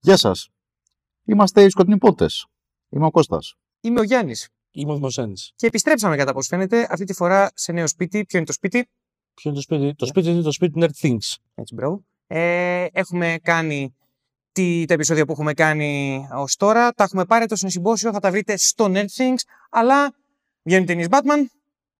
Γεια σας. Είμαστε οι σκοτεινοί πότες. Είμαι ο Κώστας. Είμαι ο Γιάννης. Είμαι ο Δημοσένη. Και επιστρέψαμε κατά πώς φαίνεται αυτή τη φορά σε νέο σπίτι. Ποιο είναι το σπίτι, Ποιο είναι το σπίτι, το σπίτι είναι το σπίτι Nerd Things. Έτσι, μπράβο. Ε, έχουμε κάνει τι, τα επεισόδια που έχουμε κάνει ως τώρα. Τα έχουμε πάρει το συμπόσιο, θα τα βρείτε στο Nerd Things. Αλλά βγαίνουν ταινίες Batman.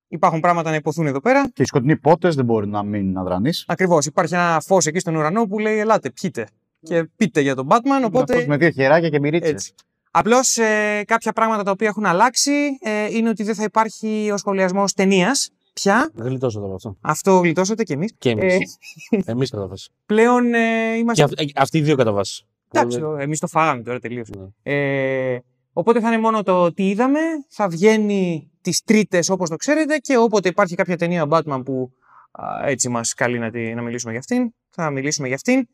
Υπάρχουν πράγματα να υποθούν εδώ πέρα. Και οι σκοτεινοί πότες δεν μπορεί να μην αδρανείς. Ακριβώς. Υπάρχει ένα φως εκεί στον ουρανό που λέει: Ελάτε, πιείτε. Και πείτε για τον Batman. Οπότε. Με δύο χεράκια και μυρίτσες. Έτσι. Απλώς ε, κάποια πράγματα τα οποία έχουν αλλάξει ε, είναι ότι δεν θα υπάρχει ο σχολιασμός ταινίας πια. Γλιτώσατε από αυτό. Αυτό γλιτώσατε κι εμείς. Και εμείς. Ε, εμείς κατά βάση. πλέον ε, Και είμαστε. αυ- ε, αυτοί οι δύο κατά βάση. Εντάξει, εμείς το φάγαμε τώρα τελείω. Ναι. Ε, οπότε θα είναι μόνο το τι είδαμε. Θα βγαίνει τις Τρίτες όπως το ξέρετε και όποτε υπάρχει κάποια ταινία Batman που α, έτσι μας καλεί να, τη- να μιλήσουμε για αυτήν, θα μιλήσουμε για αυτήν.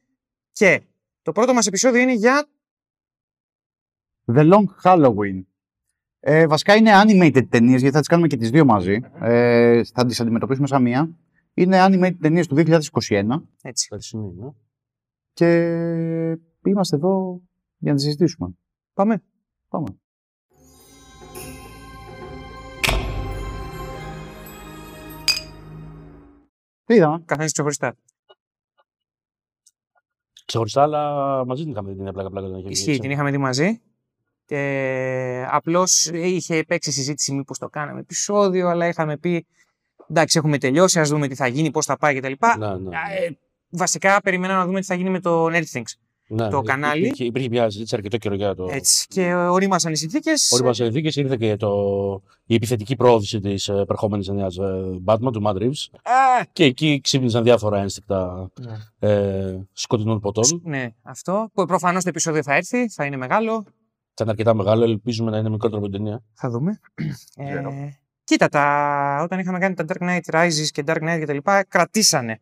Και το πρώτο μας επεισόδιο είναι για. The Long Halloween. Ε, βασικά είναι animated ταινίες, γιατί θα τις κάνουμε και τις δύο μαζί. Ε, θα τις αντιμετωπίσουμε σαν μία. Είναι animated ταινίες του 2021 Έτσι. Περσινή, ναι. και είμαστε εδώ για να τις συζητήσουμε. Πάμε. Πάμε. Τι είδαμε; Καθένας ξεχωριστά. Ξεχωριστά, αλλά μαζί την είχαμε δει την πλάκα πλάκα. δεν είχε βγει, Ισχύει, έτσι. την είχαμε δει μαζί. Και απλώς είχε υπάρξει συζήτηση μήπως το κάναμε επεισόδιο, αλλά είχαμε πει εντάξει, έχουμε τελειώσει, ας δούμε τι θα γίνει, πώς θα πάει κτλ. Ναι, ναι. Ε, βασικά, περιμέναμε να δούμε τι θα γίνει με το Nerdthings. Ναι. το Υπή- κανάλι. Υπήρχε, υπήρχε μια συζήτηση αρκετό καιρό για το. Έτσι. Και ορίμασαν οι συνθήκες. Όλοι μα συνθήκες ήρθε και το... η επιθετική πρόοδηση της επερχόμενη ταινία Batman του Matt Reeves. Και εκεί ξύπνησαν διάφορα ένστικτα ε, σκοτεινών ποτών. Ναι, αυτό. Προφανώς το επεισόδιο θα έρθει, θα είναι μεγάλο. Θα είναι αρκετά μεγάλο, ελπίζουμε να είναι μικρότερο από την ταινία. Θα δούμε. Ξέρω. Ε, κοίτα, τα... όταν είχαμε κάνει τα Dark Knight Rises και Dark Knight κτλ. κρατήσανε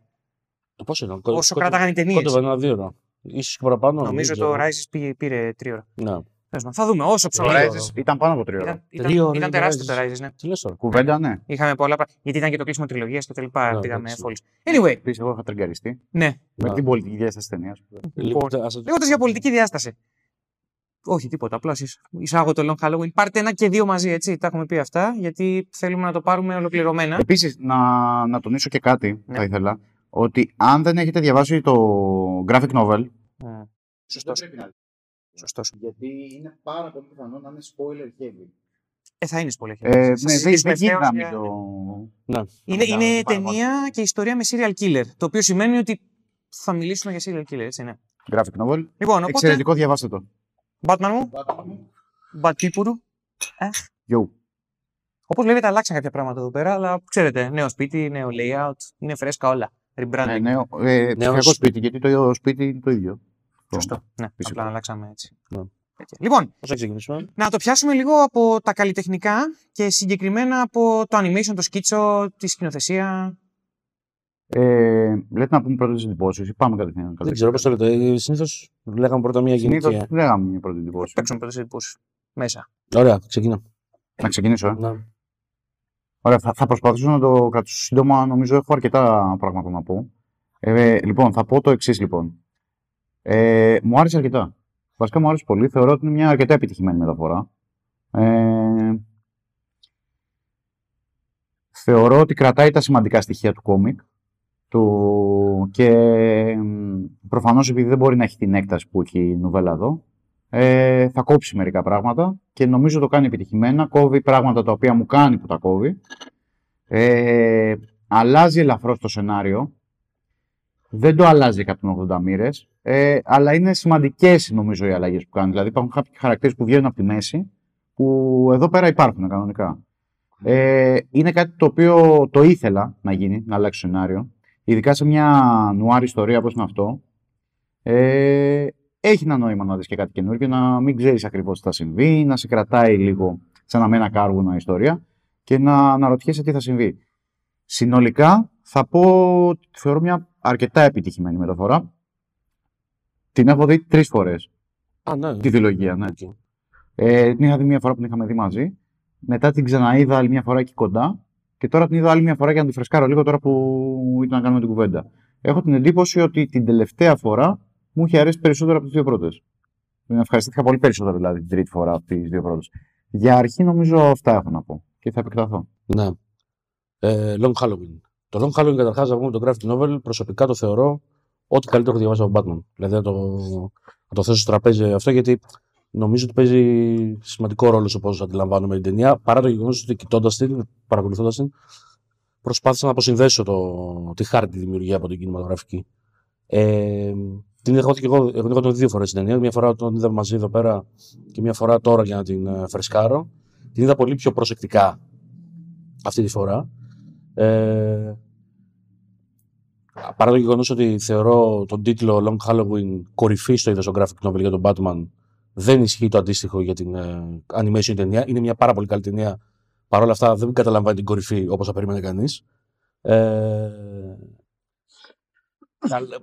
Πόσο ήταν, όσο κράταγαν οι ταινίες. Κόντευε ένα δύο ώρα. ίσως και παραπάνω. Νομίζω δεν το ξέρω. Rises πήγε, πήρε τρία ώρα. Ναι. Τέλος πάντων, Θα δούμε όσο Το Ωραία. ψωμί. Rises ήταν πάνω από τρία ώρα. Ήταν, Τρία ήταν, ώρα ήταν είναι το τεράστιο Rises. το Rises, ναι. Τι λες τώρα. Κουβέντα, ναι. Είχαμε πολλά πράγματα. Γιατί ήταν και το κλείσιμο τριλογίας και τα λοιπά. Ναι, πήγαμε εντάξει. φόλις. Anyway, Επίσης, εγώ είχα τριγκαριστεί ναι. με Ναι. την πολιτική διάσταση τη ταινία. Λοιπόν, ας- Λέγοντας για πολιτική διάσταση. Όχι, τίποτα. Απλά εσείς εισάγω το Long Halloween. Πάρτε ένα και δύο μαζί, έτσι. Τα έχουμε πει αυτά, γιατί θέλουμε να το πάρουμε ολοκληρωμένα. Επίσης, να, να τονίσω και κάτι Ναι. θα ήθελα. Ότι αν δεν έχετε διαβάσει το graphic novel. Mm. Σωστός. Σωστός. Γιατί είναι πάρα πολύ πιθανό να είναι spoiler heavy. Ε, θα είναι πολύ Ε, ναι, δεν συζητήσουμε δεν γίνεται να ευθέως μην για- το. Ναι. Είναι, να είναι το πάρουμε ταινία και ιστορία με serial killer. Το οποίο σημαίνει ότι θα μιλήσουμε για serial killer, έτσι ναι. Graphic novel. Λοιπόν, οπότε. Εξαιρετικό, διαβάστε το. Batman μου, Batpipuru. Yo. Όπως βλέπετε, αλλάξαν κάποια πράγματα εδώ πέρα, αλλά ξέρετε, νέο σπίτι, νέο layout, είναι φρέσκα όλα. Rebranding. Ε, νέος, ε, ψηφιακό σπίτι. σπίτι, γιατί το σπίτι είναι το ίδιο. Σωστό. Ναι, Φυσικά. απλά αλλάξαμε έτσι. Ναι. Τέτοια. Λοιπόν, Πώς θα ξεκινήσουμε; να το πιάσουμε λίγο από τα καλλιτεχνικά και συγκεκριμένα από το animation, το σκίτσο, τη σκηνοθεσία. Ε, λέτε να πούμε πρώτε εντυπώσεις ή πάμε κατευθείαν. Δεν ξέρω πώς το λέτε. Συνήθως λέγαμε πρώτα μία Συνήθως γενική. λέγαμε μια πρώτη εντυπώση. Παίξουμε πρώτες εντυπώσεις μέσα. Ωραία, ξεκινά. Να ξεκινήσω. Ε. Ναι. Ωραία, θα, θα προσπαθήσω να το κρατήσω σύντομα. Νομίζω έχω αρκετά πράγματα να πω. Ε, λοιπόν, θα πω το εξής λοιπόν. Ε, μου άρεσε αρκετά. Βασικά μου άρεσε πολύ. Θεωρώ ότι είναι μια αρκετά επιτυχημένη μεταφορά. Ε, θεωρώ ότι κρατάει τα σημαντικά στοιχεία του κόμικ. Του, και μ, προφανώς επειδή δεν μπορεί να έχει την έκταση που έχει η νουβέλα εδώ, ε, θα κόψει μερικά πράγματα και νομίζω το κάνει επιτυχημένα. Κόβει πράγματα τα οποία μου κάνει που τα κόβει. Ε, αλλάζει ελαφρώς το σενάριο. Δεν το αλλάζει 180 μοίρες, ε, αλλά είναι σημαντικές νομίζω οι αλλαγές που κάνει. Δηλαδή υπάρχουν κάποιοι χαρακτήρες που βγαίνουν από τη μέση, που εδώ πέρα υπάρχουν κανονικά. Ε, είναι κάτι το οποίο το ήθελα να γίνει, να αλλάξει το σενάριο. Ειδικά σε μια νουάρ ιστορία όπως είναι αυτό. Ε, έχει ένα νόημα να δεις και κάτι καινούργιο, να μην ξέρεις ακριβώς τι θα συμβεί, να σε κρατάει λίγο σαν να με ένα κάργουνα ιστορία και να αναρωτιέσαι τι θα συμβεί. Συνολικά θα πω ότι θεωρώ μια αρκετά επιτυχημένη μεταφορά. Την έχω δει τρεις φορές, Α, ναι. τη διλογία, ναι. Οκ. Ε, την είχα δει μια φορά που την είχαμε δει μαζί. Μετά την ξαναείδα άλλη μια φορά εκεί κοντά. Και τώρα την είδα άλλη μια φορά για να τη φρεσκάρω λίγο τώρα που ήταν να κάνουμε την κουβέντα. Έχω την εντύπωση ότι την τελευταία φορά μου είχε αρέσει περισσότερο από τις δύο πρώτες. Ευχαριστήθηκα πολύ περισσότερο δηλαδή την τρίτη φορά από τις δύο πρώτες. Για αρχή νομίζω αυτά έχω να πω και θα επεκταθώ. Ναι. Ε, Long Halloween. Το Long Halloween καταρχάς να πούμε το graphic novel προσωπικά το θεωρώ ό,τι καλύτερο έχω διαβάσει από Batman. Δηλαδή να το, να το θέσω στο τραπέζι αυτό γιατί νομίζω ότι παίζει σημαντικό ρόλο σε πώς αντιλαμβάνομαι την ταινία. Παρά το γεγονός ότι κοιτώντας την, παρακολουθώντας την, προσπάθησα να αποσυνδέσω το, τη χάρτη δημιουργία από την κινηματογραφική. Ε, την έχω και εγώ, εγώ την δύο φορές την ταινία. Μια φορά τον είδα μαζί εδώ πέρα και μια φορά τώρα για να την ε, φρεσκάρω. Την είδα πολύ πιο προσεκτικά αυτή τη φορά. Ε, παρά το γεγονός ότι θεωρώ τον τίτλο Long Halloween κορυφή στο είδος graphic novel για τον Batman, δεν ισχύει το αντίστοιχο για την ε, animation ταινία. Είναι μια πάρα πολύ καλή ταινία. Παρ' όλα αυτά δεν καταλαμβάνει την κορυφή όπως θα περίμενε κανείς. Ε,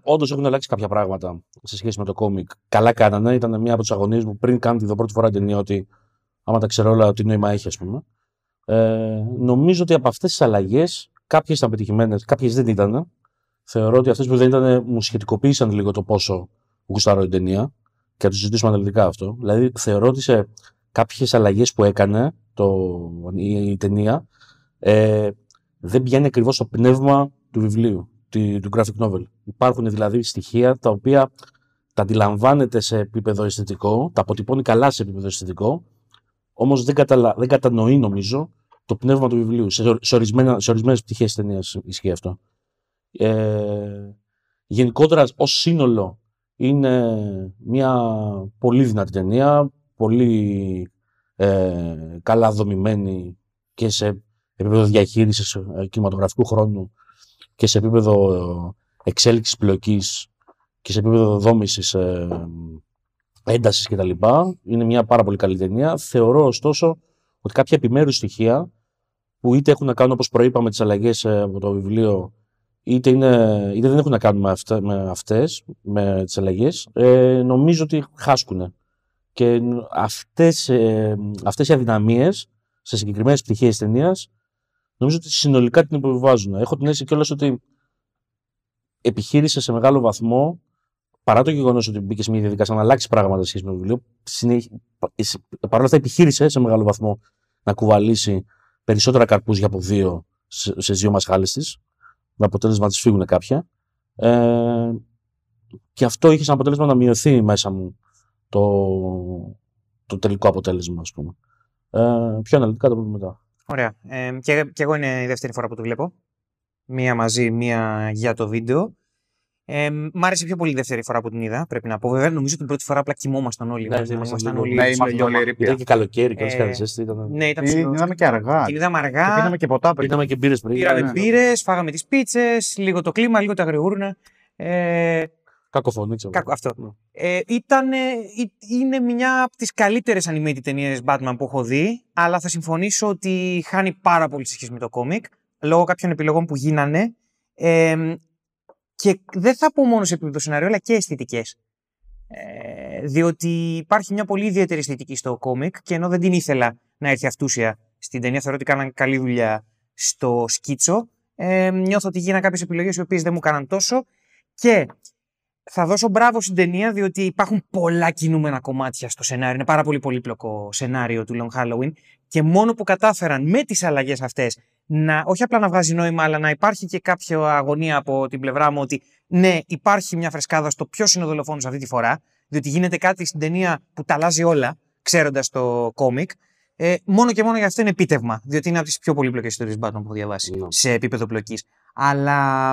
Όντως έχουν αλλάξει κάποια πράγματα σε σχέση με το κόμικ. Καλά κάνανε. Ήταν μια από τι αγωνίες μου πριν κάνω την πρώτη φορά την ταινία ότι άμα τα ξέρω όλα, τι νόημα έχει, ας πούμε. Ε, νομίζω ότι από αυτές τις αλλαγές κάποιες ήταν πετυχημένες, κάποιες δεν ήταν. Θεωρώ ότι αυτές που δεν ήταν μου σχετικοποίησαν λίγο το πόσο γουστάρω την ταινία και θα το συζητήσουμε αναλυτικά αυτό. Δηλαδή, θεωρώ ότι σε κάποιες αλλαγές που έκανε το, η, η ταινία ε, δεν πιάνει ακριβώς το πνεύμα του βιβλίου του graphic novel. Υπάρχουν δηλαδή στοιχεία τα οποία τα αντιλαμβάνεται σε επίπεδο αισθητικό, τα αποτυπώνει καλά σε επίπεδο αισθητικό, όμως δεν, καταλα... δεν κατανοεί νομίζω το πνεύμα του βιβλίου. Σε, σε, ορισμένα, σε ορισμένες πτυχές της ταινίας ισχύει αυτό. Ε, γενικότερα ως σύνολο είναι μια πολύ δυνατή ταινία, πολύ ε, καλά δομημένη και σε επίπεδο διαχείρισης ε, κινηματογραφικού χρόνου και σε επίπεδο εξέλιξης πλοκής και σε επίπεδο δόμησης ε, έντασης κτλ. Είναι μια πάρα πολύ καλή ταινία. Θεωρώ ωστόσο ότι κάποια επιμέρους στοιχεία που είτε έχουν να κάνουν όπως προείπαμε τις αλλαγές ε, από το βιβλίο είτε, είναι, είτε δεν έχουν να κάνουν με, αυτα, με αυτές, με τις αλλαγές, ε, νομίζω ότι χάσκουν. Και αυτές, ε, αυτές οι αδυναμίες σε συγκεκριμένες πτυχές της ταινίας νομίζω ότι συνολικά την υποβιβάζουν. Έχω την αίσθηση κιόλας ότι επιχείρησε σε μεγάλο βαθμό, παρά το γεγονός ότι μπήκε σε μια διαδικασία να αλλάξει πράγματα σχέση με το βιβλίο, παρ' όλα αυτά επιχείρησε σε μεγάλο βαθμό να κουβαλήσει περισσότερα καρπούζια από δύο σε δύο μασχάλε τη, με αποτέλεσμα να τη φύγουν κάποια. Ε, και αυτό είχε σαν αποτέλεσμα να μειωθεί μέσα μου το, το τελικό αποτέλεσμα, ας πούμε. Ε, πιο αναλυτικά το πούμε μετά. Ωραία. Ε, και, και εγώ είναι η δεύτερη φορά που το βλέπω. Μία μαζί, μία για το βίντεο. Ε, μ' άρεσε πιο πολύ η δεύτερη φορά που την είδα, πρέπει να πω. Βέβαια, νομίζω την πρώτη φορά απλά κοιμόμασταν όλοι. Ναι, ναι, ήμασταν όλοι. Ναι, ήμασταν όλοι Ήταν και καλοκαίρι και Ε, έτσι ήταν. Ναι, ήταν Την ψηλό. είδαμε και αργά. Την είδαμε Και αργά. πίναμε και ποτά πριν. Πήραμε και μπύρες πριν. Πήραμε ναι. μπύρες, φάγαμε τις πίτσες, λίγο το κλίμα, λίγο τα γρηγούρνα. Ε, Κακοφωνή, ξέρω. Κακό, αυτό. Ναι. Ε, ήταν, είναι μια από τις καλύτερες animated ταινίες Batman που έχω δει, αλλά θα συμφωνήσω ότι χάνει πάρα πολύ σε σχέση με το κόμικ, λόγω κάποιων επιλογών που γίνανε. Ε, και δεν θα πω μόνο σε επίπεδο σενάριο, αλλά και αισθητικές. Ε, διότι υπάρχει μια πολύ ιδιαίτερη αισθητική στο κόμικ και ενώ δεν την ήθελα να έρθει αυτούσια στην ταινία, θεωρώ ότι κάναν καλή δουλειά στο σκίτσο. Ε, νιώθω ότι γίνανε κάποιες επιλογές οι οποίες δεν μου κάναν τόσο και θα δώσω μπράβο στην ταινία, διότι υπάρχουν πολλά κινούμενα κομμάτια στο σενάριο. Είναι πάρα πολύ πολύπλοκο σενάριο του Long Halloween. Και μόνο που κατάφεραν με τις αλλαγές αυτές να, όχι απλά να βγάζει νόημα, αλλά να υπάρχει και κάποια αγωνία από την πλευρά μου ότι ναι, υπάρχει μια φρεσκάδα στο ποιος είναι ο δολοφόνος αυτή τη φορά. Διότι γίνεται κάτι στην ταινία που τα αλλάζει όλα, ξέροντας το κόμικ. Ε, μόνο και μόνο για αυτό είναι επίτευγμα. Διότι είναι από τις πιο πολύπλοκες ιστορίες Batman που έχω διαβάσει Ναι. σε επίπεδο πλοκής. Αλλά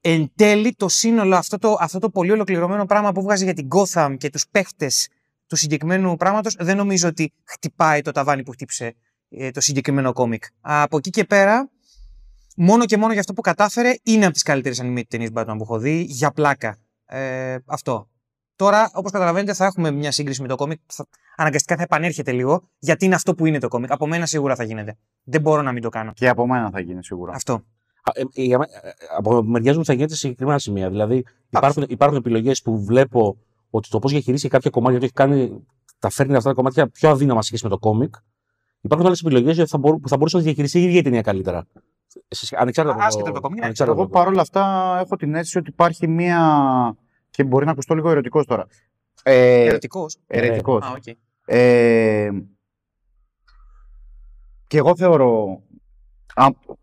εν τέλει το σύνολο, αυτό το, αυτό το πολύ ολοκληρωμένο πράγμα που βγάζει για την Gotham και τους παίχτες του συγκεκριμένου πράγματος δεν νομίζω ότι χτυπάει το ταβάνι που χτύπησε ε, το συγκεκριμένο κόμικ. Από εκεί και πέρα, μόνο και μόνο για αυτό που κατάφερε, είναι από τις καλύτερες animated ταινίες Batman που έχω δει, για πλάκα. Ε, αυτό. Τώρα, όπως καταλαβαίνετε, θα έχουμε μια σύγκριση με το κόμικ. Θα, αναγκαστικά θα επανέρχεται λίγο, γιατί είναι αυτό που είναι το κόμικ. Από μένα σίγουρα θα γίνεται. Δεν μπορώ να μην το κάνω. Και από μένα θα γίνει σίγουρα. Αυτό. Α, ε, ε, για μέ- ε, από μεριά μου θα γίνεται σε συγκεκριμένα σημεία. Δηλαδή, υπάρχουν, υπάρχουν επιλογές που βλέπω ότι το πώς διαχειρίζει κάποια κομμάτια το έχει κάνει, τα φέρνει αυτά τα κομμάτια πιο αδύναμα σε σχέση με το κόμικ. Υπάρχουν άλλες επιλογές που θα, μπορού, που θα μπορούσε να διαχειριστεί η ίδια η ταινία καλύτερα. Σε σχέ- Ανεξάρτητα Άσχετα από το κόμικ, ναι. ανεξάρτητα Εγώ από το- παρόλα αυτά έχω την αίσθηση ότι υπάρχει μία. και μπορεί να ακουστώ λίγο ερωτικός τώρα. Ε, Ερωτικός. αιρετικός. Α, οκ. Ε, και εγώ θεωρώ, α,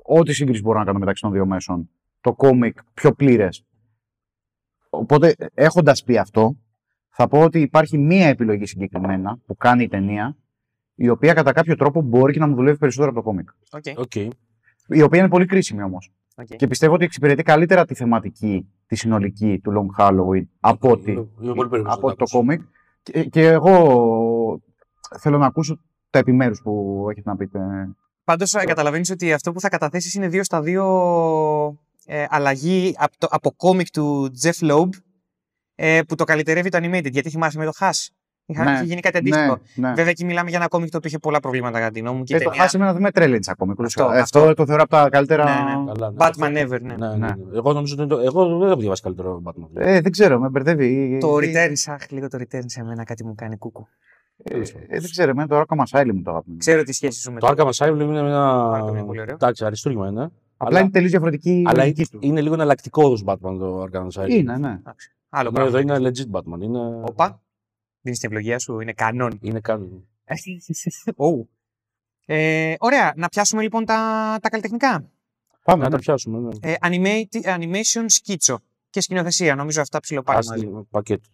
ό,τι σύγκριση μπορώ να κάνω μεταξύ των δύο μέσων, το κόμικ πιο πλήρες. Οπότε, έχοντας πει αυτό, θα πω ότι υπάρχει μία επιλογή συγκεκριμένα που κάνει η ταινία, η οποία κατά κάποιο τρόπο μπορεί και να μου δουλεύει περισσότερο από το κόμικ. OK, OK. Η οποία είναι πολύ κρίσιμη όμως. οκ. Και πιστεύω ότι εξυπηρετεί καλύτερα τη θεματική, τη συνολική του Long Halloween από, ότι, Είμαι πολύ περίεργος να από ότι το ακούσω. κόμικ. Και, και εγώ θέλω να ακούσω τα επιμέρους που έχετε να πείτε. Πάντως καταλαβαίνεις ότι αυτό που θα καταθέσεις είναι δύο στα δύο ε, αλλαγή από, το, από κόμικ του Jeff Loeb ε, που το καλυτερεύει το animated. Γιατί θυμάσαι με το Hush. Είχα, Ναι, είχε γίνει κάτι αντίστοιχο. Ναι, ναι. Βέβαια εκεί μιλάμε για ένα κόμικ το οποίο είχε πολλά προβλήματα κατά τη γνώμη μου. Και η Ε, το ταινία- χάσαμε να δούμε τρέλεντς ακόμη. Αυτό, αυτό, αυτό. το θεωρώ από τα καλύτερα. Ναι, ναι. Καλά, ναι. Batman Ever, ναι. Ναι, ναι, Ναι. ναι. Εγώ νομίζω ότι είναι το... Εγώ δεν έχω διαβάσει καλύτερο Batman. Ε, δεν ξέρω, με μπερδεύει. Το Ε, Returns, αχ, λίγο το Returns σε μένα κάτι μου κάνει κούκου. Ε, ε, δεν ξέρω, εμένα το Arkham Asylum το αγαπημένο. Ξέρω τη σχέση σου με Το Arkham Asylum είναι ένα. Arkham είναι πολύ ωραίο. Εντάξει, αριστούργημα είναι. Απλά αλλά- είναι τελείως διαφορετική η Αλλά λογική του. είναι λίγο εναλλακτικό ως Batman το Arkham Asylum. Είναι, ναι. Εντάξει. Άλλο Ενώ εδώ πράγμα. είναι legit Batman. Είναι, Όπα. Δίνεις την ευλογία σου, είναι κανόν. είναι καν... Ου. Ε, ωραία, να πιάσουμε λοιπόν τα, τα καλλιτεχνικά. Πάμε. Να ναι. τα πιάσουμε. Ναι. Ε, animate- animation σκίτσο και σκηνοθεσία. Νομίζω αυτά ψηλοπάνε Ας μαζί. το πακέτο.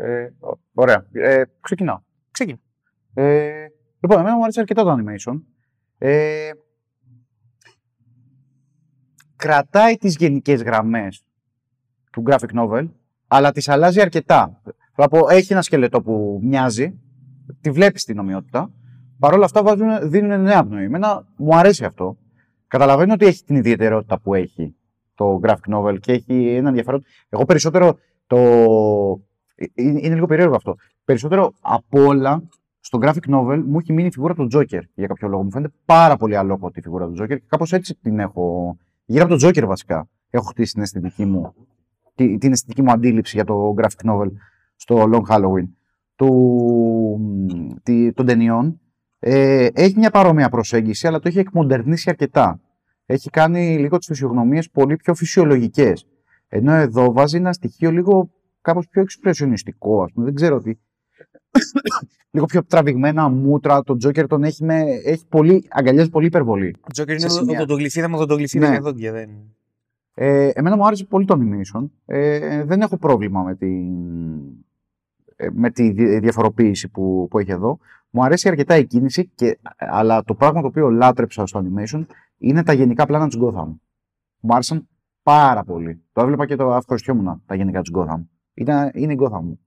Ε, ω- ωραία. Ε, ξεκινάω. Ξεκινά. Ε, λοιπόν, εμένα μου άρεσε αρκετά το animation. Ε, κρατάει τις γενικές γραμμές του graphic novel, αλλά τις αλλάζει αρκετά. Θα πω, έχει ένα σκελετό που μοιάζει, τη βλέπεις την ομοιότητα, Παρ' όλα αυτά βάζουν, δίνουν νέα πνοή. Εμένα μου αρέσει αυτό. Καταλαβαίνω ότι έχει την ιδιαιτερότητα που έχει το graphic novel και έχει ένα ενδιαφέρον. Εγώ περισσότερο το. Ε, Είναι, είναι λίγο περίεργο αυτό. Περισσότερο από όλα στο graphic novel μου έχει μείνει η φιγούρα του Joker για κάποιο λόγο. Μου φαίνεται πάρα πολύ αλόκοτη η φιγούρα του Joker και κάπως έτσι την έχω. Γύρω από τον Joker βασικά έχω χτίσει την αισθητική μου, τη- την αισθητική μου αντίληψη για το graphic novel στο Long Halloween του, τη- των ταινιών. Ε, έχει μια παρόμοια προσέγγιση, αλλά το έχει εκμοντερνήσει αρκετά. Έχει κάνει λίγο τις φυσιογνωμίες πολύ πιο φυσιολογικές. Ενώ εδώ βάζει ένα στοιχείο λίγο κάπως πιο εξυπρεσιονιστικό, ας πούμε. Δεν ξέρω τι. λίγο πιο τραβηγμένα μούτρα. Το Τζόκερ τον έχει, με, έχει πολύ, αγκαλιάζει πολύ υπερβολή. Ο Τζόκερ Σε είναι σημεία. οδοντογλυφίδα με οδοντογλυφίδα Ναι. και δόντια. Δεν... Ε, εμένα μου άρεσε πολύ το animation. Ε, δεν έχω πρόβλημα με, την, ε, με τη δι- διαφοροποίηση που, που έχει εδώ. Μου αρέσει αρκετά η κίνηση, και, αλλά το πράγμα το οποίο λάτρεψα στο animation είναι τα γενικά πλάνα της Gotham. Μου άρεσαν πάρα πολύ. Το έβλεπα και το ευχαριστιόμουν τα γενικά της Gotham. Είναι, είναι η Gotham μου.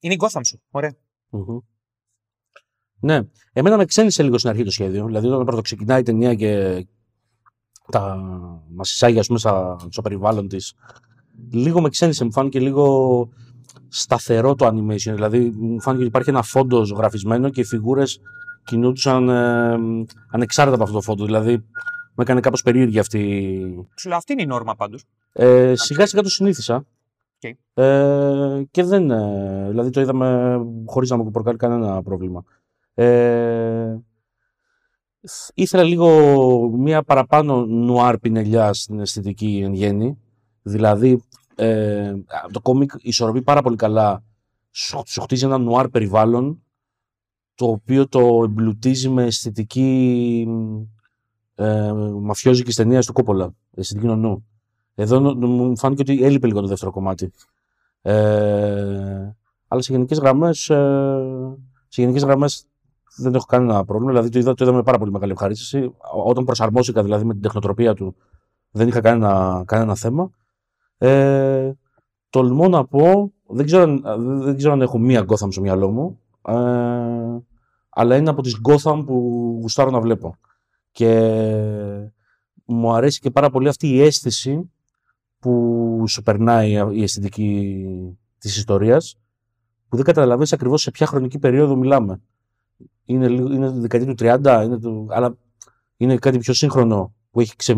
Είναι η Gotham σου. Ωραία. Μμμ. Ναι. Εμένα με ξένισε λίγο στην αρχή το σχέδιο. Δηλαδή, όταν πρωτοξεκινάει η ταινία και τα... μας εισάγει, ας πούμε, στα... στο περιβάλλον της, λίγο με ξένισε. Μου φάνηκε λίγο σταθερό το animation. Δηλαδή, μου φάνηκε ότι υπάρχει ένα φόντο γραφισμένο και οι φιγούρες κινούντουσαν ε, ανεξάρτητα από αυτό το φόντο. Δηλαδή, με έκανε κάπως περίεργη αυτή Σου λέω αυτή είναι η νόρμα πάντως. ε, σιγά σιγά το συνήθισα. Οκ. Ε, και δεν. ε, δηλαδή το είδαμε χωρίς να μου προκαλεί κανένα πρόβλημα. Ε, ήθελα λίγο μία παραπάνω νουάρ πινελιάς στην αισθητική εν γέννη. Δηλαδή ε, το κόμικ ισορροπεί πάρα πολύ καλά. Σου, σου χτίζει ένα νουάρ περιβάλλον το οποίο το εμπλουτίζει με αισθητική ε, μαφιόζικη ταινία του Κόπολα. Αισθητική νονού. Εδώ νο- νο- μου φάνηκε ότι έλειπε λίγο το δεύτερο κομμάτι. Ε, αλλά σε γενικές γραμμές. Ε, σε γενικές γραμμές δεν έχω κανένα πρόβλημα. Δηλαδή το είδα, το είδα με πάρα πολύ μεγάλη ευχαρίστηση. Ό- Όταν προσαρμόστηκα δηλαδή με την τεχνοτροπία του, δεν είχα κανένα, κανένα θέμα. Ε, τολμώ να πω, δεν ξέρω, αν- δεν ξέρω αν έχω μία Gotham στο μυαλό μου, ε, αλλά είναι από τις Gotham που γουστάρω να βλέπω. Και μου αρέσει και πάρα πολύ αυτή η αίσθηση που σου περνάει η αισθητική της ιστορίας που δεν καταλαβαίνεις ακριβώς σε ποια χρονική περίοδο μιλάμε. Είναι, λίγο- είναι δεκαετία του 30, είναι το, αλλά είναι κάτι πιο σύγχρονο που έχει ξε,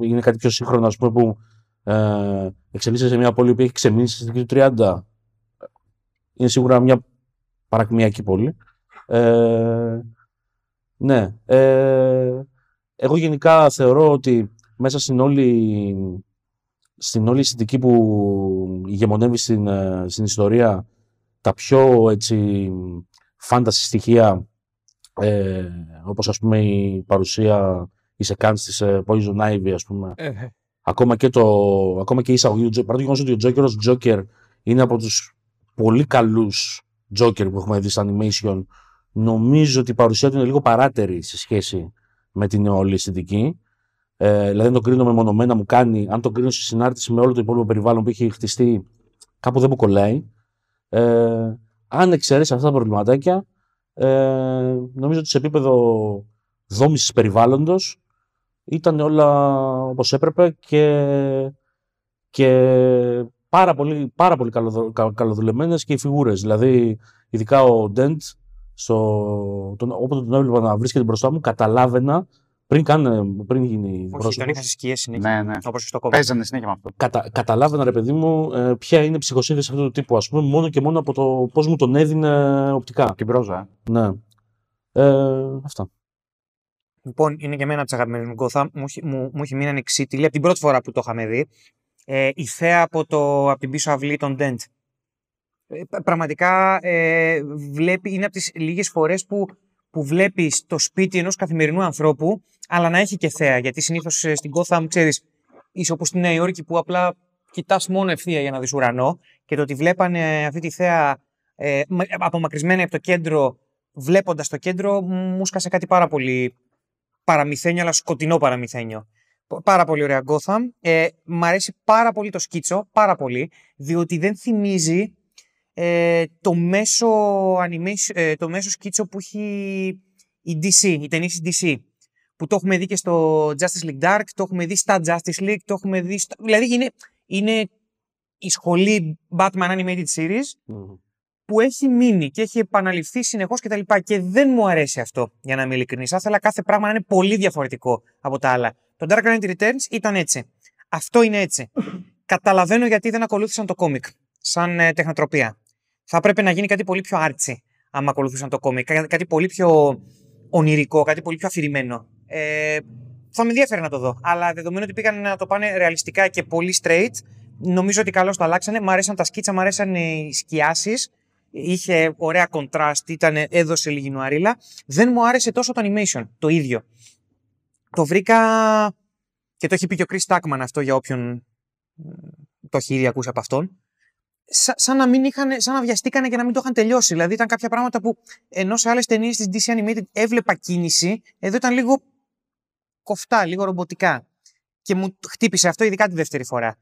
είναι κάτι πιο σύγχρονο ας πούμε που ε, εξελίσσεται σε μια πόλη που έχει ξεμείνει στη δεκαετία του 30. Είναι σίγουρα μια παρακμιακή πόλη. Ε, ναι. Ε, εγώ γενικά θεωρώ ότι μέσα στην όλη στην όλη αισθητική που ηγεμονεύει στην, ε, στην ιστορία τα πιο έτσι φάνταση στοιχεία ε, όπως ας πούμε η παρουσία η σεκάνς της ε, Poison Ivy ας πούμε. Ε, ακόμα και, το, ακόμα και η εισαγωγή του Joker. Παρά το γεγονός ότι ο Joker ως Joker είναι από τους πολύ καλούς Joker που έχουμε δει στα animation νομίζω ότι η παρουσία του είναι λίγο παράτερη σε σχέση με την όλη αισθητική ε, δηλαδή αν το κρίνω μεμονωμένα μου κάνει αν το κρίνω σε συνάρτηση με όλο το υπόλοιπο περιβάλλον που έχει χτιστεί κάπου δεν μου κολλάει ε, αν εξαιρέσει αυτά τα προβληματάκια ε, νομίζω ότι σε επίπεδο δόμησης περιβάλλοντος ήταν όλα όπως έπρεπε και, και πάρα πολύ, πάρα πολύ καλοδο, κα- καλοδουλεμένες και οι φιγούρες. Δηλαδή, ειδικά ο Dent, στο, τον, όποτε τον έβλεπα να βρίσκεται μπροστά μου, καταλάβαινα πριν, καν, πριν γίνει όχι, τον πρόσωπος, είχα σε σκιές συνέχεια. Ναι, ναι. Όπως και στο κόμμα. Παίζανε συνέχεια με αυτό. κατα, καταλάβαινα, ρε παιδί μου, ε, ποια είναι η ψυχοσύνθεση αυτού του τύπου, ας πούμε, μόνο και μόνο από το πώς μου τον έδινε οπτικά. Την πρόζα. ε. Ναι. Ε, αυτά. Λοιπόν, είναι και εμένα από τις αγαπημένες μου Gotham. Μου, έχει- μου, μου έχει μείνει ανεξίτηλη από την πρώτη φορά που το είχαμε δει. Ε, η θέα από, το, από την πίσω αυλή των Dent. Ε, π- πραγματικά ε, βλέπει, είναι από τις λίγες φορές που, που βλέπεις το σπίτι ενός καθημερινού ανθρώπου, αλλά να έχει και θέα. Γιατί συνήθως ε, στην Gotham, ξέρεις, είσαι όπως στη Νέα Υόρκη που απλά κοιτάς μόνο ευθεία για να δεις ουρανό και το ότι βλέπανε αυτή τη θέα ε, μα- απομακρυσμένη από το κέντρο, βλέποντας το κέντρο, μου σκάσε κάτι πάρα πολύ παραμυθένιο, αλλά σκοτεινό παραμυθένιο. Π- Πάρα πολύ ωραία Gotham. Ε, μ' αρέσει πάρα πολύ το σκίτσο, πάρα πολύ, διότι δεν θυμίζει ε, το μέσο animation, ε, το μέσο σκίτσο που έχει η DC, η ταινίση DC. Που το έχουμε δει και στο Justice League Dark, το έχουμε δει στα Justice League, το έχουμε δει. στα- Δηλαδή είναι, είναι η σχολή Batman Animated Series που έχει μείνει και έχει επαναληφθεί συνεχώς κτλ. Και, και δεν μου αρέσει αυτό, για να είμαι ειλικρινής. Θα ήθελα κάθε πράγμα να είναι πολύ διαφορετικό από τα άλλα. Το Dark Knight Returns ήταν έτσι. Αυτό είναι έτσι. Καταλαβαίνω γιατί δεν ακολούθησαν το κόμικ σαν ε, τεχνοτροπία. Θα έπρεπε να γίνει κάτι πολύ πιο άρτσι, άμα ακολουθούσαν το κόμικ. Κα- Κάτι πολύ πιο ονειρικό, κάτι πολύ πιο αφηρημένο. Ε, θα με ενδιαφέρει να το δω. Αλλά δεδομένου ότι πήγαν να το πάνε ρεαλιστικά και πολύ straight, νομίζω ότι καλώς το αλλάξανε. Μ' αρέσαν τα σκίτσα, μ' αρέσαν οι σκιάσεις. Είχε ωραία contrast, ήταν, έδωσε λίγη νουαρίλα. Δεν μου άρεσε τόσο το animation, το ίδιο. Το βρήκα και το έχει πει και ο Chris Tuckman αυτό για όποιον ε, το έχει ήδη ακούσει από αυτόν. Σα- σαν να, μην είχαν, σαν να βιαστήκανε και να μην το είχαν τελειώσει. Δηλαδή ήταν κάποια πράγματα που ενώ σε άλλες ταινίες της DC Animated έβλεπα κίνηση, εδώ ήταν λίγο κοφτά, λίγο ρομποτικά. Και μου χτύπησε αυτό ειδικά τη δεύτερη φορά.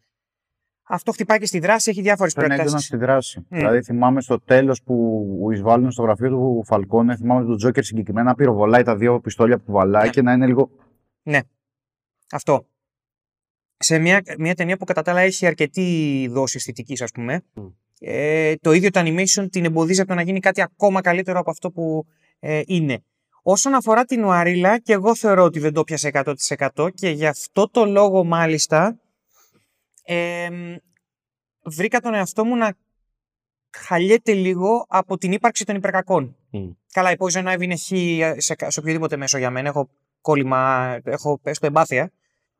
Αυτό χτυπάει και στη δράση, έχει διάφορες Αυτό είναι έντονα προεκτάσεις. στη δράση. Μμ. Δηλαδή θυμάμαι στο τέλος που εισβάλλουν στο γραφείο του Φαλκόνε, θυμάμαι τον Τζόκερ συγκεκριμένα να πυροβολάει τα δύο πιστόλια που βαλάει Ναι. και να είναι λίγο. Αυτό. Σε μια, μια ταινία που κατά τα άλλα έχει αρκετή δόση αισθητικής, ας πούμε, Μμ. ε, το ίδιο το animation την εμποδίζει από το να γίνει κάτι ακόμα καλύτερο από αυτό που ε, είναι. Όσον αφορά την Ουαρίλα, και εγώ θεωρώ ότι δεν το πιάσε 100% και γι' αυτό το λόγο μάλιστα ε, βρήκα τον εαυτό μου να χαλιέται λίγο από την ύπαρξη των υπερκακών. Μμ. Καλά, η Poison Ivy είναι χ σε, κα- σε οποιοδήποτε μέσο για μένα. Έχω κόλλημα, έχω έστω εμπάθεια.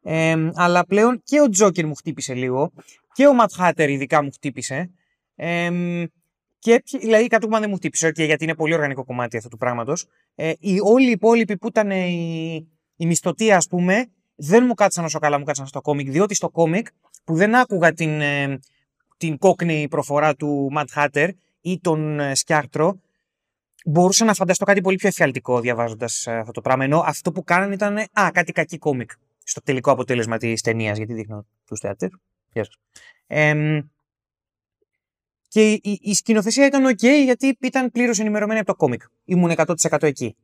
Ε, αλλά πλέον και ο Τζόκερ μου χτύπησε λίγο και ο Ματ Χάτερ ειδικά μου χτύπησε. Ε, και ποιοι- δηλαδή η Catwoman δεν μου χτύπησε, okay, γιατί είναι πολύ οργανικό κομμάτι αυτού του πράγματος. Ε, οι, όλοι οι υπόλοιποι που ήταν οι, οι μισθωτοί, ας πούμε, δεν μου κάτσαν όσο καλά μου κάτσαν στο κόμικ, διότι στο κόμικ που δεν άκουγα την, ε, την κόκκινη προφορά του Ματ Χάτερ ή τον ε, Σκιάχτρο, μπορούσα να φανταστώ κάτι πολύ πιο εφιαλτικό διαβάζοντας αυτό το πράγμα. Ενώ αυτό που κάνανε ήταν α, κάτι κακή κόμικ στο τελικό αποτέλεσμα της ταινίας, γιατί δείχνω τους θεατέ. Γεια σας. Εμ, και η, η, η σκηνοθεσία ήταν ok γιατί ήταν πλήρως ενημερωμένη από το κόμικ. Ήμουν 100% εκεί.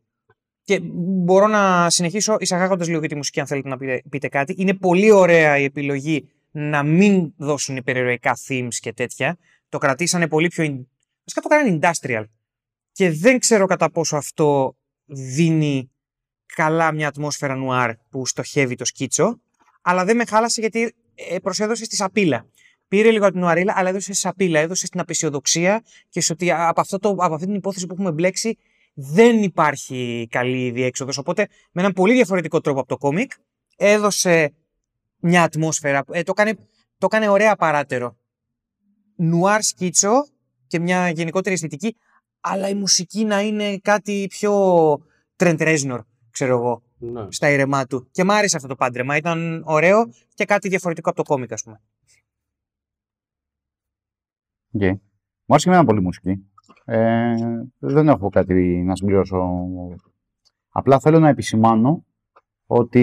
Και μπορώ να συνεχίσω εισαγάγοντας λίγο για τη μουσική, αν θέλετε να πείτε, πείτε κάτι. Είναι πολύ ωραία η επιλογή να μην δώσουν υπερηρωικά themes και τέτοια. Το κρατήσανε πολύ πιο. in- Βασικά το κάνανε industrial. Και δεν ξέρω κατά πόσο αυτό δίνει καλά μια ατμόσφαιρα νουάρ που στοχεύει το σκίτσο. Αλλά δεν με χάλασε γιατί ε, προσέδωσε στη σαπίλα. Πήρε λίγο από την νουαρίλα, αλλά έδωσε στη σαπίλα, έδωσε στην απεσιοδοξία και σε ότι από, αυτό το, από αυτή την υπόθεση που έχουμε μπλέξει δεν υπάρχει καλή διέξοδος. Οπότε με έναν πολύ διαφορετικό τρόπο από το κόμικ έδωσε μια ατμόσφαιρα. Ε, το, έκανε, το το έκανε ωραία παράταιρο. Νουάρ σκίτσο και μια γενικότερη αισθητική, αλλά η μουσική να είναι κάτι πιο Trent Reznor, ξέρω εγώ, Ναι. στα ήρεμά του. Και μ' άρεσε αυτό το πάντρεμα. Ήταν ωραίο και κάτι διαφορετικό από το κόμικ, ας πούμε. Οκ. Μου άρεσε και εμένα πολύ η μουσική. Ε, δεν έχω κάτι να συμπληρώσω. Απλά θέλω να επισημάνω ότι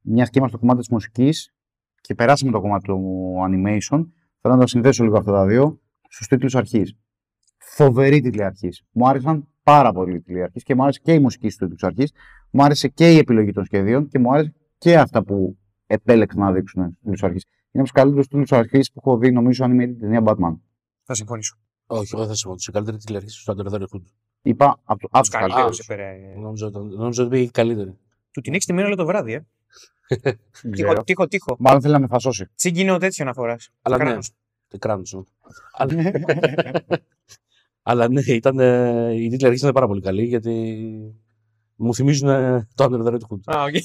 μιας και είμαστε στο κομμάτι της μουσικής και περάσαμε το κομμάτι του animation, θέλω να τα συνδέσω λίγο αυτά τα δύο στους τίτλους αρχής. Φοβερή τίτλη αρχής. Μου άρεσαν πάρα πολύ οι τίτλοι αρχής και μου άρεσε και η μουσική στους τίτλους αρχής. Μου άρεσε και η επιλογή των σχεδίων και μου άρεσε και αυτά που επέλεξαν να δείξουν στους τίτλους αρχής. Είναι από τους καλύτερους τίτλους αρχής που έχω δει νομίζω animated ταινία Batman. Θα συμφωνήσω. Όχι, εγώ θα συμφωνήσω. Η καλύτερη τηλεαρχή στο Under the Red Hood. Είπα από το- από τους Τους καλύτερους. καλύτερους. Νόμιζα, ήταν- νόμιζα ότι πήγε η καλύτερη. Του την έχεις τιμένη όλο το βράδυ, ε. Δεν Τύχο, ξέρω. τύχο, τύχο. Μάλλον θέλει να με φασώσει. Τσίγκινο τέτοιο να φοράς. Αλλά ναι. Τι κράνος, ναι. Αλλά- Αλλά ναι, ήταν, ε, οι τίτλοι αρχής ήταν πάρα πολύ καλοί γιατί μου θυμίζουν ε, το Under the Red Hood. Α, οκ.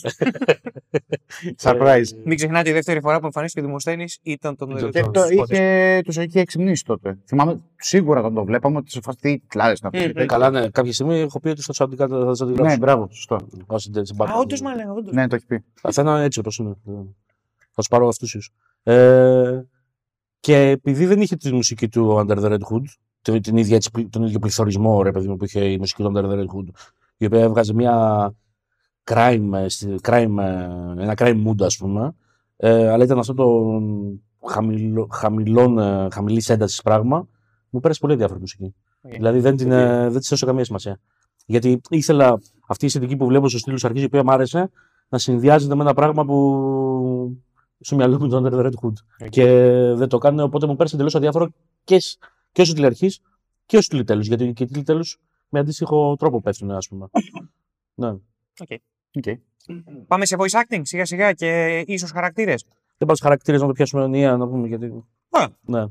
Surprise. Μην ξεχνάτε, η δεύτερη φορά που εμφανίστηκε ο Δημοσθένης ήταν τον Ήταν Και το- το Σκότες. είχε, τους είχε εξυμνήσει τότε. Θυμάμαι σίγουρα όταν το βλέπαμε ότι σε φάση τι τλάρες να Μμμ. πει. Καλά, ναι, κάποια στιγμή έχω πει ότι θα τους αντικαταστήσω. Θα τους Ναι, αντιγράψω. μπράβο, σωστό. Όσοι δεν Α, συμπάθουν. όντως μα λέγα, όντως. Ναι, το έχει πει. Θα είναι έτσι όπως είναι. Θα τους πάρω αυτούς. Ε, και επειδή δεν είχε τη μουσική του Under the Red Hood, την, την ίδια, έτσι, τον ίδιο πληθωρισμό ρε παιδί μου, που είχε η μουσική του Under the Red Hood, η οποία έβγαζε μια crime, ε, στη- crime, ε, ένα crime mood, ας πούμε, ε, αλλά ήταν αυτό το χαμηλό, χαμηλών, ε, χαμηλής έντασης πράγμα, μου πέρασε πολύ αδιάφορη μουσική. Οκ. Δηλαδή δεν, την, ε, δεν της έδωσα καμία σημασία. Γιατί ήθελα αυτή η αισθητική που βλέπω στους τίτλους αρχής, η οποία μου άρεσε, να συνδυάζεται με ένα πράγμα που στο μυαλό μου το Under the Red Hood. OK. Και δεν το κάνουν, οπότε μου πέρασε εντελώς αδιάφορο και, σ- και ως τίτλοι αρχής και ως τίτλοι τέλους. Γιατί και οι τίτλοι τέλους με αντίστοιχο τρόπο πέφτουν, ας πούμε. ναι. Οκ. Πάμε σε voice acting σιγά σιγά και ίσως χαρακτήρες. Δεν πάω στους χαρακτήρες να το πιάσουμε ενιαία, να πούμε γιατί. Α. Ναι.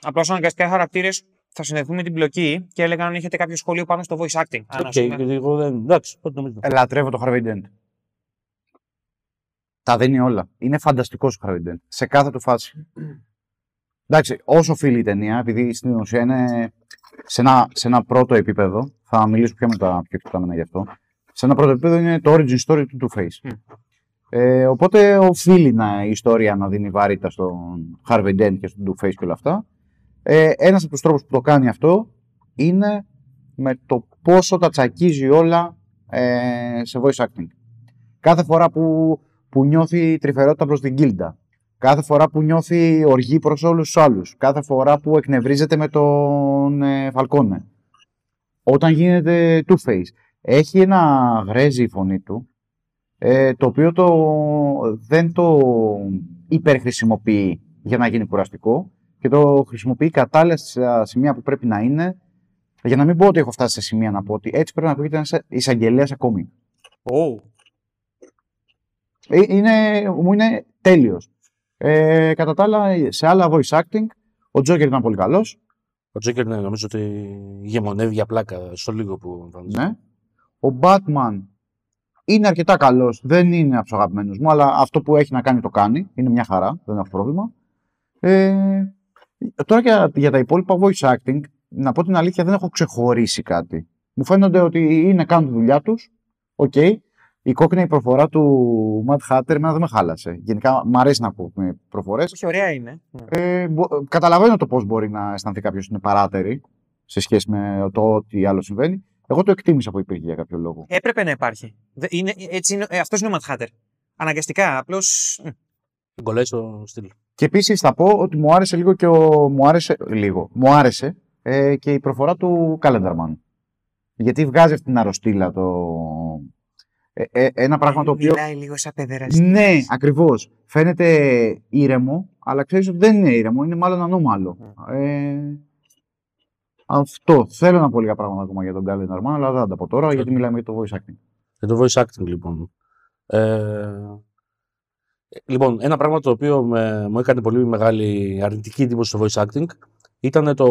Απλώς αναγκαστικά χαρακτήρες θα συνδεθούν με την πλοκή και έλεγα αν έχετε κάποιο σχόλιο πάνω στο voice acting. Αν, Οκ, ας πούμε, γιατί εγώ δεν. Εντάξει, ό,τι νομίζω. Ε, Λατρεύω το Harvey Dent. Τα δίνει όλα. Είναι φανταστικός ο Harvey Dent. Σε κάθε του φάση. Εντάξει, όσο οφείλει η ταινία, επειδή στην ουσία είναι σε ένα, σε ένα πρώτο επίπεδο, θα μιλήσω πιο μετά πιο εκτεταμένα γι' αυτό. Σε ένα πρώτο επίπεδο είναι το origin story του Two Face. Μμ. Ε, οπότε οφείλει να, η ιστορία να δίνει βαρύτητα στον Harvey Dent και στον Two Face και όλα αυτά. Ε, ένας από τους τρόπους που το κάνει αυτό είναι με το πόσο τα τσακίζει όλα ε, σε voice acting. Κάθε φορά που, που νιώθει τρυφερότητα προς την Γκίλντα. Κάθε φορά που νιώθει οργή προς όλους τους άλλους. Κάθε φορά που εκνευρίζεται με τον ε, Φαλκόνε. Όταν γίνεται Two-Face. Έχει ένα γρέζι η φωνή του, ε, το οποίο το, δεν το υπερχρησιμοποιεί για να γίνει κουραστικό και το χρησιμοποιεί κατάλληλα στα σημεία που πρέπει να είναι για να μην πω ότι έχω φτάσει σε σημεία να πω ότι έτσι πρέπει να ακούγεται ένας εισαγγελέας ακόμη. Ω, Ε, Είναι, μου είναι τέλειος. Ε, κατά τα άλλα, σε άλλα voice acting, ο Τζόκερ ήταν πολύ καλός. Ο Τζόκερ, ναι, νομίζω ότι ηγεμονεύει για πλάκα στο λίγο που εμφανίζεται. Ναι. Ο Batman είναι αρκετά καλός. Δεν είναι από τους αγαπημένους μου, αλλά αυτό που έχει να κάνει το κάνει. Είναι μια χαρά, δεν έχω πρόβλημα. Ε, τώρα για, για τα υπόλοιπα voice acting, να πω την αλήθεια, δεν έχω ξεχωρίσει κάτι. Μου φαίνονται ότι είναι κάνουν τη δουλειά τους. Οκ. Η cockney προφορά του Mad Hatter εμένα δεν με χάλασε. Γενικά μου αρέσει να ακούω προφορές. όχι, ωραία είναι. Ναι. Ε, μπο- καταλαβαίνω το πώς μπορεί να αισθανθεί κάποιος είναι παράτερη σε σχέση με το ό,τι άλλο συμβαίνει. Εγώ το εκτίμησα που υπήρχε για κάποιο λόγο. Έπρεπε να υπάρχει. Δε- Είναι, έτσι είναι, ε, αυτός είναι ο Mad Hatter. Αναγκαστικά, απλώς... μ, Τον κολλάει στο στυλ. Και επίσης θα πω ότι μου άρεσε λίγο και ο. Μου άρεσε, λίγο. Μου άρεσε ε, και η προφορά του Calendar Man. Γιατί βγάζει αυτή την αρρωστήλα το. Ε, ε, ένα πράγμα το οποίο. Μιλάει λίγο σαν παιδεραστής. Ναι, ακριβώς. Φαίνεται ήρεμο, αλλά ξέρεις ότι δεν είναι ήρεμο, είναι μάλλον ανώμαλο. Ε, αυτό. Θέλω να πω λίγα πράγματα ακόμα για τον Calendar Man, αλλά δεν θα τα πω τώρα γιατί μιλάμε για το voice acting. Για το voice acting, λοιπόν. Ε, λοιπόν, ένα πράγμα το οποίο με, μου έκανε πολύ μεγάλη αρνητική εντύπωση στο voice acting ήταν, το,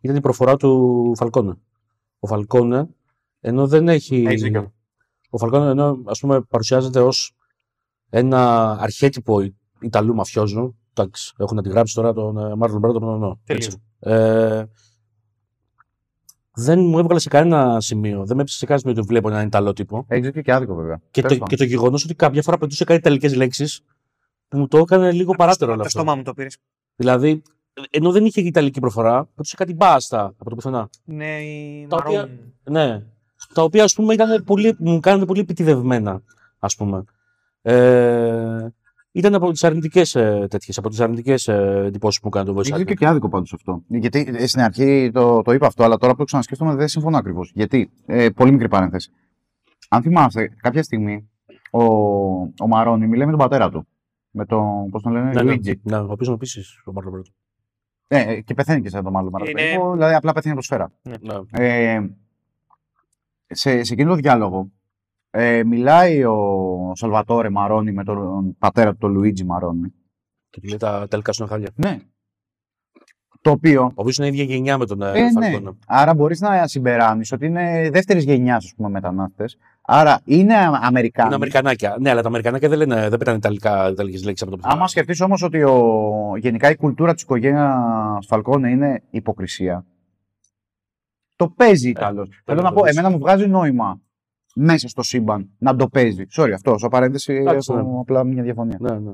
ήταν η προφορά του Φαλκόνε. Ο Φαλκόνε, ενώ δεν έχει... Έχεις δίκιο. Ο Φαλκόνε, ενώ ας πούμε παρουσιάζεται ως ένα αρχέτυπο Ι- Ιταλού μαφιόζου. Εντάξει, έχουν αντιγράψει τώρα τον ε, Μάρλον Μπράντο τον Ονό. Τελείως. Ε, δεν μου έβγαλε σε κανένα σημείο. Δεν με έψησε σε κανένα σημείο ότι βλέπω έναν Ιταλό τύπο. Έχει δίκιο και άδικο βέβαια. Και Τέλος το, πάντων. και το γεγονός ότι κάποια φορά πετούσε κάτι ιταλικές λέξεις που μου το έκανε λίγο παράτερο όλο Το αυτό. στόμα μου το πήρες. Δηλαδή, ενώ δεν είχε ιταλική προφορά, πετούσε κάτι μπάστα από το πουθενά. Ναι, η Τα οποία- Μαρόν. Ναι. Τα οποία ας πούμε ήταν πολύ, μου κάνανε πολύ επιτιδευμένα, ας πούμε. Ε, ήταν από τις αρνητικές ε, τέτοιες, από τις αρνητικές ε, εντυπώσεις που μου έκανε το voice Έχει δίκιο acting. και άδικο πάντως αυτό. Γιατί ε, στην αρχή το, το είπα αυτό, αλλά τώρα που το ξανασκέφτομαι δεν συμφωνώ ακριβώς. Γιατί, ε, πολύ μικρή παρένθεση. Αν θυμάστε, κάποια στιγμή ο, ο Μαρόνι μιλάει με τον πατέρα του. Με τον, πώς τον λένε, Ναι, ναι, Luigi. ναι, ο οποίος είναι επίσης ο Μάρλον Μπράντο. Ε, ε, και πεθαίνει και σαν τον Μάρλον Μπράντο. Είναι- Δηλαδή απλά πεθαίνει από σφαίρα. Ναι. Ε, σε, σε εκείνο το διάλογο ε, μιλάει ο Σαλβατόρε Μαρόνι με τον πατέρα του, τον Λουίτζι Μαρόνι. Και του λέει τα τελικά σου είναι χάλια. Ναι. Το οποίο Ο οποίος είναι ίδια γενιά με τον ε, Ε, ναι. Φαλκόνα. Άρα μπορείς να συμπεράνεις ότι είναι δεύτερης γενιάς μετανάστες. Άρα είναι Α- Αμερικάνοι. Είναι Αμερικανάκια. Ναι, αλλά τα Αμερικανάκια δεν, λένε, δεν πετάνε ιταλικά, ιταλικές λέξεις από το πουθενά. Άμα σκεφτείς όμως ότι ο, γενικά η κουλτούρα της οικογένειας Φαλκόνε είναι υποκρισία. Το παίζει Ιταλό. Θέλω να να το πω, δεις. εμένα μου βγάζει νόημα μέσα στο σύμπαν να το παίζει. Sorry, αυτό. Σε παρένθεση Εντάξει, έχω ναι. απλά μια διαφωνία. Ναι, ναι.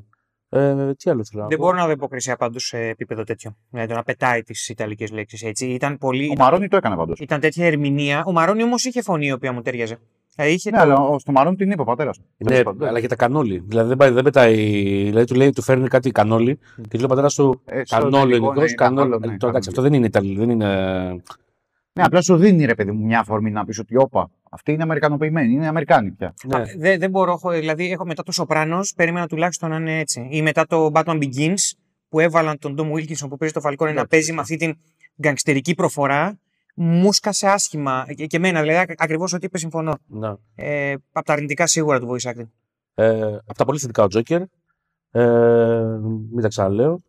Ε, τι άλλο θέλω να Δεν πω; μπορώ να δω υποκρισία πάντω σε επίπεδο τέτοιο. Δηλαδή το να πετάει τις Ιταλικές λέξεις έτσι. Ήταν πολύ. Ο Μαρόνι το έκανε πάντως. Ήταν τέτοια ερμηνεία. Ο Μαρόνι όμως είχε φωνή η οποία μου ταιριάζε. Ε, είχε Ναι, το- αλλά ο- στο Μαρόνι την είπε ο πατέρας. Ναι, αλλά και τα κανόλι. Δηλαδή δεν, πάει, δεν πετάει. Δηλαδή του λέει, του φέρνει κάτι κανόλι και του λέει ο πατέρας του Ε, στο κανόλι ελληνικό ελληνικό. είναι Κανόλι. κανόλο, ναι, Ε, το, εντάξει, κανόλι. αυτό δεν είναι Ιταλί. Δεν είναι. Ναι, απλά σου δίνει ρε παιδί μου μια αφορμή να πεις ότι όπα, αυτή είναι Αμερικανοποιημένη, είναι Αμερικάνη πια. Ναι. Δεν, δεν μπορώ, έχω- δηλαδή έχω μετά το Σοπράνο, περίμενα τουλάχιστον να είναι έτσι. Ή μετά το Batman Begins, που έβαλαν τον Tom Wilkinson που παίζει το Falcone να Εντάξει, παίζει ναι. με αυτή την γκαγκστερική προφορά. Μου σκάσε άσχημα. Και, και εμένα, δηλαδή, ακριβώς ό,τι είπε, συμφωνώ. ναι. Ε, από τα αρνητικά σίγουρα του voice acting. Ε, από τα πολύ θετικά ο Τζόκερ. Ε, μην τα ξαναλέω.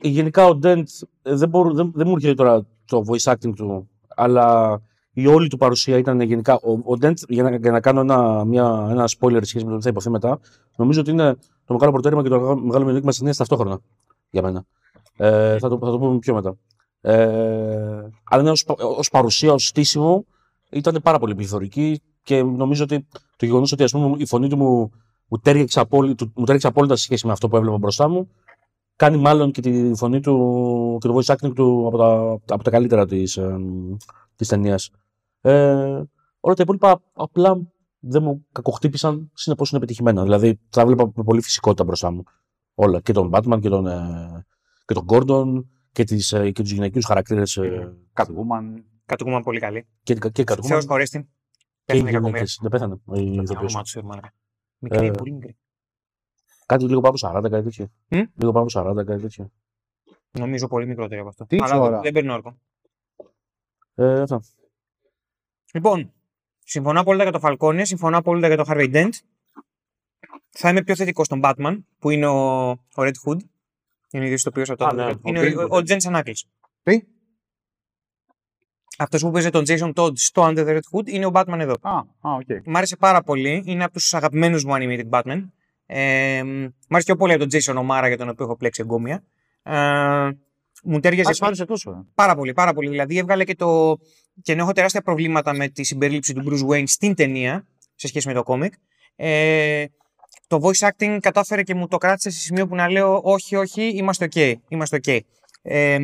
Ε, Γενικά ο Ντέντ ε, δεν, μπορώ, δεν, δεν μου έρχεται τώρα το voice acting του, αλλά η όλη του παρουσία ήταν γενικά. Ο, ο Ντέντ, για να, για να κάνω ένα, μια, ένα spoiler σχέση με το τι θα υποθεί μετά, νομίζω ότι είναι το μεγάλο προτέρημα και το μεγάλο- μεγάλο μειονέκτημα της ταινία ταυτόχρονα για μένα. Ε, θα, το, θα το πούμε πιο μετά. Ε, αλλά ναι, ως, πα- ως παρουσία, ως στήσιμο, ήταν πάρα πολύ πληθωρική και νομίζω ότι το γεγονός ότι ας πούμε, η φωνή του μου, μου, τέριαξε απόλυτα, μου τέριαξε απόλυτα σε σχέση με αυτό που έβλεπα μπροστά μου, κάνει μάλλον και τη φωνή του και το voice acting του από τα, από τα καλύτερα της, ε, της ταινίας. Ε, όλα τα υπόλοιπα απλά δεν μου κακοχτύπησαν, συνεπώς είναι πετυχημένα. Δηλαδή τα έβλεπα με πολύ φυσικότητα μπροστά μου. Όλα. Και τον Batman και τον, ε, και τον Gordon και, τις, ε, και τους γυναικείους χαρακτήρες ε, Catwoman. Κατοικούμε πολύ καλή. και, και Catwoman. Θεός χωρίς την. και οι Πέθανε κακομοίρα. γυναίκες. Δεν πέθανε. η Το ηθοποιός. όνομα του Σερμάνα. Μικρή, Ε, πολύ μικρή. Κάτι λίγο πάνω από 40, κάτι τέτοιο. Μμ; Λίγο πάνω από 40, κάτι τέτοιο. Νομίζω πολύ μικρότερη από αυτό. Τι Αλλά ώρα; δεν, δεν παίρνει όρκο. Ε, αυτά. Λοιπόν, συμφωνώ απόλυτα για το Falcone, συμφωνώ απόλυτα για το Harvey Dent. Θα είμαι πιο θετικός στον Batman, που είναι ο, ο Red Hood. Είναι ο ίδιος το οποίος Α, ναι, ο Είναι Green ο, ο, Hood. ο Jensen Ackles. Τι; Αυτός που παίζει τον Jason Todd στο Under the Red Hood είναι ο Batman εδώ. Α, α, οκ. Μ' άρεσε πάρα πολύ. Είναι από τους αγαπημένους μου animated Batman. Ε, μ' άρεσε πιο πολύ από τον Jason O'Mara για τον οποίο έχω πλέξει εγκόμια. Ε, μου ταίριαζε Α, σ' άρεσε τόσο. ε. Πάρα πολύ, πάρα πολύ. Δηλαδή έβγαλε και το. και ενώ έχω τεράστια προβλήματα με τη συμπερίληψη του Bruce Wayne στην ταινία σε σχέση με το κόμικ. Ε, το voice acting κατάφερε και μου το κράτησε σε σημείο που να λέω όχι, όχι, είμαστε ok. Είμαστε ok. Ε,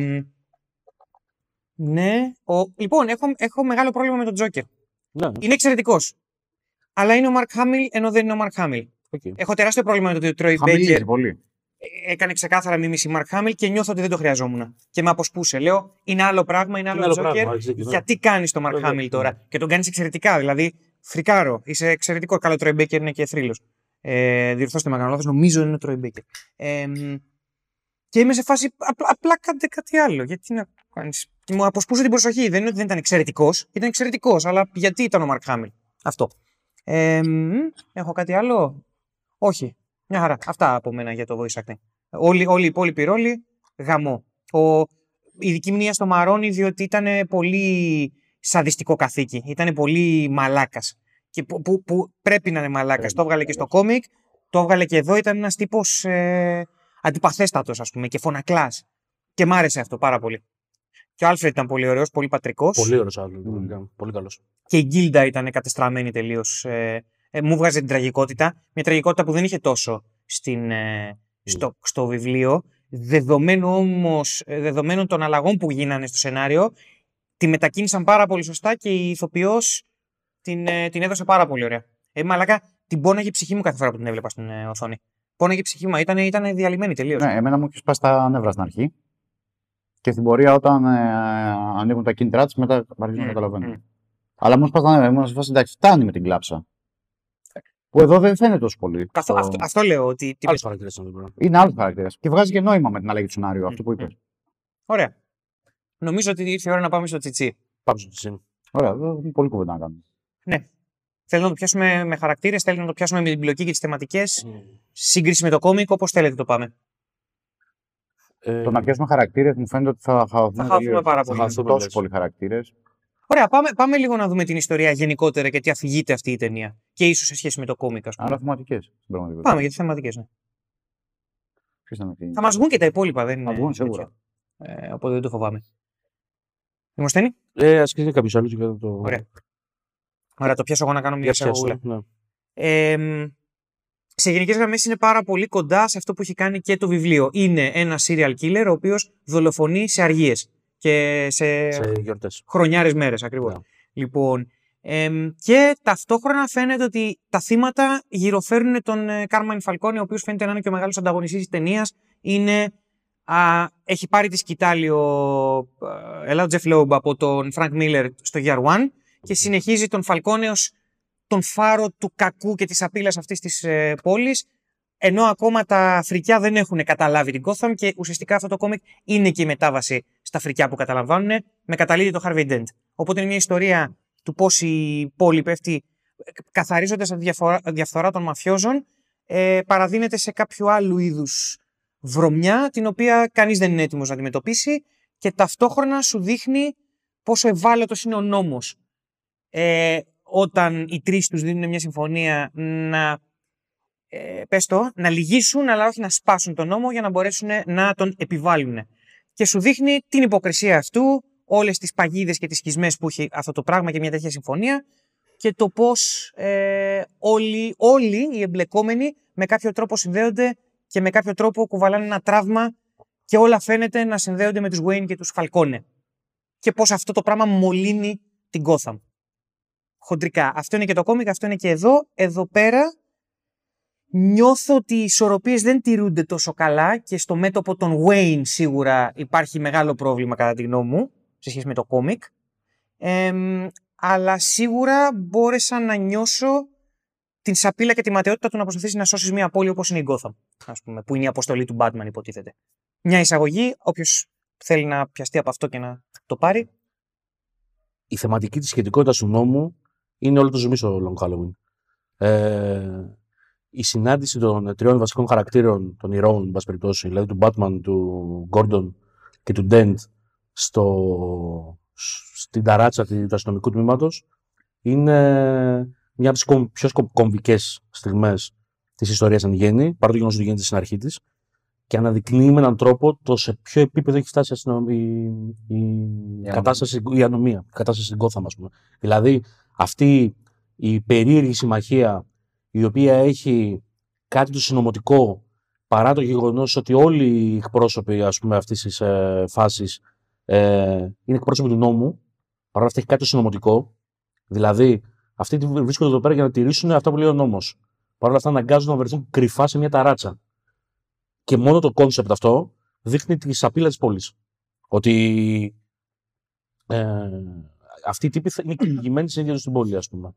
ναι. Ο, λοιπόν, έχω, έχω μεγάλο πρόβλημα με τον Joker. Ναι, Είναι εξαιρετικός. Αλλά είναι ο Mark Hamill ενώ δεν είναι ο Mark Hamill. OK. Έχω τεράστιο πρόβλημα με το ότι ο Troy Baker Χαμιλίζει πολύ. έκανε ξεκάθαρα μίμηση Mark Hamill και νιώθω ότι δεν το χρειαζόμουν. Και με αποσπούσε. Λέω, είναι άλλο πράγμα, είναι άλλο, Είναι άλλο Joker. πράγμα, έχεις δίκιο, ναι. Γιατί κάνεις το Mark Βέβαια, Hamill τώρα; ναι. Και τον κάνεις εξαιρετικά. Δηλαδή, φρικάρω. Είσαι εξαιρετικό. Καλό Troy Baker είναι και θρύλος. Ε, διορθώστε με αν κάνω λάθος, νομίζω είναι ο Troy Baker. Ε, μ, και είμαι σε φάση απλά, απλά κάντε κάτι άλλο. Γιατί να κάνεις. Και Μου αποσπούσε την προσοχή. Δεν είναι ότι δεν ήταν εξαιρετικός. Ήταν εξαιρετικός. Αλλά γιατί ήταν ο Mark Hamill. Αυτό. Ε, μ, έχω κάτι άλλο. Όχι. Μια χαρά. Αυτά από μένα για το voice acting. Όλοι, όλοι οι υπόλοιποι ρόλοι, γαμό. Ο, η δική μνήμα στο Μαρόνι, διότι ήταν πολύ σαδιστικό καθήκη. Ήταν πολύ μαλάκας. Και που, που, που πρέπει να είναι μαλάκας. Πρέπει, Το έβγαλε και στο βεβαίως. κόμικ, το έβγαλε και εδώ. Ήταν ένας τύπος ε, αντιπαθέστατος, ας πούμε, και φωνακλάς. Και μ' άρεσε αυτό πάρα πολύ. Και ο Άλφρεντ ήταν πολύ ωραίος, πολύ πατρικός. Πολύ ωραίος άλλο. Μμμ. Πολύ καλός. Και η Γκίλντα ήταν κατεστραμμένη τελείως. Ε, ε, μου βγάζει την τραγικότητα. Μια τραγικότητα που δεν είχε τόσο στην, ε, στο, στο βιβλίο. Δεδομένου όμως, δεδομένων των αλλαγών που γίνανε στο σενάριο, τη μετακίνησαν πάρα πολύ σωστά και η ηθοποιός την, ε, την έδωσε πάρα πολύ ωραία. Ε, μαλάκα, την πόναγε η ψυχή μου κάθε φορά που την έβλεπα στην ε, οθόνη. Πόναγε η ψυχή μου, ήταν, ήταν διαλυμένη τελείως. Ναι, εμένα μου έχει σπάσει τα νεύρα στην αρχή. Και στην πορεία, όταν ε, ανοίγουν τα κίνητρά τη, μετά αρχίζω να Μμ, καταλαβαίνω. μμ. Αλλά μου σπάσει τα νεύρα. Ήμουν σε φάση εντάξει, φτάνει με την κλάψα. Που εδώ δεν φαίνεται τόσο πολύ. Αυτό, Το- αυτό, αυτό λέω ότι. τι- Άλλος χαρακτήρας ήταν εδώ πέρα. Είναι άλλος χαρακτήρας. Και βγάζει και νόημα με την αλλαγή του σενάριου, αυτό που είπες. Ωραία. Νομίζω ότι ήρθε η ώρα να πάμε στο τσιτσί. Πάμε στο τσιτσί. Ωραία, εδώ έχουμε πολύ κουβέντα να κάνουμε. Ναι. Θέλω να το πιάσουμε με χαρακτήρες, θέλω να το πιάσουμε με την πλοκή και τις θεματικές. Σύγκριση με το κόμικ, όπω θέλετε το πάμε; Ε, Το να πιάσουμε χαρακτήρες μου φαίνεται ότι θα χαθούμε. Θα χαθούμε τελείως. πάρα Θα πολύ. χαθούμε Τόσο τόσοι πολλοί χαρακτήρες. Ωραία, πάμε, πάμε λίγο να δούμε την ιστορία γενικότερα και τι αφηγείται αυτή η ταινία. Και ίσως σε σχέση με το κόμικ, ας πούμε. Αλλά θεματικέ στην πραγματικότητα. Πάμε για τις θεματικές. Ναι. Ποιος θα με πει. Θα μας βγουν και τα υπόλοιπα, δεν είναι. Θα βγουν τέτοιο. σίγουρα. Ε, οπότε δεν το φοβάμαι. Δημοσθένη; Ε, ας κλείσει κάποιος άλλος και θα το... Ωραία. Ωραία, το πιάσω εγώ να κάνω μια Για πιάσε, εισαγωγούλα. ναι. Ε, μ, σε γενικές γραμμές είναι πάρα πολύ κοντά σε αυτό που έχει κάνει και το βιβλίο. Είναι ένα serial killer ο οποίος δολοφονεί σε αργίες και σε, Σε γιορτές. χρονιάρες μέρες ακριβώς. Ναι. Λοιπόν, εμ, και ταυτόχρονα φαίνεται ότι τα θύματα γυροφέρνουν τον ε, Κάρμαν Φαλκόνη, ο οποίος φαίνεται να είναι και ο μεγάλος ανταγωνιστής της ταινίας. Είναι, α, έχει πάρει τη σκυτάλη ο Loeb από τον Frank Miller στο Year One και συνεχίζει τον Falcone ως τον φάρο του κακού και της απειλής αυτής της ε, πόλης ενώ ακόμα τα φρικιά δεν έχουν καταλάβει την Gotham και ουσιαστικά αυτό το κόμικ είναι και η μετάβαση στα φρικιά που καταλαμβάνουν με καταλύτη το Harvey Dent. Οπότε είναι μια ιστορία του πώς η πόλη πέφτει ε, καθαρίζοντας τη διαφορά, διαφθορά των μαφιόζων ε, παραδίνεται σε κάποιο άλλου είδους βρωμιά την οποία κανείς δεν είναι έτοιμος να αντιμετωπίσει και ταυτόχρονα σου δείχνει πόσο ευάλωτος είναι ο νόμος ε, όταν οι τρεις τους δίνουν μια συμφωνία να ε, πες το, να λυγίσουν αλλά όχι να σπάσουν τον νόμο για να μπορέσουν να τον επιβάλλουν. Και σου δείχνει την υποκρισία αυτού, όλες τις παγίδες και τις σχισμές που έχει αυτό το πράγμα και μια τέτοια συμφωνία και το πώς ε, όλοι, όλοι οι εμπλεκόμενοι με κάποιο τρόπο συνδέονται και με κάποιο τρόπο κουβαλάνε ένα τραύμα και όλα φαίνεται να συνδέονται με τους Wayne και τους Falcone. Και πώς αυτό το πράγμα μολύνει την Gotham. Χοντρικά. Αυτό είναι και το κόμικ, αυτό είναι και εδώ. Εδώ πέρα νιώθω ότι οι ισορροπίες δεν τηρούνται τόσο καλά και στο μέτωπο των Wayne σίγουρα υπάρχει μεγάλο πρόβλημα κατά τη γνώμη μου σε σχέση με το κόμικ. Εμ, αλλά σίγουρα μπόρεσα να νιώσω την σαπίλα και τη ματαιότητα του να προσπαθήσει να σώσεις μια πόλη όπως είναι η Gotham, ας πούμε, που είναι η αποστολή του Batman υποτίθεται. Μια εισαγωγή, όποιος θέλει να πιαστεί από αυτό και να το πάρει. η θεματική της σχετικότητας του νόμου είναι όλο το ζουμί στο Long Halloween. Ε, η συνάντηση των τριών βασικών χαρακτήρων των ηρώων, εν πάση περιπτώσει, δηλαδή του Batman, του Gordon και του Dent στο, στην ταράτσα του αστυνομικού τμήματος είναι μια από τις κομ- πιο κομβικές στιγμές της ιστορίας εν γέννη, παρά το γεγονός ότι γίνεται στην αρχή της, και αναδεικνύει με έναν τρόπο το σε ποιο επίπεδο έχει φτάσει η, αστυνομ- η, η Η κατάσταση, η ανομία, η κατάσταση στην Gotham, ας πούμε. Δηλαδή, αυτή η περίεργη συμμαχία η οποία έχει κάτι το συνωμοτικό παρά το γεγονός ότι όλοι οι εκπρόσωποι ας πούμε, αυτής της ε, φάσης ε, είναι εκπρόσωποι του νόμου, παρά αυτά έχει κάτι το συνωμοτικό, δηλαδή αυτοί τι βρίσκονται εδώ πέρα για να τηρήσουν αυτά που λέει ο νόμος. Παρ' όλα αυτά αναγκάζονται να βρεθούν κρυφά σε μια ταράτσα. Και μόνο το κόνσεπτ αυτό δείχνει τη σαπίλα της πόλης. Ότι ε, αυτοί οι τύποι θα είναι κυνηγημένοι στην ίδια τους την πόλη, ας πούμε.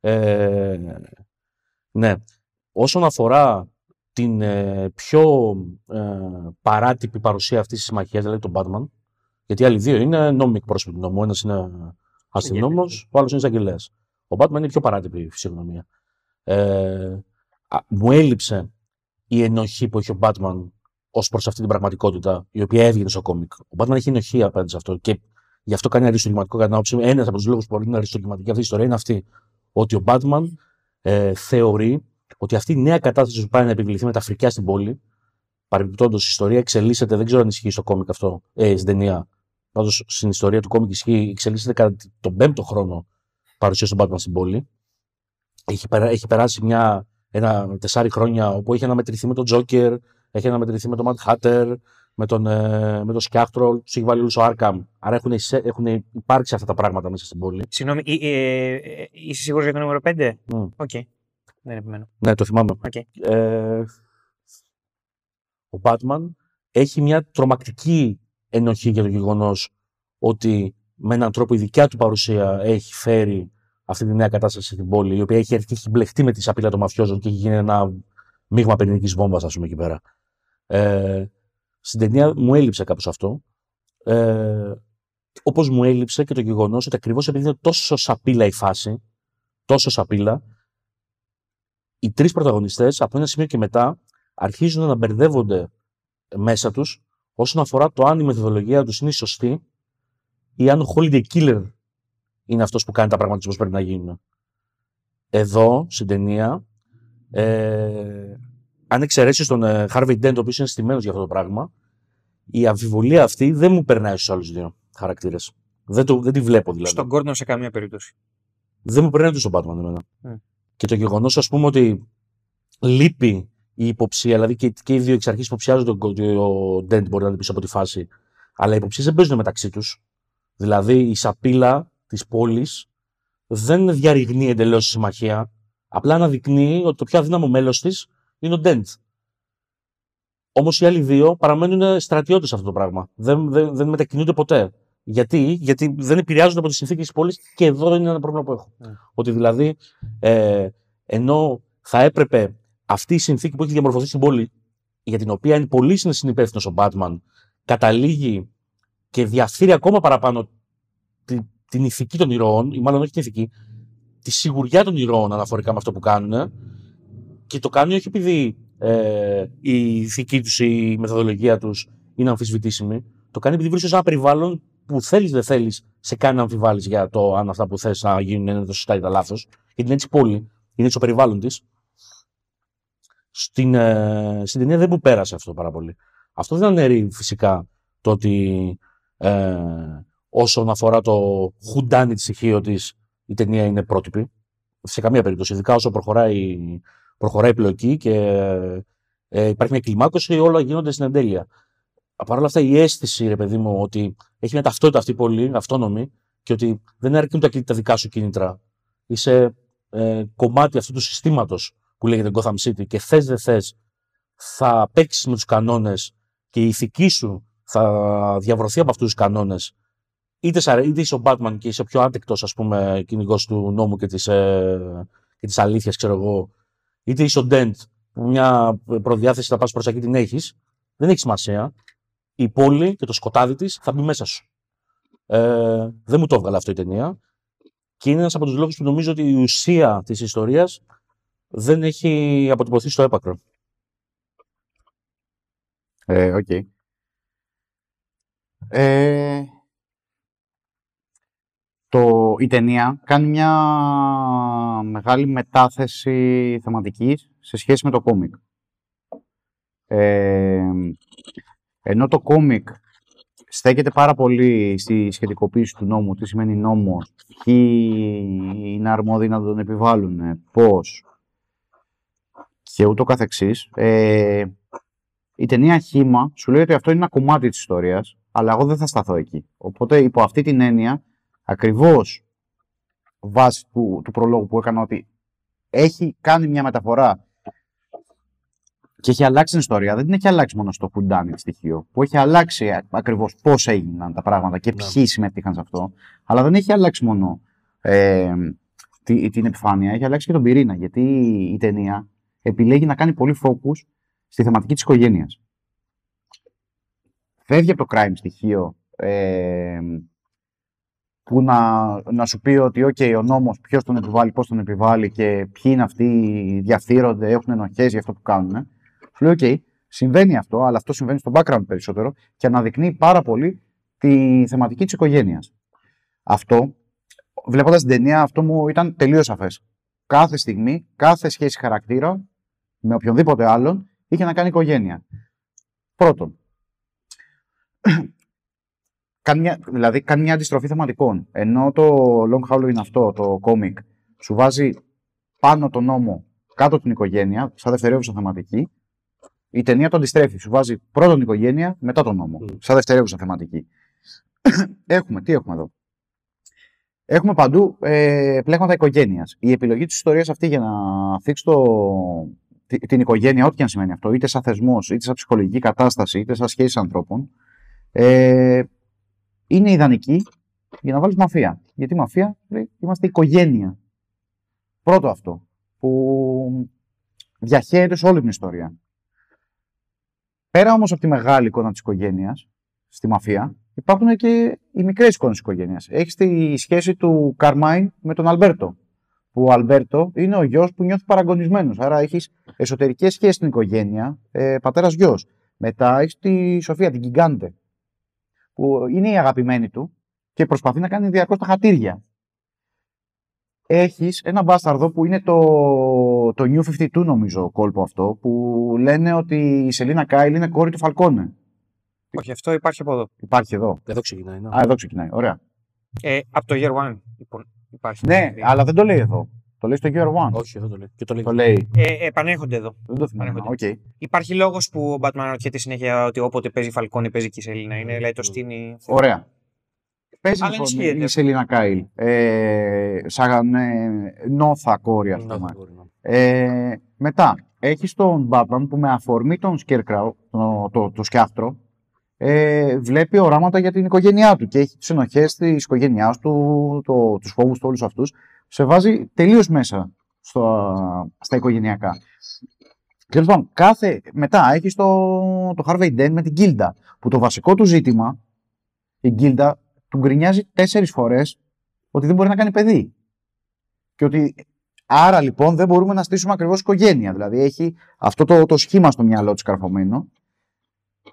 Ε, ναι. Όσον αφορά την ε, πιο ε, παράτυπη παρουσία αυτής της συμμαχίας, δηλαδή τον Batman, γιατί οι άλλοι δύο είναι νόμιμοι εκπρόσωποι του νόμου. Ένας είναι αστυνόμος, ο άλλος είναι εισαγγελέας. Ο Batman είναι η πιο παράτυπη φυσιογνωμία. Ε, α, μου έλειψε η ενοχή που έχει ο Batman ως προς αυτή την πραγματικότητα, η οποία έβγαινε στο κόμικ. Ο Batman έχει ενοχή απέναντι σε αυτό και γι' αυτό κάνει αριστοκυματικό κατά την άποψη μου. Ένας από τους λόγους που μπορεί να είναι αριστοκυματική αυτή η ιστορία είναι αυτή. ότι ο Batman ε, θεωρεί ότι αυτή η νέα κατάσταση που πάει να επιβληθεί με τα φρικιά στην πόλη, παρεμπιπτόντως η ιστορία εξελίσσεται, δεν ξέρω αν ισχύει στο κόμικ αυτό, ε, στην ταινία. Πάντως στην ιστορία του κόμικ ισχύει, εξελίσσεται κατά τον πέμπτο χρόνο παρουσία του Batman στην πόλη. Έχει, περά- έχει περάσει μια, ένα τεσσάρι χρόνια όπου έχει αναμετρηθεί με τον Joker, έχει αναμετρηθεί με τον Mad Hatter, με τον, ε, με τον Scarecrow, τους έχει βάλει όλους ο Arkham. Άρα έχουν, εισέ- έχουν υπάρξει αυτά τα πράγματα μέσα στην πόλη. Συγγνώμη, ε, ε, ε, είσαι σίγουρος για το νούμερο 5? Μμ. Οκ. Δεν επιμένω. Ναι, το θυμάμαι. Οκ. Ε, ο Batman έχει μια τρομακτική ενοχή για το γεγονός ότι με έναν τρόπο η δικιά του παρουσία έχει φέρει αυτή τη νέα κατάσταση στην πόλη, η οποία έχει, έρθει και έχει μπλεχτεί με τη σαπίλα των μαφιόζων και έχει γίνει ένα μείγμα πυρηνικής βόμβας, ας πούμε, εκεί πέρα. Ε, στην ταινία μου έλειψε κάπως αυτό. Ε, Όπως μου έλειψε και το γεγονός ότι ακριβώς επειδή είναι τόσο σαπίλα η φάση, τόσο σαπίλα, οι τρεις πρωταγωνιστές από ένα σημείο και μετά αρχίζουν να μπερδεύονται μέσα τους όσον αφορά το αν η μεθοδολογία τους είναι η σωστή ή αν ο Holiday Killer είναι αυτός που κάνει τα πράγματα όπως πρέπει να γίνουν. Εδώ, στην ταινία, ε, αν εξαιρέσεις τον ε, Harvey Dent, ο οποίος είναι στημένος για αυτό το πράγμα, η αμφιβολία αυτή δεν μου περνάει στους άλλους δύο χαρακτήρες. Δεν, το, δεν τη βλέπω δηλαδή. Στον Gordon σε καμία περίπτωση. Δεν μου περνάει τόσο Batman εμένα. Mm. Και το γεγονός, ας πούμε, ότι λείπει η υποψία, δηλαδή και, και οι δύο εξ αρχής υποψιάζονται ότι ο Dent μπορεί να είναι πίσω από τη φάση, αλλά οι υποψίες δεν παίζουν μεταξύ τους. Δηλαδή η σαπίλα της πόλης δεν διαρριγνύει εντελώς τη συμμαχία, απλά αναδεικνύει ότι το πιο αδύναμο μέλος της είναι ο Dent. Όμως οι άλλοι δύο παραμένουν στρατιώτες σε αυτό το πράγμα. Δεν, δεν, δεν μετακινούνται ποτέ. Γιατί; Γιατί δεν επηρεάζονται από τις συνθήκες της πόλης και εδώ είναι ένα πρόβλημα που έχω. Ναι. Ότι δηλαδή, ε, ενώ θα έπρεπε αυτή η συνθήκη που έχει διαμορφωθεί στην πόλη, για την οποία είναι πολύ συνυπεύθυνο ο Batman, καταλήγει και διαφθείρει ακόμα παραπάνω τη, την ηθική των ηρώων, ή μάλλον όχι την ηθική, τη σιγουριά των ηρώων αναφορικά με αυτό που κάνουν. Και το κάνουν όχι επειδή ε, η ηθική τους, η μεθοδολογία τους είναι αμφισβητήσιμη. Το κάνει επειδή βρίσκεται σε ένα περιβάλλον που θέλεις δεν θέλεις, σε κάνει να αμφιβάλλεις για το αν αυτά που θες να γίνουν είναι το σωστά ή τα λάθος. Γιατί είναι έτσι πόλη, είναι έτσι το περιβάλλον της. Στην, ε, στην ταινία δεν μου πέρασε αυτό πάρα πολύ. Αυτό δεν αναιρεί φυσικά το ότι ε, όσον αφορά το χουντάνι τη στοιχείο της, η ταινία είναι πρότυπη. Σε καμία περίπτωση. Ειδικά όσο προχωράει, προχωράει η πλοκή και ε, υπάρχει μια κλιμάκωση, όλα γίνονται στην εντέλεια. Παρ' όλα αυτά, η αίσθηση, ρε παιδί μου, ότι έχει μια ταυτότητα αυτή πολύ αυτόνομη και ότι δεν αρκούν τα, τα δικά σου κίνητρα. Είσαι ε, κομμάτι αυτού του συστήματος που λέγεται Gotham City και θες δεν θες, θα παίξεις με τους κανόνες και η ηθική σου θα διαβρωθεί από αυτούς τους κανόνες. Είτε, σ' αρέ- είτε είσαι ο Batman και είσαι πιο άντεκτος, ας πούμε, κυνηγός του νόμου και της ε, και της αλήθειας, ξέρω εγώ, είτε είσαι ο Dent που μια προδιάθεση να πας προς εκεί την έχεις, δεν έχει σημασία. Η πόλη και το σκοτάδι της θα μπει μέσα σου. Ε, δεν μου το έβγαλε αυτό η ταινία. Και είναι ένας από τους λόγους που νομίζω ότι η ουσία της ιστορίας δεν έχει αποτυπωθεί στο έπακρο. Ε, οκέι. Ε, το, η ταινία κάνει μια μεγάλη μετάθεση θεματικής σε σχέση με το κόμικ. Ε, ενώ το κόμικ στέκεται πάρα πολύ στη σχετικοποίηση του νόμου, τι σημαίνει νόμος, ποιοι είναι αρμόδιοι να τον επιβάλλουν, πώς και ούτω καθεξής. Ε, η ταινία Χήμα σου λέει ότι αυτό είναι ένα κομμάτι της ιστορίας, αλλά εγώ δεν θα σταθώ εκεί. Οπότε υπό αυτή την έννοια, ακριβώς βάσει του, του προλόγου που έκανα ότι έχει κάνει μια μεταφορά και έχει αλλάξει την ιστορία. Δεν την έχει αλλάξει μόνο στο κουντάνι στοιχείο, που έχει αλλάξει α- ακριβώς πώς έγιναν τα πράγματα και Ναι. ποιοι συμμετείχαν σε αυτό, αλλά δεν έχει αλλάξει μόνο ε, τη- την επιφάνεια, έχει αλλάξει και τον πυρήνα, γιατί η ταινία επιλέγει να κάνει πολύ focus στη θεματική της οικογένειας. Φεύγει από το crime στοιχείο ε, που να, να σου πει ότι okay, ο νόμος ποιος τον επιβάλλει, πώς τον επιβάλλει και ποιοι είναι αυτοί, διαφθείρονται, έχουν ενοχές για αυτό που κάνουν. Σου λέει ok, συμβαίνει αυτό, αλλά αυτό συμβαίνει στο background περισσότερο και αναδεικνύει πάρα πολύ τη θεματική της οικογένειας. Αυτό βλέποντας την ταινία, αυτό μου ήταν τελείως σαφέ. Κάθε στιγμή, κάθε σχέση χαρακτήρα με οποιονδήποτε άλλον είχε να κάνει οικογένεια. Πρώτον, κάνει μια, δηλαδή κάνει μια αντιστροφή θεματικών. Ενώ το Long Halloween αυτό, το κόμικ, σου βάζει πάνω τον νόμο, κάτω την οικογένεια, σαν δευτερεύουσα θεματική, η ταινία το αντιστρέφει. Σου βάζει πρώτον την οικογένεια, μετά τον νόμο, Mm. σαν δευτερεύουσα θεματική. έχουμε, τι έχουμε εδώ. Έχουμε παντού ε, πλέγματα οικογένειας. Η επιλογή της ιστορίας αυτή για να θίξει το, τη- την οικογένεια, ό,τι και αν σημαίνει αυτό, είτε σαν θεσμός, είτε σαν ψυχολογική κατάσταση, είτε σαν σχέση ανθρώπων, ε, είναι ιδανική για να βάλεις μαφία. Γιατί μαφία λέει, είμαστε οικογένεια. Πρώτο αυτό. Που διαχέεται σε όλη την ιστορία. Πέρα όμως από τη μεγάλη εικόνα της οικογένειας, στη μαφία, υπάρχουν και οι μικρές εικόνες της οικογένειας. Έχεις τη σχέση του Καρμάιν με τον Αλμπέρτο. Που ο Αλμπέρτο είναι ο γιος που νιώθει παραγωνισμένος. Άρα έχεις εσωτερικές σχέσεις στην οικογένεια, ε, πατέρα-γιο. Μετά έχεις τη Σοφία, την Τζιγκάντε, που είναι η αγαπημένη του και προσπαθεί να κάνει διαρκώς τα χατήρια. Έχεις ένα μπάσταρδο που είναι το, το New 52, νομίζω, κόλπο αυτό, που λένε ότι η Σελίνα Κάιλ είναι κόρη του Φαλκόνε. Όχι, αυτό υπάρχει από εδώ. Υπάρχει εδώ. Εδώ ξεκινάει. Ναι. Α, εδώ ξεκινάει. Ωραία. Ε, από το Year One λοιπόν, υπάρχει. Ναι, αλλά δεν το λέει εδώ. Το λέει στο Year One. Όχι, εδώ το λέει. Και το λέει. Το λέει. Ε, επανέρχονται εδώ. Δεν το θυμάμαι. Πανέχονται. Οκ. Υπάρχει λόγος που ο Batman αναρωτιέται συνέχεια ότι όποτε παίζει Φαλκόνε παίζει και η Σελίνα. Είναι, δηλαδή το στήνει. Ωραία. Παίζει Αλλά λοιπόν ενισχύεται. η Σελίνα Κάιλ. Ε, σαν ε, νόθα κόρη, ας Ναι, πούμε. θα μπορεί, ναι. Ε, μετά, έχεις τον Batman που με αφορμή τον Scarecrow, το, το, το σκιάχτρο, ε, βλέπει οράματα για την οικογένειά του και έχει τις ενοχές της οικογένειάς του, το, τους φόβους του, όλους αυτούς. Σε βάζει τελείως μέσα στο, στα οικογενειακά. Και λοιπόν, κάθε, μετά έχεις το, το Harvey Dent με την Γκίλντα. Που το βασικό του ζήτημα, η Γκίλντα του γκρινιάζει τέσσερις φορές ότι δεν μπορεί να κάνει παιδί. Και ότι Άρα λοιπόν δεν μπορούμε να στήσουμε ακριβώς οικογένεια. Δηλαδή έχει αυτό το, το σχήμα στο μυαλό της καρφωμένο.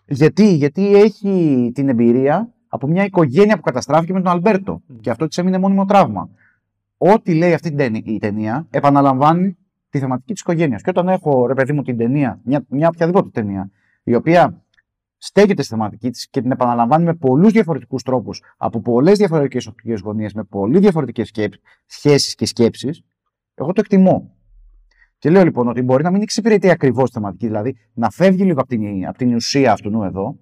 Γιατί, γιατί έχει την εμπειρία από μια οικογένεια που καταστράφηκε με τον Αλμπέρτο. Και αυτό της έμεινε μόνιμο τραύμα. Ό,τι λέει αυτή την ταινία, η ταινία επαναλαμβάνει τη θεματική της οικογένειας. Και όταν έχω, ρε παιδί μου, την ταινία, μια, μια οποιαδήποτε ταινία, η οποία στέκεται στη θεματική της και την επαναλαμβάνει με πολλούς διαφορετικούς τρόπους, από πολλές διαφορετικές οπτικές γωνίες, με πολύ διαφορετικές σχέσεις και σκέψεις, εγώ το εκτιμώ. Και λέω λοιπόν ότι μπορεί να μην εξυπηρετεί ακριβώς τη θεματική, δηλαδή να φεύγει λίγο από την, από την ουσία αυτού εδώ,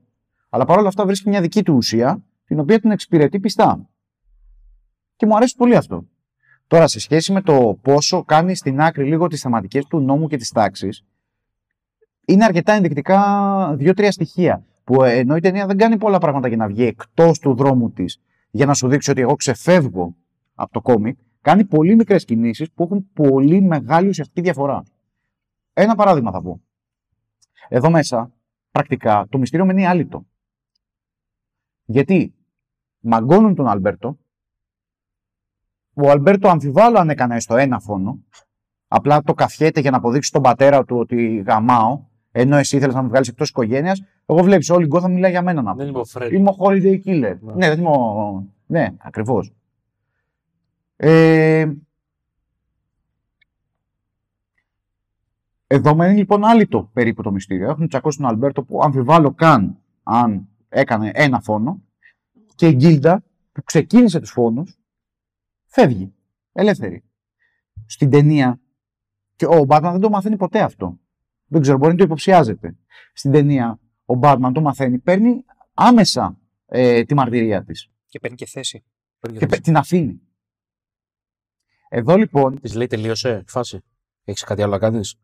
αλλά παρόλα αυτά βρίσκει μια δική του ουσία, την οποία την εξυπηρετεί πιστά. Και μου αρέσει πολύ αυτό. Τώρα, σε σχέση με το πόσο κάνει στην άκρη λίγο τις θεματικές του νόμου και τη τάξη, είναι αρκετά ενδεικτικά δύο-τρία στοιχεία. Που ε, ενώ η ταινία δεν κάνει πολλά πράγματα για να βγει εκτός του δρόμου της, για να σου δείξει ότι εγώ ξεφεύγω από το κόμικ, κάνει πολύ μικρές κινήσεις που έχουν πολύ μεγάλη ουσιαστική διαφορά. Ένα παράδειγμα θα πω. Εδώ μέσα, πρακτικά, το μυστήριο μένει άλυτο. Γιατί μαγκώνουν τον Αλμπέρτο. Ο Αλμπέρτο αμφιβάλλω αν έκανε στο ένα φόνο. Απλά το καυχιέται για να αποδείξει στον πατέρα του ότι γαμάω, ενώ εσύ ήθελε να με βγάλεις εκτός οικογένειας. Εγώ βλέπεις, όλη η Gotham μιλάει για μένα να Δεν πω. είμαι ο Φρέντο. Είμαι ο Holiday Killer. Ναι. Ναι, δεν είμαι ο... Ναι, ακριβώς. Ε, εδώ μένει λοιπόν άλυτο περίπου το μυστήριο. Έχουν τσακώσει τον Αλμπέρτο που αμφιβάλλω καν αν έκανε ένα φόνο και η Γκίλντα που ξεκίνησε τους φόνους φεύγει ελεύθερη. Στην ταινία και ο Batman δεν το μαθαίνει ποτέ αυτό. Δεν ξέρω, μπορεί να το υποψιάζεται. Στην ταινία ο Batman το μαθαίνει, παίρνει άμεσα ε, τη μαρτυρία της Και παίρνει και θέση. και πε- την αφήνει. Εδώ λοιπόν, Της λέει τελείωσε η φάση. Έχεις κάτι άλλο να κάνεις;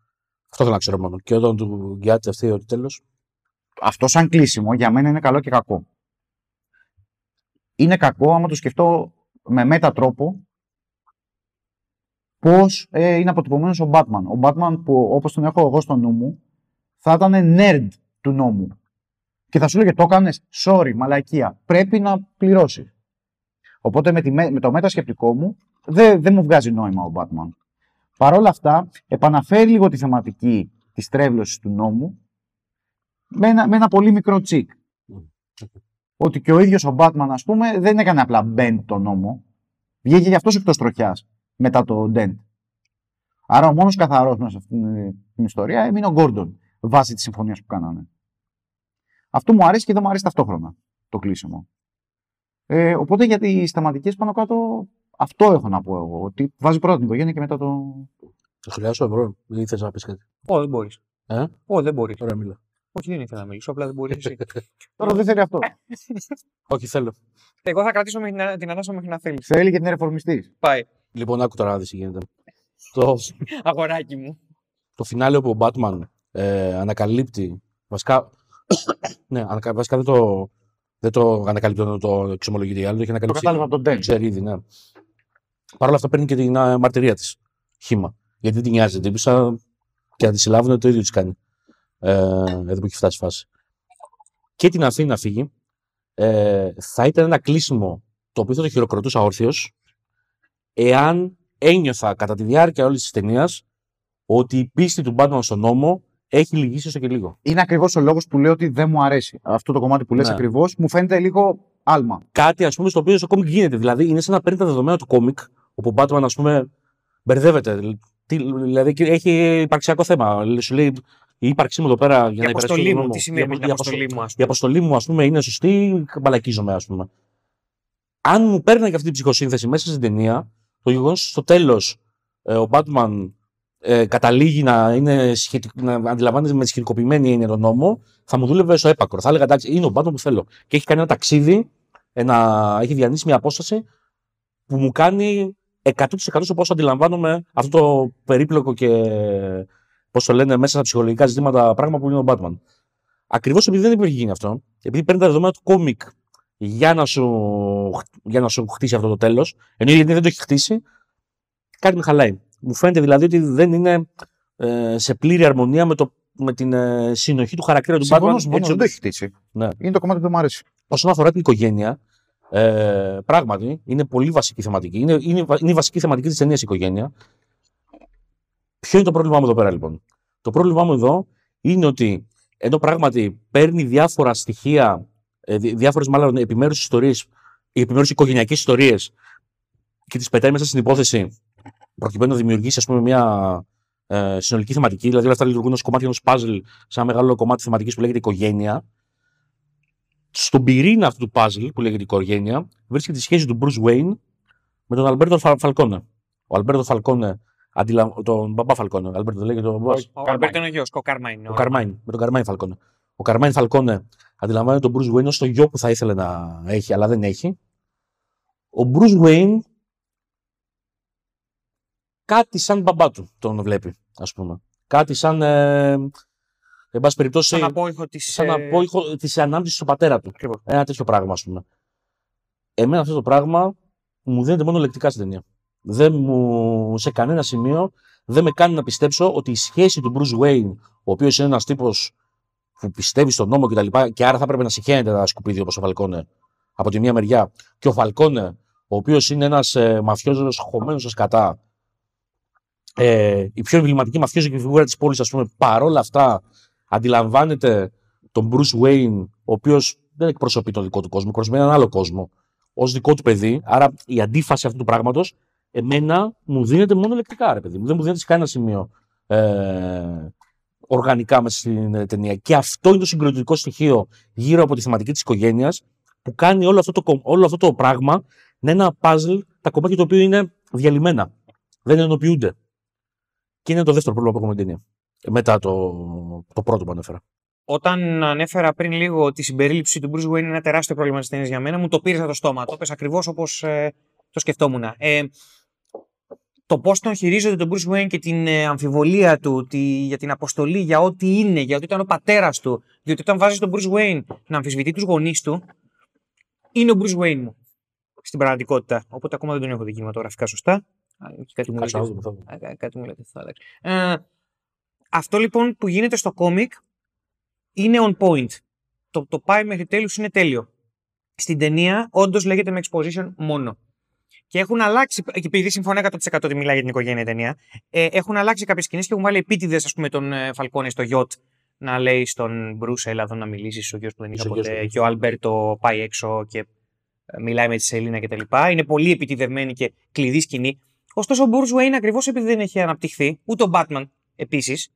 Αυτό θέλω να ξέρω μόνο. Και όταν του γκιάται αυτή ότι τέλος. αυτό σαν κλείσιμο για μένα είναι καλό και κακό. Είναι κακό άμα το σκεφτώ με μέτα τρόπο πώς ε, είναι αποτυπωμένος ο Batman. Ο Batman που όπως τον έχω εγώ στο νου μου θα ήταν nerd του νόμου. Και θα σου λέγε το έκανες, sorry, μαλακία, πρέπει να πληρώσεις. Οπότε με, τη, με με το μετασκεπτικό μου δεν δεν μου βγάζει νόημα ο Batman. Παρ' όλα αυτά, επαναφέρει λίγο τη θεματική της τρέβλωσης του νόμου με ένα, με ένα πολύ μικρό τσικ. Μμ. Ότι και ο ίδιος ο Batman, ας πούμε, δεν έκανε απλά bend τον νόμο. Βγήκε γι' αυτός εκτός τροχιάς μετά το Dent. Άρα ο μόνος καθαρός μέσα σε αυτήν την ιστορία έμεινε ο Γκόρντον βάσει της συμφωνίας που κάνανε. Αυτό μου αρέσει και δεν μου αρέσει ταυτόχρονα το κλείσιμο. Ε, οπότε για τις θεματικές πάνω κάτω, αυτό έχω να πω εγώ. Ότι βάζει πρώτα την οικογένεια και μετά το. Το χρειάζομαι, ευρώ. Δεν ήθελα να πεις κάτι; Ω, δεν μπορείς. Ε; Ω, δεν μπορείς. Ωραία, μίλα. Όχι, δεν ήθελα να μιλήσω, απλά δεν μπορεί εσύ. Τώρα δεν θέλει αυτό. Όχι, θέλω. Εγώ θα κρατήσω μέχρι να- την ανάσα μέχρι να θέλει. θέλει και την ρεφορμιστής. Πάει. Λοιπόν, άκου τώρα να δεις τι γίνεται. το, Αγοράκι μου. το φινάλε όπου ο Batman ε, ανακαλύπτει. Βασικά. ναι, ανακα, βασικά δεν το, δεν το ανακαλύπτει το, το εξομολογητή. Αλλά το έχει Το ανακαλύψει. κατάλαβα από τον Dent. Ξέρει ήδη, ναι. Παρ' όλα αυτά παίρνει και την α, μαρτυρία της. Χήμα. Γιατί δεν την νοιάζει. την Τύπησα και να τη συλλάβουν το ίδιο της κάνει. Ε, εδώ που έχει φτάσει η φάση. Και την αφήνει να φύγει. Ε, θα ήταν ένα κλείσιμο το οποίο θα το χειροκροτούσα όρθιος εάν ένιωθα κατά τη διάρκεια όλης της ταινίας ότι η πίστη του Batman στον νόμο έχει λυγίσει έστω και λίγο. Είναι ακριβώς ο λόγος που λέω ότι δεν μου αρέσει. Αυτό το κομμάτι που λες Ναι. ακριβώς μου φαίνεται λίγο άλμα. κάτι ας πούμε στο οποίο στο κόμικ γίνεται. Δηλαδή είναι σαν να παίρνει τα δεδομένα του κόμικ, όπου ο Batman ας πούμε μπερδεύεται. Τι- Δηλαδή και έχει υπαρξιακό θέμα. Σου λέει η ύπαρξή μου εδώ πέρα για Η να υπερασπίσω αποστολή τον μου. νόμο. Τι σημαίνει Η η απο- η αποστολή μου, ας η αποστολή μου, ας πούμε, είναι σωστή, μπαλακίζομαι, ας πούμε. Αν μου παίρνει και αυτή την ψυχοσύνθεση μέσα στην ταινία, το γεγονός στο τέλος ο Batman ε, καταλήγει να, είναι σχετικ... να αντιλαμβάνεται με σχετικοποιημένη έννοια τον νόμο, θα μου δούλευε στο έπακρο. Θα έλεγα εντάξει, είναι ο Batman που θέλω. Και έχει κάνει ένα ταξίδι, ένα... έχει διανύσει μια απόσταση που μου κάνει 100% στο πώ αντιλαμβάνομαι αυτό το περίπλοκο και πώς το λένε μέσα στα ψυχολογικά ζητήματα πράγμα που είναι ο Batman. Ακριβώς επειδή δεν υπήρχε γίνει αυτό, επειδή παίρνει τα δεδομένα του κόμικ για να σου, για να σου χτίσει αυτό το τέλος, ενώ γιατί δεν το έχει χτίσει, κάτι με χαλάει. Μου φαίνεται δηλαδή ότι δεν είναι ε, σε πλήρη αρμονία με, το, με την ε, συνοχή του χαρακτήρα του Συμφωνώ, Batman. συμφωνώ, έτσι δεν το όπως- έχει χτίσει. Ναι. Είναι το κομμάτι που δεν μου αρέσει. Όσον αφορά την οικογένεια, ε, πράγματι είναι πολύ βασική θεματική. Είναι, είναι, είναι η βασική θεματική της ταινίας η οικογένεια. Ποιο είναι το πρόβλημά μου εδώ πέρα λοιπόν; Το πρόβλημά μου εδώ είναι ότι ενώ πράγματι παίρνει διάφορα στοιχεία, ε, διάφορες μάλλον επιμέρους ιστορίες, οι επιμέρους οικογενειακές ιστορίες και τις πετάει μέσα στην υπόθεση προκειμένου να δημιουργήσει ας πούμε, μια ε, συνολική θεματική. Δηλαδή όλα αυτά λειτουργούν ως κομμάτι ενός puzzle σε ένα μεγάλο κομμάτι θεματικής που λέγεται οικογένεια στον πυρήνα αυτού του puzzle που λέγεται οικογένεια βρίσκεται η σχέση του Bruce Wayne με τον Αλμπέρτο Φα- Φαλκόνε. Ο Αλμπέρτο Φαλκόνε, αντιλα... τον μπαμπά Φαλκόνε, ο Αλμπέρτο δεν λέγεται ο μπαμπάς. Ο Αλμπέρτο είναι ο γιος, ο Καρμάιν είναι. Ο Καρμάιν, με τον Καρμάιν Φαλκόνε. Ο Καρμάιν Φαλκόνε αντιλαμβάνεται τον Bruce Wayne ως το γιο που θα ήθελε να έχει, αλλά δεν έχει. Ο Bruce Wayne κάτι σαν μπαμπά του τον βλέπει, ας πούμε. Κάτι σαν, ε, εν πάση περιπτώσει, Σαν απόϊχο της. σαν απόϊχο της ανάμνησης του πατέρα του. Ακριβώς. Ένα τέτοιο πράγμα, ας πούμε. Εμένα αυτό το πράγμα μου δίνεται μόνο λεκτικά στην ταινία. Δεν μου, σε κανένα σημείο δεν με κάνει να πιστέψω ότι η σχέση του Bruce Wayne, ο οποίος είναι ένας τύπος που πιστεύει στον νόμο κτλ. Και, και άρα θα έπρεπε να συχαίνεται τα σκουπίδια όπως ο Φαλκόνε από τη μία μεριά, και ο Φαλκόνε, ο οποίος είναι ένας ε, μαφιόζος χωμένος στο σκατά, ε, η πιο εμβληματική μαφιόζικη φιγούρα της πόλης, ας πούμε, παρόλα αυτά αντιλαμβάνεται τον Bruce Wayne, ο οποίος δεν εκπροσωπεί τον δικό του κόσμο, εκπροσωπεί έναν άλλο κόσμο, ως δικό του παιδί. Άρα η αντίφαση αυτού του πράγματος, εμένα μου δίνεται μόνο λεκτικά, ρε παιδί μου. Δεν μου δίνεται σε κανένα σημείο ε, οργανικά μέσα στην ε, ταινία. Και αυτό είναι το συγκροτητικό στοιχείο γύρω από τη θεματική της οικογένειας που κάνει όλο αυτό, το, κομ- όλο αυτό το πράγμα να είναι ένα puzzle, τα κομμάτια του οποίου είναι διαλυμένα. Δεν ενοποιούνται. Και είναι το δεύτερο πρόβλημα που έχουμε με την ταινία. Μετά το, το πρώτο που ανέφερα. Όταν ανέφερα πριν λίγο ότι η συμπερίληψη του Bruce Wayne είναι ένα τεράστιο πρόβλημα της ταινίας για μένα, μου το πήρε το στόμα. Το πες ακριβώς όπως το σκεφτόμουν. Ε, το πώς τον χειρίζονται τον Bruce Wayne και την ε, αμφιβολία του τη, για την αποστολή, για ό,τι είναι, για ότι ήταν ο πατέρας του, διότι όταν βάζει τον Bruce Wayne να αμφισβητεί τους γονείς του, είναι ο Bruce Wayne μου. Στην πραγματικότητα. Οπότε ακόμα δεν τον έχω δει κινηματογραφικά σωστά. Α, και Κάτι μου Κάτσε λέτε- να δούμε, θα δούμε. Α, κα- Κάτι μου λέτε, θα αλλάξει. Ε, αυτό λοιπόν που γίνεται στο κόμικ είναι on point. Το, το πάει μέχρι τέλους είναι τέλειο. Στην ταινία όντως λέγεται με exposition μόνο. Και έχουν αλλάξει, και επειδή συμφωνώ 100% ότι μιλάει για την οικογένεια η ταινία, ε, έχουν αλλάξει κάποιες σκηνές και έχουν βάλει επίτηδες, ας πούμε, τον ε, Φαλκόνε στο γιότ να λέει στον Μπρούς, έλα εδώ να μιλήσεις, ο γιος που δεν είχα Είσαι ο γιος ποτέ. του. Και ο Αλμπέρτο πάει έξω και ε, μιλάει με τη Σελίνα κτλ. Είναι πολύ επιτηδευμένη και κλειδί σκηνή. Ωστόσο, ο Bruce Wayne, ακριβώς επειδή δεν έχει αναπτυχθεί, ούτε ο Batman επίσης,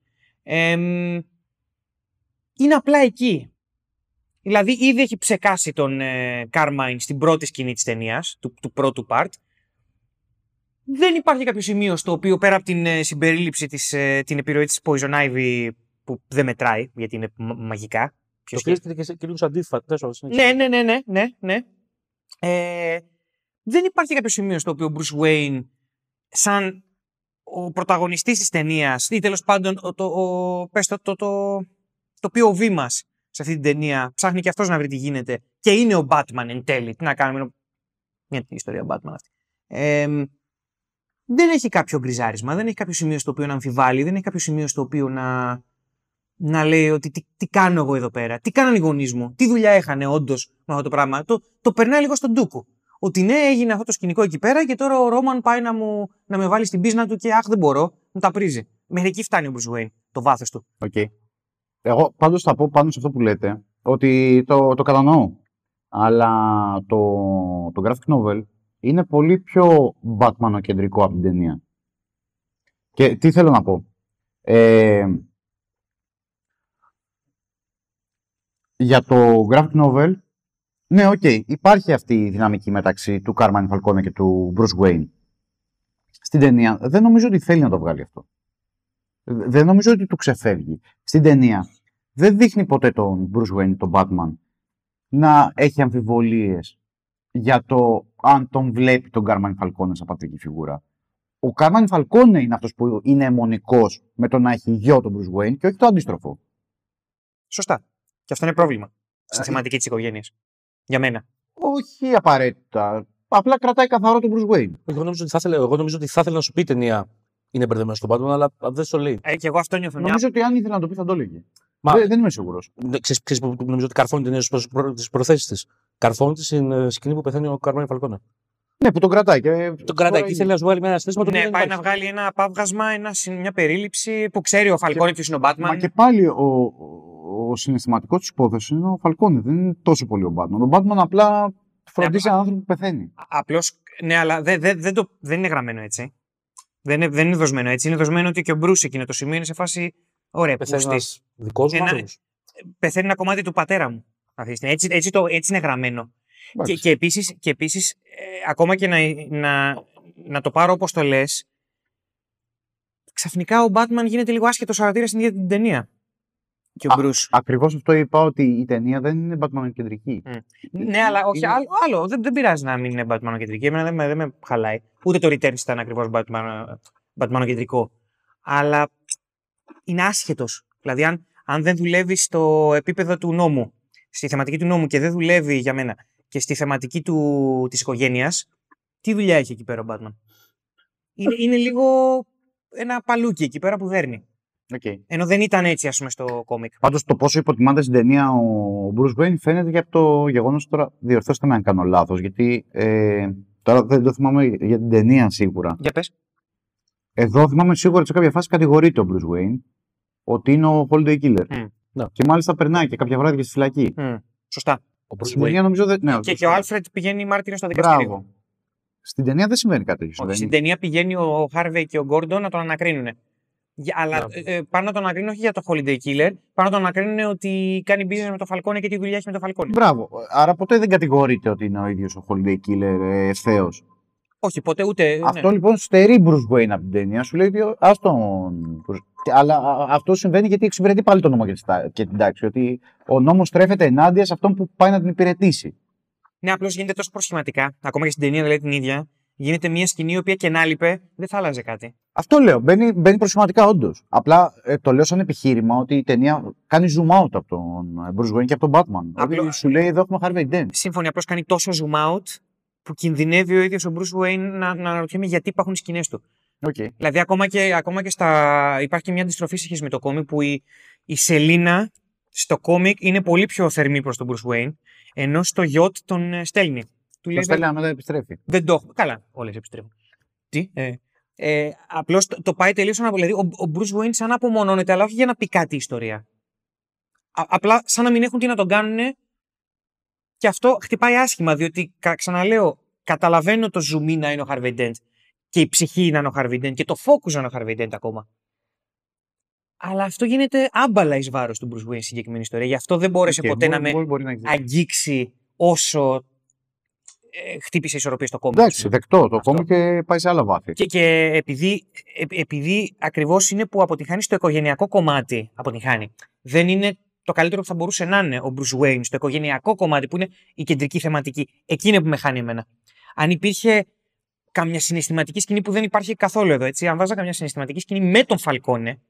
είναι απλά εκεί. Δηλαδή, ήδη έχει ψεκάσει τον ε, Carmine στην πρώτη σκηνή τη ταινία, του, του πρώτου part. Δεν υπάρχει κάποιο σημείο στο οποίο πέρα από την ε, συμπερίληψη της, ε, την επιρροή της Poison Ivy που δεν μετράει γιατί είναι μ- μαγικά. Το Ποιος οποίο είναι και, και λίγο αντίθετο. ναι, ναι, ναι, ναι, ναι, ναι. Ε, δεν υπάρχει κάποιο σημείο στο οποίο ο Bruce Wayne σαν ο πρωταγωνιστής της ταινία ή τέλος πάντων ο, το, ο, πες το, το, το, το POV μας σε αυτή την ταινία ψάχνει και αυτός να βρει τι γίνεται και είναι ο Batman εν τέλει. Τι να κάνουμε, είναι μια ιστορία Batman αυτή. Ε, δεν έχει κάποιο γκριζάρισμα, δεν έχει κάποιο σημείο στο οποίο να αμφιβάλλει, δεν έχει κάποιο σημείο στο οποίο να, να λέει ότι τι, τι κάνω εγώ εδώ πέρα, τι κάνανε οι γονείς μου, τι δουλειά είχαν όντως με αυτό το πράγμα. Το, το περνάει λίγο στον ντούκου. Ότι ναι, έγινε αυτό το σκηνικό εκεί πέρα και τώρα ο Ρόμαν πάει να, μου, να με βάλει στην πίσνα του και αχ, δεν μπορώ, μου τα πρίζει. Μέχρι εκεί φτάνει ο Bruce Wayne, το βάθος του. Okay. Εγώ πάντως θα πω πάνω σε αυτό που λέτε ότι το, το κατανοώ. Αλλά το, το graphic novel είναι πολύ πιο Batman κεντρικό από την ταινία. Και τι θέλω να πω. Ε, για το graphic novel, ναι, οκ, υπάρχει αυτή η δυναμική μεταξύ του Carmine Falcone και του Bruce Wayne. Στην ταινία δεν νομίζω ότι θέλει να το βγάλει αυτό. Δεν νομίζω ότι του ξεφεύγει. Στην ταινία δεν δείχνει ποτέ τον Bruce Wayne, τον Batman, να έχει αμφιβολίες για το αν τον βλέπει τον Carmine Falcone σαν πατρική φιγούρα. Ο Carmine Falcone είναι αυτός που είναι αιμονικός με το να έχει γιο τον Bruce Wayne και όχι το αντίστροφο. Σωστά. Και αυτό είναι πρόβλημα στη Ε, θεματική της οικογένειας. Για μένα. Όχι απαραίτητα. Απλά κρατάει καθαρό τον Bruce Wayne. Εγώ νομίζω ότι θα ήθελα, εγώ νομίζω ότι θα ήθελα να σου πει η ταινία είναι μπερδεμένο στον Batman, αλλά δεν στο λέει. Ε, και εγώ αυτό νιώθω. Μια... Νομίζω ότι αν ήθελε να το πει θα το έλεγε. Μα- Δεν, δεν είμαι σίγουρος. Ναι, Ξέρεις, ξέρεις που που νομίζω ότι καρφώνει την ταινία στις προθέσεις της. Καρφώνει την ε, σκηνή που πεθαίνει ο Καρμάνι Φαλκόνα. Ναι, που τον κρατάει. Και... Τον κρατάει εκεί, θέλει να σου βάλει με ένα στήσιμο το οποίο Ναι, δεν πάει να υπάρχει. βγάλει ένα απάβγασμα, ένα, συν- μια περίληψη που ξέρει ο Φαλκόνη ποιος είναι ο Batman. Μα και πάλι ο, ο, ο συναισθηματικός της υπόθεσης είναι ο Φαλκόνη. Δεν είναι τόσο πολύ ο Batman. Ο Batman απλά φροντίζει Ναι, έναν άνθρωπο που πεθαίνει. Απλώ, ναι, αλλά δεν, δεν, δεν, το, δεν είναι γραμμένο έτσι. Δεν είναι, δεν είναι δοσμένο έτσι. Είναι δοσμένο ότι και ο Μπρούσ εκείνο το σημείο είναι σε φάση. Ωραία, Πεθαίνεις πούστη. ένας δικός σου Ένα- άνθρωπο. Πεθαίνει ένα κομμάτι του πατέρα μου. αυτή τη στιγμή. Έτσι, έτσι, το, έτσι είναι γραμμένο. Και, Εντάξει. και επίσης, και επίσης, ε, ακόμα και να, να, να το πάρω όπως το λες, ξαφνικά ο Batman γίνεται λίγο άσχετος χαρακτήρας στην ίδια την ταινία. Και ο Α, Μπρούς. Ακριβώς αυτό είπα ότι η ταινία δεν είναι Batman κεντρική. Ναι, αλλά όχι, είναι- άλλο, άλλο. Δεν, δεν πειράζει να μην είναι Batman κεντρική. Εμένα δεν με, δεν με χαλάει. Ούτε το Returns ήταν ακριβώς Batman, Batman κεντρικό. Αλλά είναι άσχετος. Δηλαδή, αν, αν δεν δουλεύει στο επίπεδο του νόμου, στη θεματική του νόμου και δεν δουλεύει για μένα και στη θεματική του, της οικογένειας, τι δουλειά έχει εκεί πέρα ο Batman; Είναι, είναι λίγο ένα παλούκι εκεί πέρα που δέρνει. Okay. Ενώ δεν ήταν έτσι, ας πούμε, στο κόμικ. Πάντως το πόσο υποτιμάται στην ταινία ο Bruce Wayne φαίνεται για το γεγονός τώρα. Διορθώστε με αν κάνω λάθος. Γιατί ε, τώρα δεν το θυμάμαι για την ταινία σίγουρα. Για πες. Εδώ θυμάμαι σίγουρα ότι σε κάποια φάση κατηγορείται ο Bruce Wayne ότι είναι ο Holiday Killer. Μμ. Ναι. Και μάλιστα περνάει και κάποια βράδια στη φυλακή. Μμ, σωστά. Ο Bruce Στην Wayne. ταινία νομίζω δεν. Ναι, Και, και ο Άλφρεντ πηγαίνει μάρτυρα στο δικαστήριο. Μπράβο. Στην ταινία δεν συμβαίνει κάτι τέτοιο. Όχι, συμβαίνει. στην ταινία πηγαίνει ο Χάρβεϊ και ο Γκόρντον να τον ανακρίνουν. Για, αλλά Ναι. ε, ε, πάνε να τον ανακρίνουν όχι για το Holiday Killer, πάνε να τον ανακρίνουν ότι κάνει business με το Φαλκόνε και τι δουλειά έχει με το Φαλκόνε. Μπράβο. Άρα ποτέ δεν κατηγορείται ότι είναι ο ίδιος ο Holiday Killer ε, ευθέω. Όχι, ποτέ ούτε. ναι. Αυτό λοιπόν στερεί Bruce Wayne από την ταινία. Σου λέει ότι ας τον. Bruce- Και- Αλλά α, αυτό συμβαίνει γιατί εξυπηρετεί πάλι τον νόμο και τη τα- και την τάξη. Ότι ο νόμος στρέφεται ενάντια σε αυτόν που πάει να την υπηρετήσει. Ναι, απλώς γίνεται τόσο προσχηματικά. Ακόμα και στην ταινία δηλαδή την ίδια. Γίνεται μια σκηνή η οποία και να 'λειπε, δεν θα άλλαζε κάτι. Αυτό λέω. Μπαίνει, μπαίνει προσχηματικά όντως. Απλά ε, το λέω σαν επιχείρημα ότι η ταινία κάνει zoom out από τον ε, Bruce Wayne και από τον Batman. Απλό- Ότι σου λέει εδώ έχουμε Harvey Dent. Σύμφωνοι, απλώς κάνει τόσο zoom out που κινδυνεύει ο ίδιος ο Bruce Wayne να, να αναρωτιέμαι γιατί υπάρχουν σκηνές του. Okay. Δηλαδή, ακόμα και, ακόμα και στα. Υπάρχει και μια αντιστροφή σε σχέση με το κόμικ που η, η Σελίνα στο κόμικ είναι πολύ πιο θερμή προς τον Bruce Wayne, ενώ στο γιότ τον ε, στέλνει. Του Το λέει, στέλνει να μετά επιστρέφει. δεν το έχω. Καλά, όλες επιστρέφουν. Τι. Ε, ε, Απλώς το, το πάει τελείως ανάποδα. Δηλαδή, ο, ο Bruce Wayne σαν να απομονώνεται, αλλά όχι για να πει κάτι η ιστορία. Α, απλά σαν να μην έχουν τι να τον κάνουν Και αυτό χτυπάει άσχημα, διότι κα- ξαναλέω, καταλαβαίνω το zoom να είναι ο Harvey Dent και η ψυχή να είναι ο Harvey Dent και το focus να είναι ο Harvey Dent ακόμα. Αλλά αυτό γίνεται άμπαλα εις βάρος του Bruce Wayne στη συγκεκριμένη ιστορία. Γι' αυτό δεν μπόρεσε Οκ, ποτέ μπορεί- να με μπορεί- μπορεί να έχει δίκιο. αγγίξει όσο ε, χτύπησε ισορροπία στο κόμμα. Εντάξει, δεκτό. Το Αυτό. κόμμα και πάει σε άλλα βάθη. Και, και επειδή, ε, επειδή ακριβώς είναι που αποτυχάνει στο οικογενειακό κομμάτι, αποτυχάνει. Δεν είναι το καλύτερο που θα μπορούσε να είναι ο Bruce Wayne στο οικογενειακό κομμάτι που είναι η κεντρική θεματική. Εκεί είναι που με χάνει εμένα. Αν υπήρχε καμιά συναισθηματική σκηνή που δεν υπάρχει καθόλου εδώ, έτσι, αν βάζα καμιά συναισθηματική σκηνή με τον Φαλκόνε,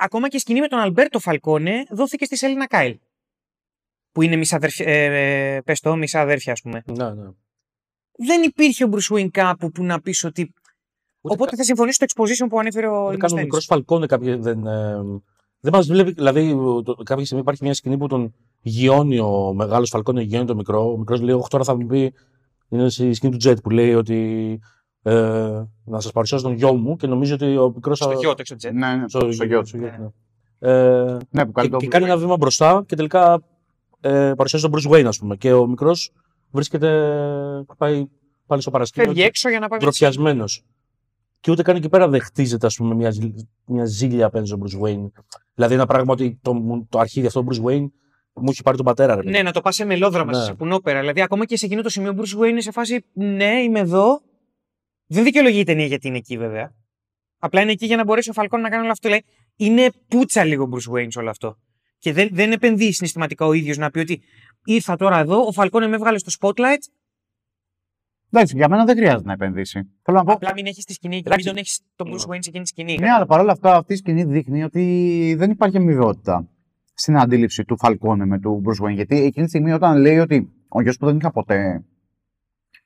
ακόμα και η σκηνή με τον Αλμπέρτο Φαλκόνε δόθηκε στη Σέλινα Κάιλ. Που είναι μισά αδέρφια, ε, ε, πες το, μισά αδέρφια, ας πούμε. Ναι, ναι. Δεν υπήρχε ο Bruce Wayne κάπου που να πεις ότι Ούτε Οπότε θα συμφωνήσω στο exposition που ανέφερε ο Ούτε καν ο Δημοσθένης. μικρός Φαλκόνε κάποια, δεν, ε, δεν μας βλέπει. Δηλαδή, το, κάποια στιγμή υπάρχει μια σκηνή που τον γιώνει ο μεγάλος Φαλκόνε, γιώνει τον μικρό. Ο μικρός λέει: Όχι, τώρα θα μου πει. Είναι στη σκηνή του Τζετ που λέει ότι. Ε, να σας παρουσιάσω τον γιο μου και νομίζω ότι ο μικρός. Στο γιο του, στο jet. Ναι, ναι, Στο, στο γιο του. στο γιο του, ναι. Ε, Ναι, που κάνει και, το και κάνει ένα βήμα μπροστά και τελικά ε, παρουσιάζει τον Bruce Wayne, ας πούμε. Και ο μικρός βρίσκεται. πάει πάλι στο παρασκήνιο. Φεύγει έξω για να πάει. ντροπιασμένο. Και ούτε καν εκεί πέρα δεν χτίζεται ας πούμε, μια, ζήλ- μια ζήλια απέναντι στον Bruce Wayne. Δηλαδή ένα πράγμα ότι το, μου- το αρχίδι αυτό του Bruce Wayne μου έχει πάρει τον πατέρα. Ρε, παιδί. Ναι, να το πας σε μελόδραμα, Ναι. σε πουνόπερα. Δηλαδή, ακόμα και σε εκείνο το σημείο, ο Bruce Wayne είναι σε φάση Ναι, είμαι εδώ. Δεν δικαιολογεί η ταινία γιατί είναι εκεί, βέβαια. Απλά είναι εκεί για να μπορέσει ο Φαλκόν να κάνει όλο αυτό. Λέει, είναι πουτσα λίγο ο Bruce Wayne σε όλο αυτό. Και δεν, δεν επενδύει συναισθηματικά ο ίδιος να πει ότι ήρθα τώρα εδώ, ο Φαλκόν με έβγαλε στο spotlight. Εντάξει, για μένα δεν χρειάζεται να επενδύσει. Θέλω να πω. Απλά μην έχεις τη σκηνή και μην Εντάξει. τον έχεις τον Bruce Wayne σε εκείνη τη σκηνή. Ναι, αλλά παρόλα αυτά αυτή η σκηνή δείχνει ότι δεν υπάρχει αμοιβαιότητα στην αντίληψη του Φαλκόνε με του Bruce Wayne. Γιατί εκείνη τη στιγμή όταν λέει ότι ο γιος που δεν είχα ποτέ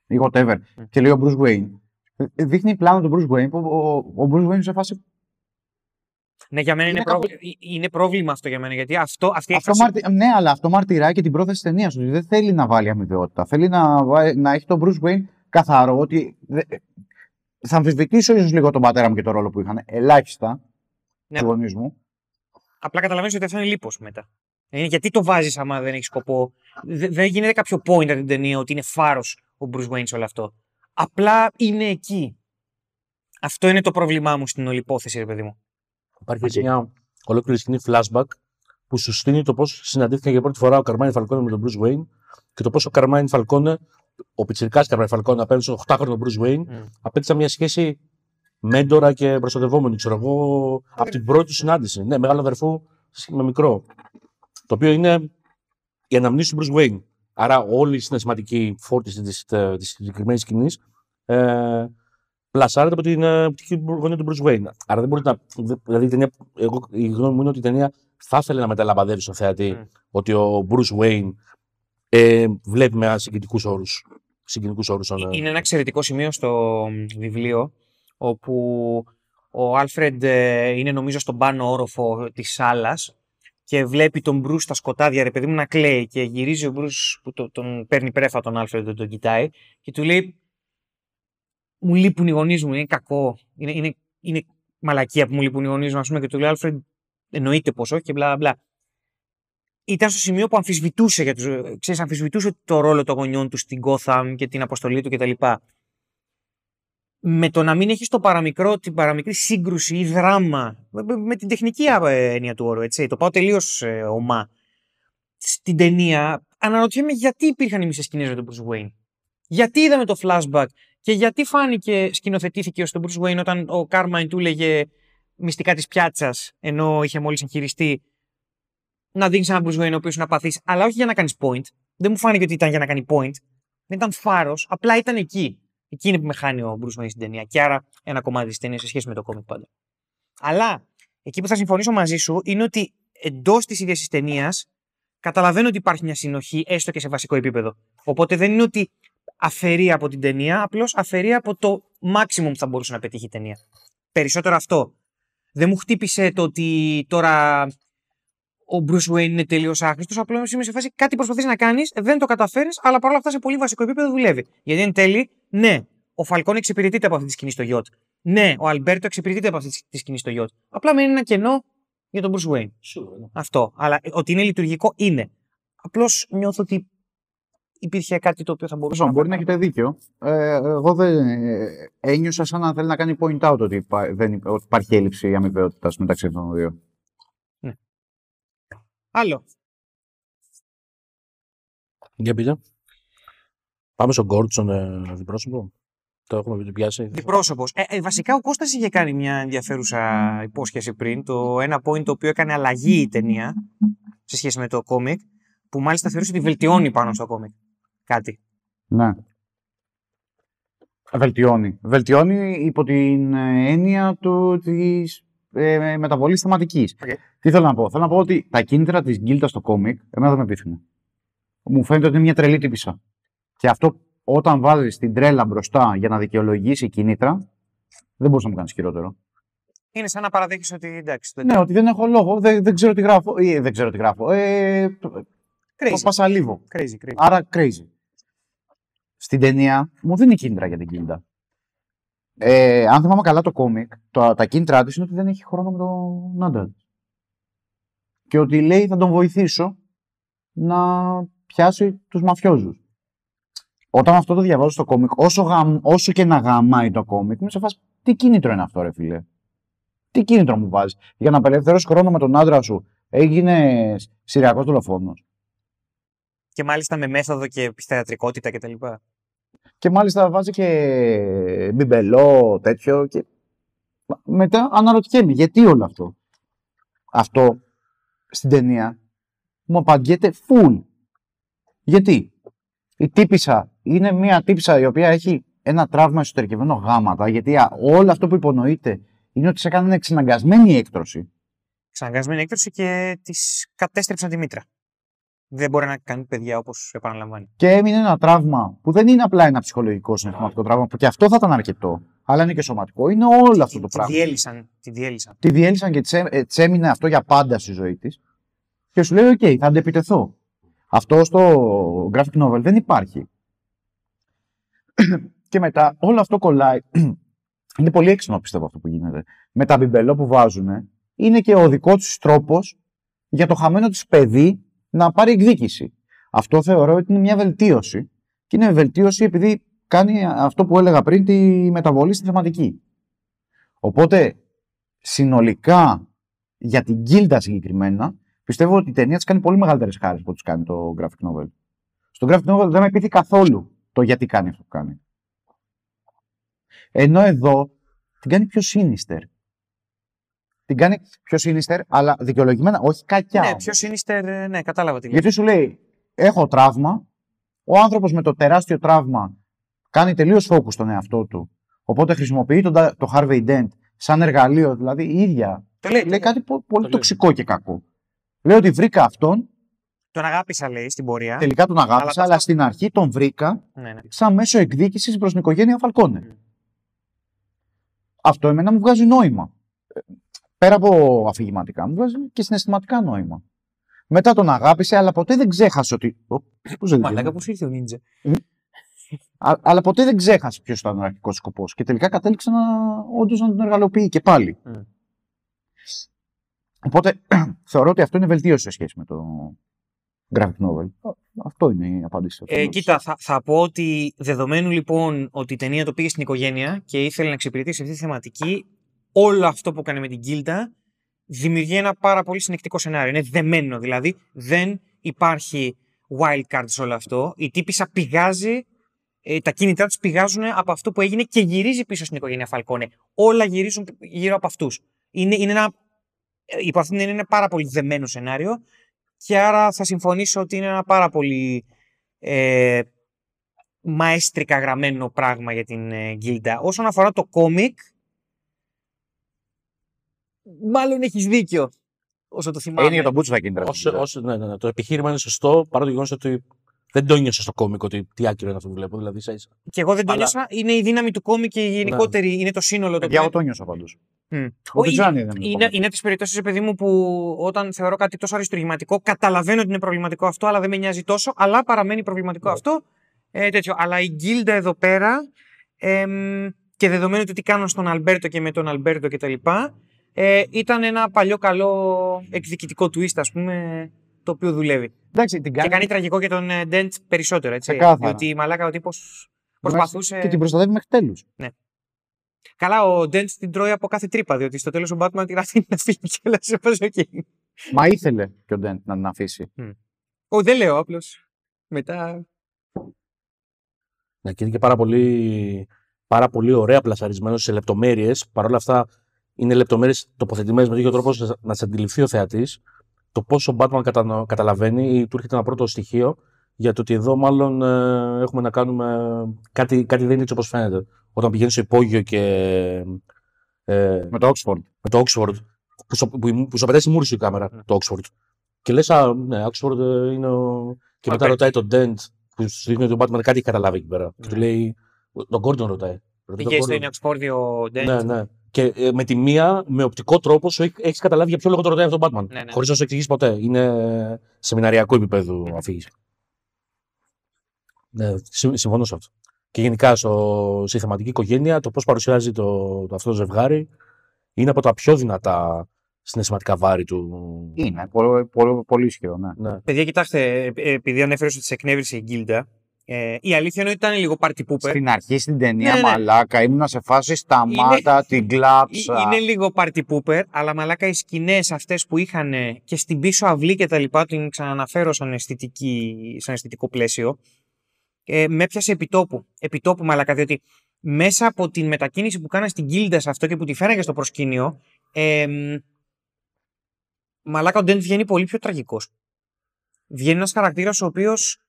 ή whatever και λέει ο Bruce Wayne, ε, δείχνει πλάνο του Bruce Wayne που ο, ο Bruce Wayne σε φάση. Ναι, για μένα είναι, Είναι πρόβλημα, είναι πρόβλημα αυτό για μένα. Γιατί αυτό, αυτή η Αυτό έκφραση- μαρτι... Ναι, αλλά αυτό μαρτυράει και την πρόθεση τη ταινίας. Ότι δεν θέλει να βάλει αμοιβαιότητα. Θέλει να, βά- να έχει τον Bruce Wayne καθαρό ότι. δε- Θα αμφισβητήσω ίσως λίγο τον πατέρα μου και τον ρόλο που είχαν. Ελάχιστα. Ναι. τους γονείς μου. Απλά καταλαβαίνεις ότι αυτό είναι λίπος μετά. Ε, γιατί το βάζεις άμα δεν έχει σκοπό. Δε- δεν γίνεται κάποιο point από την ταινία ότι είναι φάρος ο Bruce Wayne σε όλο αυτό. Απλά είναι εκεί. Αυτό είναι το πρόβλημά μου στην όλη υπόθεση, ρε παιδί μου. Υπάρχει έτσι μια ολόκληρη σκηνή flashback που σου στείνει το πώς συναντήθηκαν για πρώτη φορά ο Καρμάιν Φαλκόνε με τον Bruce Wayne και το πώς ο Καρμάιν Φαλκόνε, ο πιτσυρικά Καρμάιν Φαλκόνε απέναντι στον 8χρονο Bruce Wayne, Mm. απέτυχαν μια σχέση μέντορα και προστατευόμενη, ξέρω εγώ, από την πρώτη του συνάντηση. Ναι, μεγάλο αδερφού με μικρό. Το οποίο είναι η αναμνήση του Bruce Wayne. Άρα όλη η συναισθηματική φόρτιση της, ε, της συγκεκριμένης σκηνής ε, πλασάρεται από την ε, οπτική γωνία του Bruce Wayne. Άρα δεν μπορεί να. δε- Δηλαδή η, ταινία, εγώ, η γνώμη μου είναι ότι η ταινία θα ήθελε να μεταλαμπαδεύει στον θεατή Mm. ότι ο Bruce Wayne ε, βλέπει με συγκινητικούς όρου. Συγκινητικούς όρους τον, ε, Είναι ένα εξαιρετικό σημείο στο βιβλίο όπου ο Άλφρεντ ε, είναι νομίζω στον πάνω όροφο της σάλας και βλέπει τον Μπρους στα σκοτάδια, ρε παιδί μου, να κλαίει και γυρίζει ο Μπρους που το- τον παίρνει πρέφα τον Άλφρεντ, τον, τον κοιτάει και του λέει μου λείπουν οι γονείς μου, είναι κακό, είναι, είναι, είναι μαλακία που μου λείπουν οι γονείς μου, ας πούμε, και του λέει Άλφρεντ εννοείται πως όχι και μπλα μπλα. Ήταν στο σημείο που αμφισβητούσε, για τους, ξέρεις, αμφισβητούσε το ρόλο των γονιών τους στην Gotham και την αποστολή του κτλ. Με το να μην έχεις το παραμικρό, την παραμικρή σύγκρουση ή δράμα, με, με την τεχνική ε, έννοια του όρου, έτσι, το πάω τελείως ε, ομά. Στην ταινία αναρωτιέμαι γιατί υπήρχαν οι μισές σκηνές με τον Bruce Wayne. Γιατί είδαμε το flashback και γιατί φάνηκε, σκηνοθετήθηκε στον Bruce Wayne όταν ο Carmine του έλεγε μυστικά της πιάτσας, ενώ είχε μόλις εγχειριστεί να δίνεις έναν Bruce Wayne ο οποίος να παθείς, αλλά όχι για να κάνεις point. Δεν μου φάνηκε ότι ήταν για να κάνει point. Δεν ήταν φάρος, απλά ήταν εκεί. Εκεί είναι που με χάνει ο Bruce Wayne στην ταινία. Και άρα ένα κομμάτι της ταινίας σε σχέση με το κόμικ πάντα. Αλλά εκεί που θα συμφωνήσω μαζί σου είναι ότι εντός της ίδιας της ταινίας καταλαβαίνω ότι υπάρχει μια συνοχή, έστω και σε βασικό επίπεδο. Οπότε δεν είναι ότι αφαιρεί από την ταινία, απλώς αφαιρεί από το maximum που θα μπορούσε να πετύχει η ταινία. Περισσότερο αυτό. Δεν μου χτύπησε το ότι τώρα ο Bruce Wayne είναι τελείως άχρηστος. Απλά είμαι σε φάση κάτι προσπαθείς να κάνεις, δεν το καταφέρει, αλλά παρόλα αυτά σε πολύ βασικό επίπεδο δουλεύει. Γιατί εν τέλει, ναι, ο Φαλκόν εξυπηρετείται από αυτή τη σκηνή στο Yacht. Ναι, ο Αλμπέρτο εξυπηρετείται από αυτή τη σκηνή στο Yacht. Απλά μένει ένα κενό για τον Bruce Wayne. Σίγουρα, ναι. Αυτό. Αλλά ότι είναι λειτουργικό είναι. Απλώς νιώθω ότι υπήρχε κάτι το οποίο θα μπορούσε Σωστό, να μπορεί να έχετε δίκιο. Ε, εγώ δεν ε, ένιωσα σαν να θέλει να κάνει point out ότι, υπά- δεν, υπά- ότι υπάρχει έλλειψη αμοιβαιότητας μεταξύ αυτών των δύο. Άλλο. Για πείτε. Πάμε στον Γκόρτ, στον ε, διπρόσωπο. Το έχουμε πιάσει. Διπρόσωπο. Ε, ε, βασικά ο Κώστας είχε κάνει μια ενδιαφέρουσα υπόσχεση πριν. Το ένα point το οποίο έκανε αλλαγή η ταινία σε σχέση με το κόμικ. Που μάλιστα θεωρούσε ότι βελτιώνει πάνω στο κόμικ. Κάτι. Ναι. Βελτιώνει. Βελτιώνει υπό την ε, έννοια του, της ε, μεταβολής θεματικής. Οκ. Τι θέλω να πω; Θέλω να πω ότι τα κίνητρα της γκίλτας στο κόμικ, εμένα δεν με πείθουν. Μου φαίνεται ότι είναι μια τρελή τύπησα. Και αυτό όταν βάζεις την τρέλα μπροστά για να δικαιολογήσει κίνητρα, δεν μπορείς να μου κάνεις χειρότερο. Είναι σαν να παραδέχεις ότι εντάξει. Δεν Ναι, ότι δεν έχω λόγο, δεν, δεν ξέρω τι γράφω. Ή, δεν ξέρω τι γράφω. Ε, το- Crazy. το πασαλίβω. Crazy, crazy. Άρα crazy. Στην ταινία μου δίνει κίνητρα για την κίνητα. Ε, αν θυμάμαι καλά το κόμικ, το, τα κίνητρά της είναι ότι δεν έχει χρόνο με τον άντρα της. Και ότι λέει θα τον βοηθήσω να πιάσει τους μαφιόζους. Όταν αυτό το διαβάζω στο κόμικ, όσο, γαμ, όσο και να γαμάει το κόμικ, είμαι σε φάση, τι κίνητρο είναι αυτό ρε φίλε; Τι κίνητρο μου βάζεις; Για να απελευθερώσεις χρόνο με τον άντρα σου, έγινες συριακός δολοφόνος. Και μάλιστα με μέθοδο και θεατρικότητα κτλ. Και μάλιστα βάζει και μπιμπελό, τέτοιο. Και... Μετά αναρωτιέμαι, γιατί όλο αυτό; Αυτό στην ταινία μου απαντιέται full. Γιατί; Η τύπησα είναι μια τύπησα η οποία έχει ένα τραύμα εσωτερικευμένο γάματα, γιατί α, όλο αυτό που υπονοείται είναι ότι σε έκανε εξαναγκασμένη έκτρωση. Ξαναγκασμένη έκτρωση και της κατέστρεψαν τη μήτρα. Δεν μπορεί να κάνει παιδιά όπως επαναλαμβάνει. Και έμεινε ένα τραύμα που δεν είναι απλά ένα ψυχολογικό συναισθηματικό τραύμα, που και αυτό θα ήταν αρκετό, αλλά είναι και σωματικό. Είναι όλο αυτό το τη πράγμα. διέλυσαν. Τη διέλυσαν. τη διέλυσαν και της έ- ε, της έμεινε αυτό για πάντα στη ζωή της και σου λέει, οκ, θα αντεπιτεθώ. Αυτό στο graphic novel δεν υπάρχει. και μετά όλο αυτό κολλάει. είναι πολύ έξυπνο πιστεύω αυτό που γίνεται. Με τα μπιμπελό που βάζουν, είναι και ο δικός τους τρόπος για το χαμένο της παιδί να πάρει εκδίκηση. Αυτό θεωρώ ότι είναι μια βελτίωση. Και είναι βελτίωση επειδή κάνει αυτό που έλεγα πριν, τη μεταβολή στη θεματική. Οπότε συνολικά για την Γκίλτα συγκεκριμένα, πιστεύω ότι η ταινία της κάνει πολύ μεγαλύτερες χάρες από ό,τι κάνει το graphic novel. Στο graphic novel δεν με πείθει καθόλου το γιατί κάνει αυτό που κάνει. Ενώ εδώ την κάνει πιο sinister. Την κάνει πιο sinister, αλλά δικαιολογημένα, όχι κακιά. Ναι, όμως. πιο sinister, ναι, κατάλαβα τι λέει. Γιατί σου λέει, έχω τραύμα, ο άνθρωπος με το τεράστιο τραύμα κάνει τελείως focus στον εαυτό του. Οπότε χρησιμοποιεί τον, το Harvey Dent σαν εργαλείο, δηλαδή η ίδια. Το λέει, Λέει κάτι πο- πολύ λέει. τοξικό και κακό. Λέει ότι βρήκα αυτόν, Τον αγάπησα, λέει, στην πορεία. τελικά τον αγάπησα, Αλλά αλλά, το- στην αρχή τον βρήκα Ναι, ναι. σαν μέσο εκδίκησης προς την οικογένεια Φαλκόνε. Μμ. Αυτό εμένα μου βγάζει νόημα. Ε, Πέρα από αφηγηματικά, μου βγάζει και συναισθηματικά νόημα. Μετά τον αγάπησε, αλλά ποτέ δεν ξέχασε ότι. Ω, Πώς δεν Μαλάκα, πώς ήρθε ο Νίντζα; Α- αλλά ποτέ δεν ξέχασε ποιος ήταν ο αρχικός σκοπός. Και τελικά κατέληξε να όντως να τον εργαλοποιεί και πάλι. Μμ. Οπότε θεωρώ ότι αυτό είναι βελτίωση σε σχέση με το graphic novel. Αυτό είναι η απάντηση. Ε, κοίτα, θα, θα πω ότι δεδομένου λοιπόν ότι η ταινία το πήγε στην οικογένεια και ήθελε να εξυπηρετήσει αυτή τη θεματική, όλο αυτό που έκανε με την Κίλτα δημιουργεί ένα πάρα πολύ συνεκτικό σενάριο. Είναι δεμένο, δηλαδή δεν υπάρχει wild card σε όλο αυτό. Η τύπησα πηγάζει, ε, τα κίνητρά της πηγάζουν από αυτό που έγινε και γυρίζει πίσω στην οικογένεια Φαλκόνε. Όλα γυρίζουν γύρω από αυτούς. Είναι, είναι ένα, ε, υπό αυτήν την έννοια είναι πάρα πολύ δεμένο σενάριο και άρα θα συμφωνήσω ότι είναι ένα πάρα πολύ ε, μαέστρικα γραμμένο πράγμα για την ε, Γκίλντα. Όσον αφορά το κόμικ, μάλλον έχεις δίκιο, όσο το θυμάμαι. Είναι για τον μπούτσο τα κίνητρα. Όσο, όσο, ναι, ναι, ναι, το επιχείρημα είναι σωστό παρά το γεγονός ότι δεν το νιώσα στο κόμικ ότι τι άκυρο είναι αυτό που βλέπω. Δηλαδή, ίσα ίσα. Και εγώ δεν το Αλλά- νιώσα. Είναι η δύναμη του κόμικ και η γενικότερη, είναι το σύνολο. Το Για εγώ οποίο- το νιώσα πάντως. Μμ. Εγώ Όχι, δεν ξέρω αν είναι. Είναι, είναι τις περιπτώσεις, παιδί μου, που όταν θεωρώ κάτι τόσο αριστουργηματικό, καταλαβαίνω ότι είναι προβληματικό αυτό, αλλά δεν με νοιάζει τόσο, αλλά παραμένει προβληματικό Ναι. αυτό. Ε, τέτοιο. Αλλά η Γκίλντα εδώ πέρα, εμ, και δεδομένου του τι κάνω στον Αλμπέρτο και με τον Αλμπέρτο κτλ., ε, ήταν ένα παλιό καλό εκδικητικό twist, ας πούμε, το οποίο δουλεύει. Εντάξει, την Και κάνει, κάνει τραγικό και τον ε, Dent περισσότερο, έτσι. Ξεκάθαρα. Διότι μαλάκα ο τύπος προσπαθούσε. και την προστατεύει μέχρι τέλους. Καλά, ο Dent την τρώει από κάθε τρύπα, διότι στο τέλος ο Batman την αφήνει να φύγει και όλα σε πας εκεί. Μα ήθελε και ο Ντέντ να την αφήσει. Ω, δεν λέω απλώς. Μετά. Ναι, και είναι και πάρα πολύ, πάρα πολύ ωραία πλασαρισμένο σε λεπτομέρειες. Παρ' όλα αυτά, είναι λεπτομέρειε τοποθετημένες με τέτοιο τρόπο ώστε να τι αντιληφθεί ο θεατής. Το πόσο ο Batman κατανο- καταλαβαίνει ή του έρχεται ένα πρώτο στοιχείο για το ότι εδώ μάλλον ε, έχουμε να κάνουμε κάτι, κάτι δεν είναι έτσι όπως φαίνεται. Όταν πηγαίνεις στο υπόγειο και ε, Με το Oxford. με το Oxford, που σου, που, που σου πετάει στη μούρη σου η κάμερα, Ναι. το Oxford. Και λες, α, ναι, Oxford ε, είναι ο... Και μετά Perfect. ρωτάει τον Dent, που σου δείχνει ότι ο Batman κάτι έχει καταλάβει εκεί πέρα. Και του Ναι. λέει, τον Gordon ρωτάει. Ρωτάει τον Πήγε στο Gordon. είναι Οξφόρδιο Dent. Ναι, ναι. Και ε, με τη μία, με οπτικό τρόπο, σου έχει έχεις καταλάβει για ποιο λόγο το ρωτάει αυτό ο Batman. Ναι, ναι. Χωρίς να σου εξηγήσει ποτέ. Είναι σεμιναριακό επίπεδο Ναι. αφήγηση. Ναι, συμ- συμφωνώ σε αυτό. Και γενικά στο, στη θεματική οικογένεια, το πώς παρουσιάζει το, το αυτό το ζευγάρι είναι από τα πιο δυνατά συναισθηματικά βάρη του. Είναι πολύ, πολύ, πολύ ισχυρό, ναι. Ναι. Παιδιά, κοιτάξτε, ε, ε, επειδή ανέφερες ότι σε εκνεύρισε η γκίλντα, ε, η αλήθεια είναι ότι ήταν λίγο party pooper. Στην αρχή στην ταινία Ναι, ναι. μαλάκα ήμουν σε φάση σταμάτα, την κλάψα. Ε, Είναι λίγο party pooper, αλλά μαλάκα οι σκηνές αυτές που είχαν και στην πίσω αυλή και τα λοιπά, την ξαναναφέρω σαν, αισθητική, σαν αισθητικό πλαίσιο, ε, με έπιασε επιτόπου. Επιτόπου μαλάκα, διότι μέσα από την μετακίνηση που κάνα στην Γκίλντα σε αυτό και που τη φέρανε στο προσκήνιο, ε, μ, μαλάκα ο Ντέντ βγαίνει πολύ πιο τραγικός. Βγαίνει ένας χαρακτήρας ο οποίος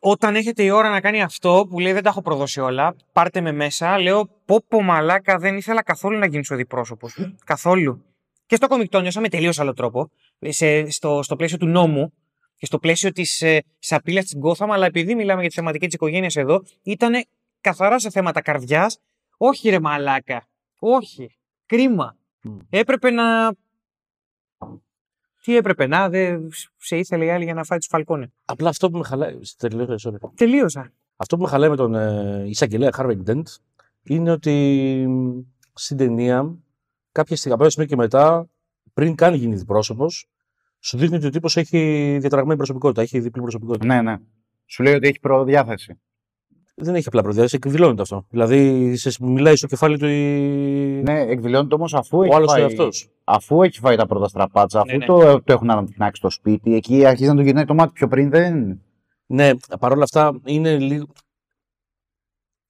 όταν έχετε η ώρα να κάνει αυτό που λέει δεν τα έχω προδώσει όλα, πάρτε με μέσα, λέω πω πω μαλάκα δεν ήθελα καθόλου να γίνεις ο διπρόσωπος. καθόλου. Και στο κομικτό νιώσα με τελείως άλλο τρόπο, σε, στο, στο πλαίσιο του νόμου και στο πλαίσιο της ε, σαπίλας της Γκόθαμ, αλλά επειδή μιλάμε για τη θεματική της οικογένειας εδώ, ήταν καθαρά σε θέματα καρδιάς. Όχι ρε μαλάκα, όχι, κρίμα. Μμ. Έπρεπε να... Τι έπρεπε να, δεν σε ήθελε η άλλη για να φάει τους φαλκόνες. Απλά αυτό που με χαλάει. τελείω, sorry. Τελείωσα. Αυτό που με χαλάει με τον ε, εισαγγελέα Harvey Dent είναι ότι μ, στην ταινία κάποια στιγμή από ένα σημείο και μετά, πριν καν γίνει διπρόσωπος, σου δείχνει ότι ο τύπος έχει διατραγμένη προσωπικότητα, έχει διπλή προσωπικότητα. Ναι, ναι. Σου λέει ότι έχει προδιάθεση. Δεν έχει απλά προδιάθεση, εκδηλώνεται αυτό. Δηλαδή, σε, μιλάει στο κεφάλι του η... Ναι, εκδηλώνεται όμως αφού, ο έχει άλλος φάει- εαυτός. αφού έχει φάει τα πρώτα στραπάτσα, αφού Ναι, ναι. Το, το έχουν ανατινάξει στο σπίτι, εκεί αρχίζει να του γυρνάει το μάτι πιο πριν δεν. Ναι, παρόλα αυτά είναι λίγο.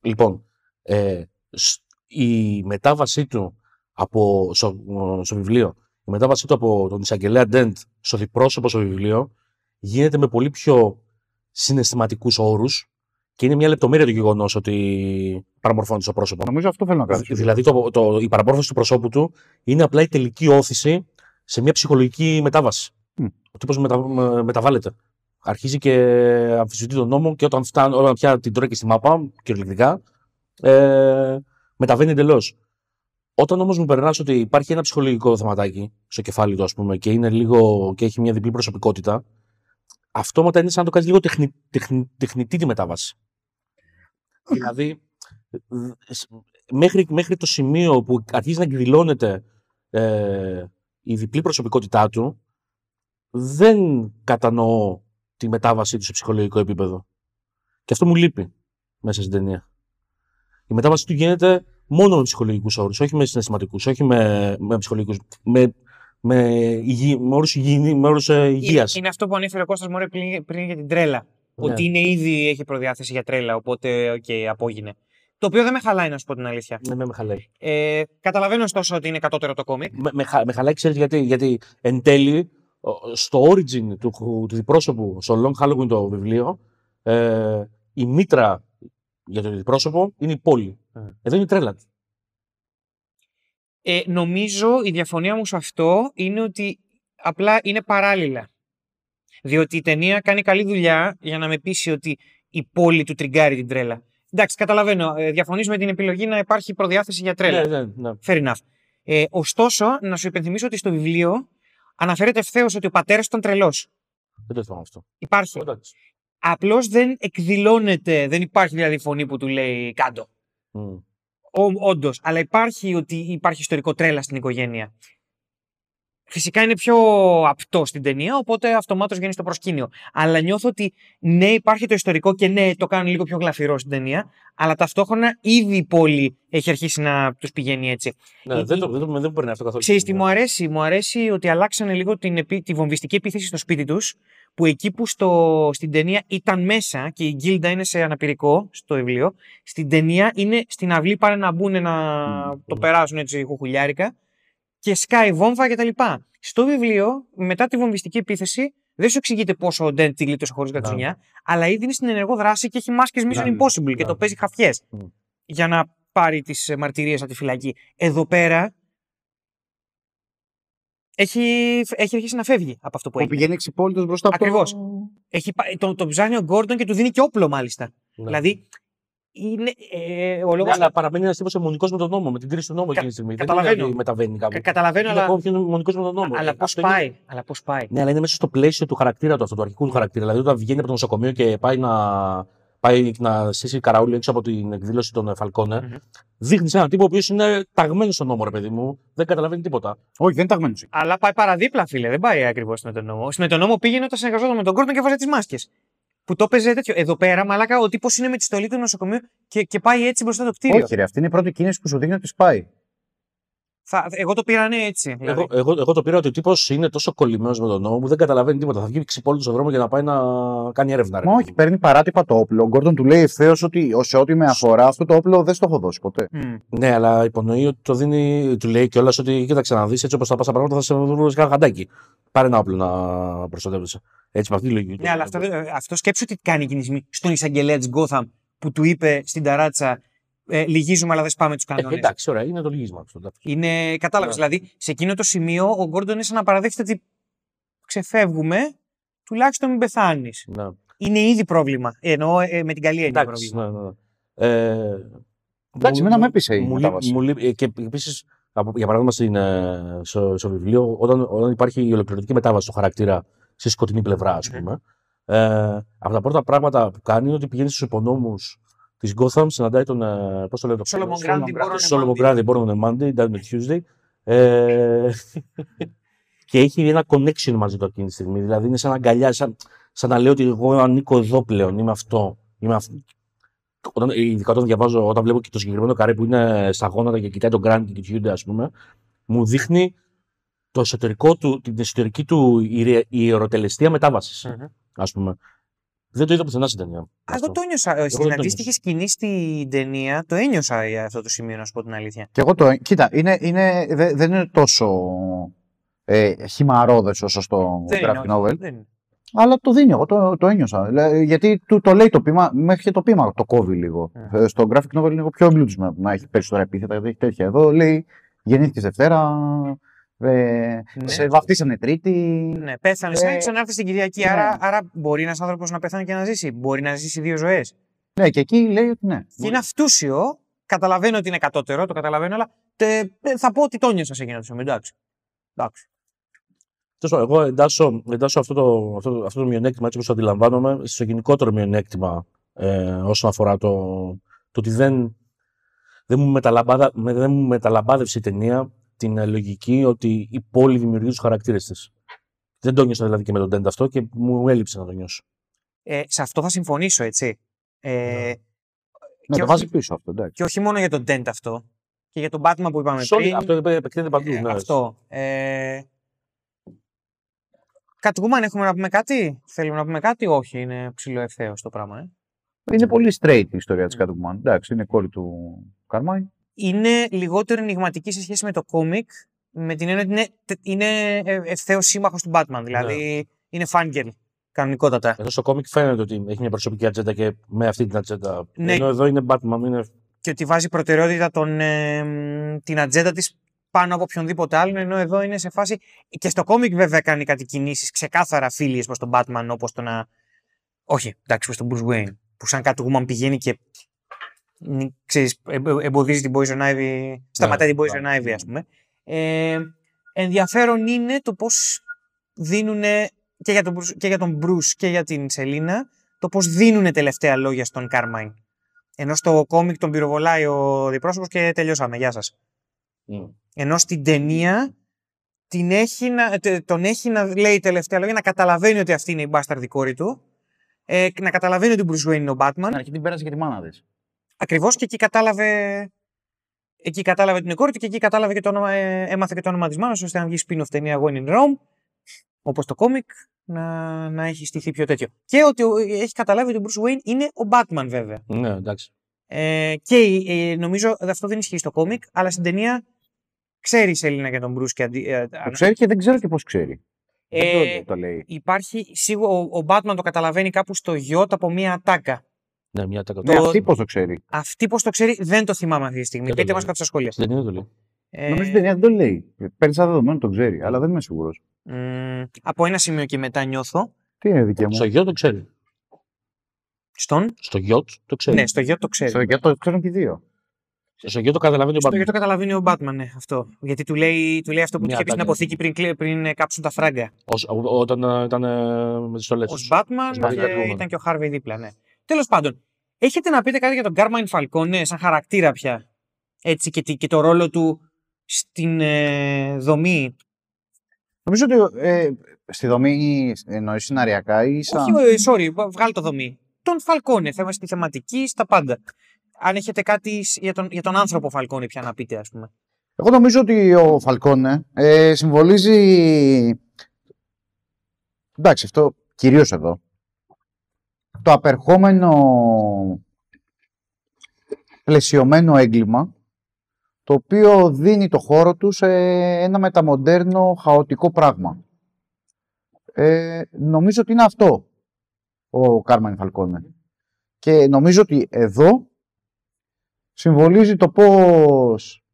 Λοιπόν, ε, σ- η μετάβασή του από, στο, στο βιβλίο, η μετάβασή του από τον εισαγγελέα Ντέντ στο διπρόσωπο στο βιβλίο γίνεται με πολύ πιο συναισθηματικούς όρους και είναι μια λεπτομέρεια το γεγονός ότι παραμορφώνεται στο πρόσωπο. Νομίζω αυτό θέλω να κάνω. Δηλαδή το, το, η παραμόρφωση του προσώπου του είναι απλά η τελική όθηση σε μια ψυχολογική μετάβαση. Μμ. Ο τύπος μετα, με- μεταβάλλεται. Αρχίζει και αμφισβητεί τον νόμο και όταν, φτάνει, όταν πια την τρώει και στη μάπα, κυριολεκτικά, ε, μεταβαίνει εντελώς. Όταν όμως μου περνάς ότι υπάρχει ένα ψυχολογικό θεματάκι στο κεφάλι του, ας πούμε, και είναι λίγο και έχει μια διπλή προσωπικότητα, αυτόματα είναι σαν να το κάνεις λίγο τεχνη, τεχνη- τεχνητή τη μετάβαση. Δηλαδή, δ- σ- μέχρι, μέχρι το σημείο που αρχίζει να εκδηλώνεται ε, η διπλή προσωπικότητά του, δεν κατανοώ τη μετάβασή του σε ψυχολογικό επίπεδο. Και αυτό μου λείπει μέσα στην ταινία. Η μετάβασή του γίνεται μόνο με ψυχολογικούς όρους, όχι με συναισθηματικούς, όχι με, με ψυχολογικούς, με, με, υγι, με όρους, υγιεινή, με όρους ε, υγείας. Είναι αυτό που ανέφερε ο Κώστας μωρέ πριν, πριν για την τρέλα. Ναι. Ότι είναι ήδη έχει προδιάθεση για τρέλα, οπότε οκ, απέγινε. Το οποίο δεν με χαλάει, να σου πω την αλήθεια. Ναι, με, με χαλάει. Ε, καταλαβαίνω ωστόσο ότι είναι κατώτερο το κόμικ. Με, με, χα- με χαλάει, ξέρεις γιατί, γιατί εν τέλει ο- στο origin του, του διπρόσωπου, στο Long Halloween το βιβλίο, ε, η μήτρα για το διπρόσωπο είναι η πόλη. Εδώ είναι η τρέλα του. Ε, νομίζω η διαφωνία μου σε αυτό είναι ότι απλά είναι παράλληλα. Διότι η ταινία κάνει καλή δουλειά για να με πείσει ότι η πόλη του τριγκάρει την τρέλα. Εντάξει, καταλαβαίνω. Ε, διαφωνείς με την επιλογή να υπάρχει προδιάθεση για τρέλα. Ναι, ναι, ναι. Fair enough. Ε, ωστόσο, να σου υπενθυμίσω ότι στο βιβλίο αναφέρεται ευθέως ότι ο πατέρας ήταν τρελός. Δεν το θυμάμαι αυτό. Υπάρχει. Εντάξει. Απλώς δεν εκδηλώνεται, δεν υπάρχει δηλαδή φωνή που του λέει κάτω. Μμ. Όντως. Αλλά υπάρχει ότι υπάρχει ιστορικό τρέλα στην οικογένεια. Φυσικά είναι πιο απτό στην ταινία, οπότε αυτομάτως βγαίνει στο προσκήνιο. Αλλά νιώθω ότι ναι, υπάρχει το ιστορικό και ναι, το κάνουν λίγο πιο γλαφυρό στην ταινία, αλλά ταυτόχρονα ήδη η πόλη έχει αρχίσει να τους πηγαίνει έτσι. Ναι, Η- δεν, η- το, δεν, το, δεν το παίρνει αυτό καθόλου. Ξέρεις τι μου αρέσει, μου αρέσει ότι αλλάξανε λίγο την, επί- τη βομβιστική επίθεση στο σπίτι τους, που εκεί που στο, στην ταινία ήταν μέσα και η Γκίλντα είναι σε αναπηρικό στο βιβλίο, στην ταινία είναι στην αυλή πάνε να μπουν να Μμμ. το περάσουν έτσι χουχουλιάρικα και σκάει βόμβα κτλ. Στο βιβλίο, μετά τη βομβιστική επίθεση, δεν σου εξηγείται πόσο ο Ντέντ τη γλίτωσε χωρίς κατσουνιά, αλλά ήδη είναι στην ενεργό δράση και έχει μάσκες Mission Ναι, Impossible και ναι. το παίζει χαφιές Μμ. για να πάρει τις μαρτυρίες από τη φυλακή. Εδώ πέρα έχει, έχει αρχίσει να φεύγει από αυτό που Που έγινε. πηγαίνει εξυπόλυτος μπροστά από το- Ακριβώς. Έχει, πά- τον, τον ψάχνει ο Γκόρντον και του δίνει και όπλο μάλιστα. Ναι. Δηλαδή, είναι, ε, ο Ναι, λόγος... αλλά παραμένει ένας τύπος αιμονικός με τον νόμο, με την κρίση του νόμου Κα- εκείνη τη στιγμή. Δεν καταλαβαίνω. είναι ότι μεταβαίνει κάπου. Κα- καταλαβαίνω, Είναι αλλά, ακόμα πιο αιμονικός με τον νόμο. αλλά Ε, πώς αυτό είναι- πάει. Αλλά πώς πάει; Ναι, αλλά είναι μέσα στο πλαίσιο του χαρακτήρα του, αυτού του αρχικού του χαρακτήρα. Δηλαδή, όταν βγαίνει από το νοσοκομείο και πάει να, πάει να στήσει καραούλι έξω από την εκδήλωση των Φαλκόνε, Μμμ. δείχνεις έναν τύπο ο οποίος είναι ταγμένος στον νόμο, ρε παιδί μου. Δεν καταλαβαίνει τίποτα. Όχι, δεν είναι ταγμένος. Αλλά πάει παραδίπλα, φίλε. Δεν πάει ακριβώς με τον νόμο. Με τον νόμο πήγαινε όταν συνεργαζόταν με τον Γκόρντον και βάζε τις μάσκες. Που το έπαιζε τέτοιο. Εδώ πέρα, μαλάκα, ο τύπος είναι με τη στολή του νοσοκομείου και, και πάει έτσι μπροστά το κτίριο. Όχι, ρε, αυτή είναι η πρώτη κίνηση που σου δείχνει ότι σπάει. Θα, εγώ το πήρα ναι έτσι. Δηλαδή. Εγώ, εγώ, εγώ το πήρα ότι ο τύπος είναι τόσο κολλημένος με τον νόμο που δεν καταλαβαίνει τίποτα. Θα βγει ξυπόλυτος στον δρόμο για να πάει να κάνει έρευνα. ρε Μα παιδί όχι, μου. παίρνει παράτυπα το όπλο. Ο Γκόρντον του λέει ευθέως ότι σε ό,τι με αφορά αυτό το όπλο δεν στο έχω δώσει ποτέ. Μμ. Ναι, αλλά υπονοεί ότι το δίνει, του λέει κιόλας ότι κοίταξε να δεις έτσι όπως θα πα τα πράγματα θα σε βρουν σε ένα χαντάκι. Πάρε ένα όπλο να προστατεύεσαι. Έτσι με αυτή τη λογική. Ναι, αλλά αυτό, δεν- αυτό σκέψου τι κάνει εκείνη τη στιγμή στον εισαγγελέα της Γκόθαμ που του είπε στην ταράτσα ε, Λυγίζουμε, αλλά δεν σπάμε τους Ε, κανόνες. εντάξει, ωραία, είναι το λυγίσμα αυτό. εντάξει. Είναι, κατάλαβες. Ναι. Δηλαδή, σε εκείνο το σημείο ο Γκόρντον είναι σαν να παραδέχεται ότι ξεφεύγουμε, τουλάχιστον μην πεθάνεις. Ναι. Είναι ήδη πρόβλημα. Εννοώ ε, με την καλή έννοια Εντάξει, πρόβλημα. ναι, ναι. Ε, Εντάξει, μου- εμένα με έπεισε η μου λείπει- μετάβαση. μου λείπει- ε, Και επίσης, για παράδειγμα, στην, ε, στο, στο βιβλίο, όταν, όταν υπάρχει η ολοκληρωτική μετάβαση στο χαρακτήρα στη σκοτεινή πλευρά, ας Μμμ. πούμε, ε, από τα πρώτα πράγματα που κάνει είναι ότι πηγαίνει στους υπονόμους της Gotham, συναντάει τον. Ε, Πώς το λέει το Solomon Grundy, Born on a Solomon Monday. Grundy, Born on a Monday, Down on a Tuesday. Ε, και έχει ένα connection μαζί του εκείνη τη στιγμή. Δηλαδή είναι σαν αγκαλιά, σαν, σαν να λέει ότι εγώ ανήκω εδώ πλέον, είμαι αυτό. Είμαι αυτό. Όταν, ειδικά όταν διαβάζω, όταν βλέπω και το συγκεκριμένο καρέ που είναι στα γόνατα και κοιτάει τον Γκραντ και κοιτιούνται, ας πούμε, μου δείχνει το εσωτερικό του, την εσωτερική του ιερε- ιεροτελεστία μετάβασης. Μμμ. Α πούμε. Δεν το είδα πουθενά στην ταινία. Α, αυτό. Εγώ το ένιωσα. ε, δεν Στην το αντίστοιχη σκηνή στην ταινία το ένιωσα για αυτό το σημείο, να σου πω την αλήθεια. Και εγώ το. Κοίτα, είναι, είναι, δε- δεν είναι τόσο ε, χυμαρόδες όσο στο Δεν είναι, graphic όχι. novel. Δεν είναι. Αλλά το δίνει, εγώ το, το ένιωσα. Δηλαδή, γιατί του το λέει το πείμα, μέχρι και το πείμα το κόβει λίγο. Mm. Ε, Στο graphic novel είναι λίγο πιο εμπλούτισμα να έχει περισσότερα επίθετα, γιατί έχει τέτοια. Εδώ λέει γεννήθηκε Δευτέρα, ε, Ναι. σε βαφτίσανε Τρίτη. Ναι, πέθανε, Ε, ε, ξανάρθει στην Κυριακή. ναι. Άρα, άρα μπορεί ένας άνθρωπος να πεθάνει και να ζήσει. Μπορεί να ζήσει δύο ζωές. Ναι, και εκεί λέει ότι ναι. Και είναι αυτούσιο. Καταλαβαίνω ότι είναι κατώτερο, το καταλαβαίνω, αλλά τε, ε, θα πω ότι το νιώσα σε εκείνο το σημείο. Εντάξει. Εντάξει. Τέλος πάντων, εγώ εντάσσω, εντάσσω αυτό, το, αυτό, το- αυτό το μειονέκτημα έτσι όπως το αντιλαμβάνομαι στο γενικότερο μειονέκτημα ε, όσον αφορά το, το ότι δεν, δεν, μου μεταλαμπάδα, με- δεν μου μεταλαμπάδευσε η ταινία την ε, λογική ότι η πόλη δημιουργεί τους χαρακτήρες της. Δεν το νιώσα δηλαδή και με τον Τέντ αυτό και μου έλειψε να το νιώσω. Ε, σε αυτό θα συμφωνήσω, έτσι. Ε, Ναι. Ναι, και το βάζει όχι- πίσω αυτό, εντάξει. Και όχι μόνο για τον Dent αυτό. Και για τον Batman που είπαμε Σε όλη- πριν. αυτό επεκτείνεται παντού. Ε, ναι. αυτό. Ε, Catwoman, έχουμε να πούμε κάτι; Θέλουμε να πούμε κάτι; Όχι, είναι ψηλό ευθέως το πράγμα. Ε. Είναι πολύ straight η ιστορία της Catwoman. Εντάξει, είναι κόρη του Καρμάιν. Είναι λιγότερο ενηγματική σε σχέση με το κόμικ. Με την έννοια ότι είναι, είναι ευθέω σύμμαχος του Batman. Δηλαδή είναι fangirl. Κανονικότατα. Εδώ στο κόμικ φαίνεται ότι έχει μια προσωπική ατζέντα και με αυτή την ατζέντα. Ναι. Ενώ εδώ είναι Batman, είναι Και ότι βάζει προτεραιότητα τον, ε, μ, την ατζέντα της πάνω από οποιονδήποτε άλλον. Ενώ εδώ είναι σε φάση. Και στο κόμικ βέβαια κάνει κάτι κινήσεις ξεκάθαρα φίλιε προς τον Batman όπως το να. Όχι, εντάξει, προς τον Bruce Wayne. Που σαν Catwoman πηγαίνει και. Μ, Ξέρεις, εμπο- εμποδίζει την Poison Ivy, σταματάει την Poison ναι. Ivy, ας πούμε. Ε, ενδιαφέρον είναι το πώς δίνουν και για, τον, Bruce- και για τον Bruce και για την Σελίνα το πώς δίνουν τελευταία λόγια στον Carmine. Ενώ στο κόμικ τον πυροβολάει ο διπρόσωπος και τελειώσαμε. Γεια σας. Μμ. Ενώ στην ταινία την έχει να, τε- τον έχει να λέει τελευταία λόγια, να καταλαβαίνει ότι αυτή είναι η μπάσταρδη κόρη του. Ε, να καταλαβαίνει ότι ο Bruce Wayne είναι ο Batman. Στην αρχή την πέρασε και τη μάνα της. Ακριβώς και εκεί κατάλαβε. Εκεί κατάλαβε την κόρη του και εκεί κατάλαβε και το όνομα, ε, έμαθε και το όνομα της μάνας, ώστε να βγει spin-off ταινία When in Rome, όπως το κόμικ, να, να έχει στηθεί πιο τέτοιο. Και ότι ο- έχει καταλάβει ότι ο Bruce Wayne είναι ο Batman, βέβαια. Ναι, εντάξει. Ε, και ε, νομίζω αυτό δεν ισχύει στο κόμικ, αλλά στην ταινία ξέρεις η Σελίνα για τον Bruce και αντί, ε, Το ξέρει και δεν ξέρω και πώς ξέρει. Δεν Ε, το, το λέει. Υπάρχει σίγουρα ο, ο Batman το καταλαβαίνει κάπου στο γιότ από μία ατάκα. Ναι, μια τάκα. Ναι, το- αυτή πώς το ξέρει; Αυτή πώς το ξέρει δεν το θυμάμαι αυτή τη στιγμή. Δεν το Πείτε μας λέει. κάτω στα σχόλια. Στην ταινία το λέει. Ε, Νομίζω την ταινία δεν το λέει. Παίρνει σαν δεδομένο το ξέρει, αλλά δεν είμαι σίγουρος. μ, από ένα σημείο και μετά νιώθω. Τι είναι δικαίωμα. Στο γιο το ξέρει. Στον; Στο γιο το ξέρει. Ναι, στο γιο το ξέρει. Στο για το ξέρουν και οι δύο. Στο γιο το καταλαβαίνει ο Στο Batman. γιο το καταλαβαίνει ο Batman, ναι, αυτό. Γιατί του λέει, του λέει αυτό που του Μια είχε πει στην ατάκα. αποθήκη πριν, κλε- πριν ε, κάψουν τα φράγκα. Ως- ό- Όταν ε, ήταν ε, με τις στολέ. Ω Batman Ως και Batman. ήταν και ο Harvey δίπλα, ναι. Τέλος πάντων, έχετε να πείτε κάτι για τον Carmine Falcone σαν χαρακτήρα πια; Έτσι και, τη- και το ρόλο του στην ε, δομή; Νομίζω ότι ε, στη δομή εννοείς σεναριακά ή σαν. Όχι, ε, sorry, βα- βγάλει το δομή. Τον Falcone, θέμα στη θεματική, στα πάντα. Αν έχετε κάτι σ- για τον, για τον άνθρωπο Falcone πια να πείτε, ας πούμε. Εγώ νομίζω ότι ο Φαλκόνε ε, συμβολίζει. Εντάξει, αυτό κυρίως εδώ. Το απερχόμενο πλαισιωμένο έγκλημα το οποίο δίνει το χώρο τους σε ένα μεταμοντέρνο χαοτικό πράγμα. Ε, νομίζω ότι είναι αυτό ο Κάρμαν Φαλκόνε. Και νομίζω ότι εδώ συμβολίζει το πώς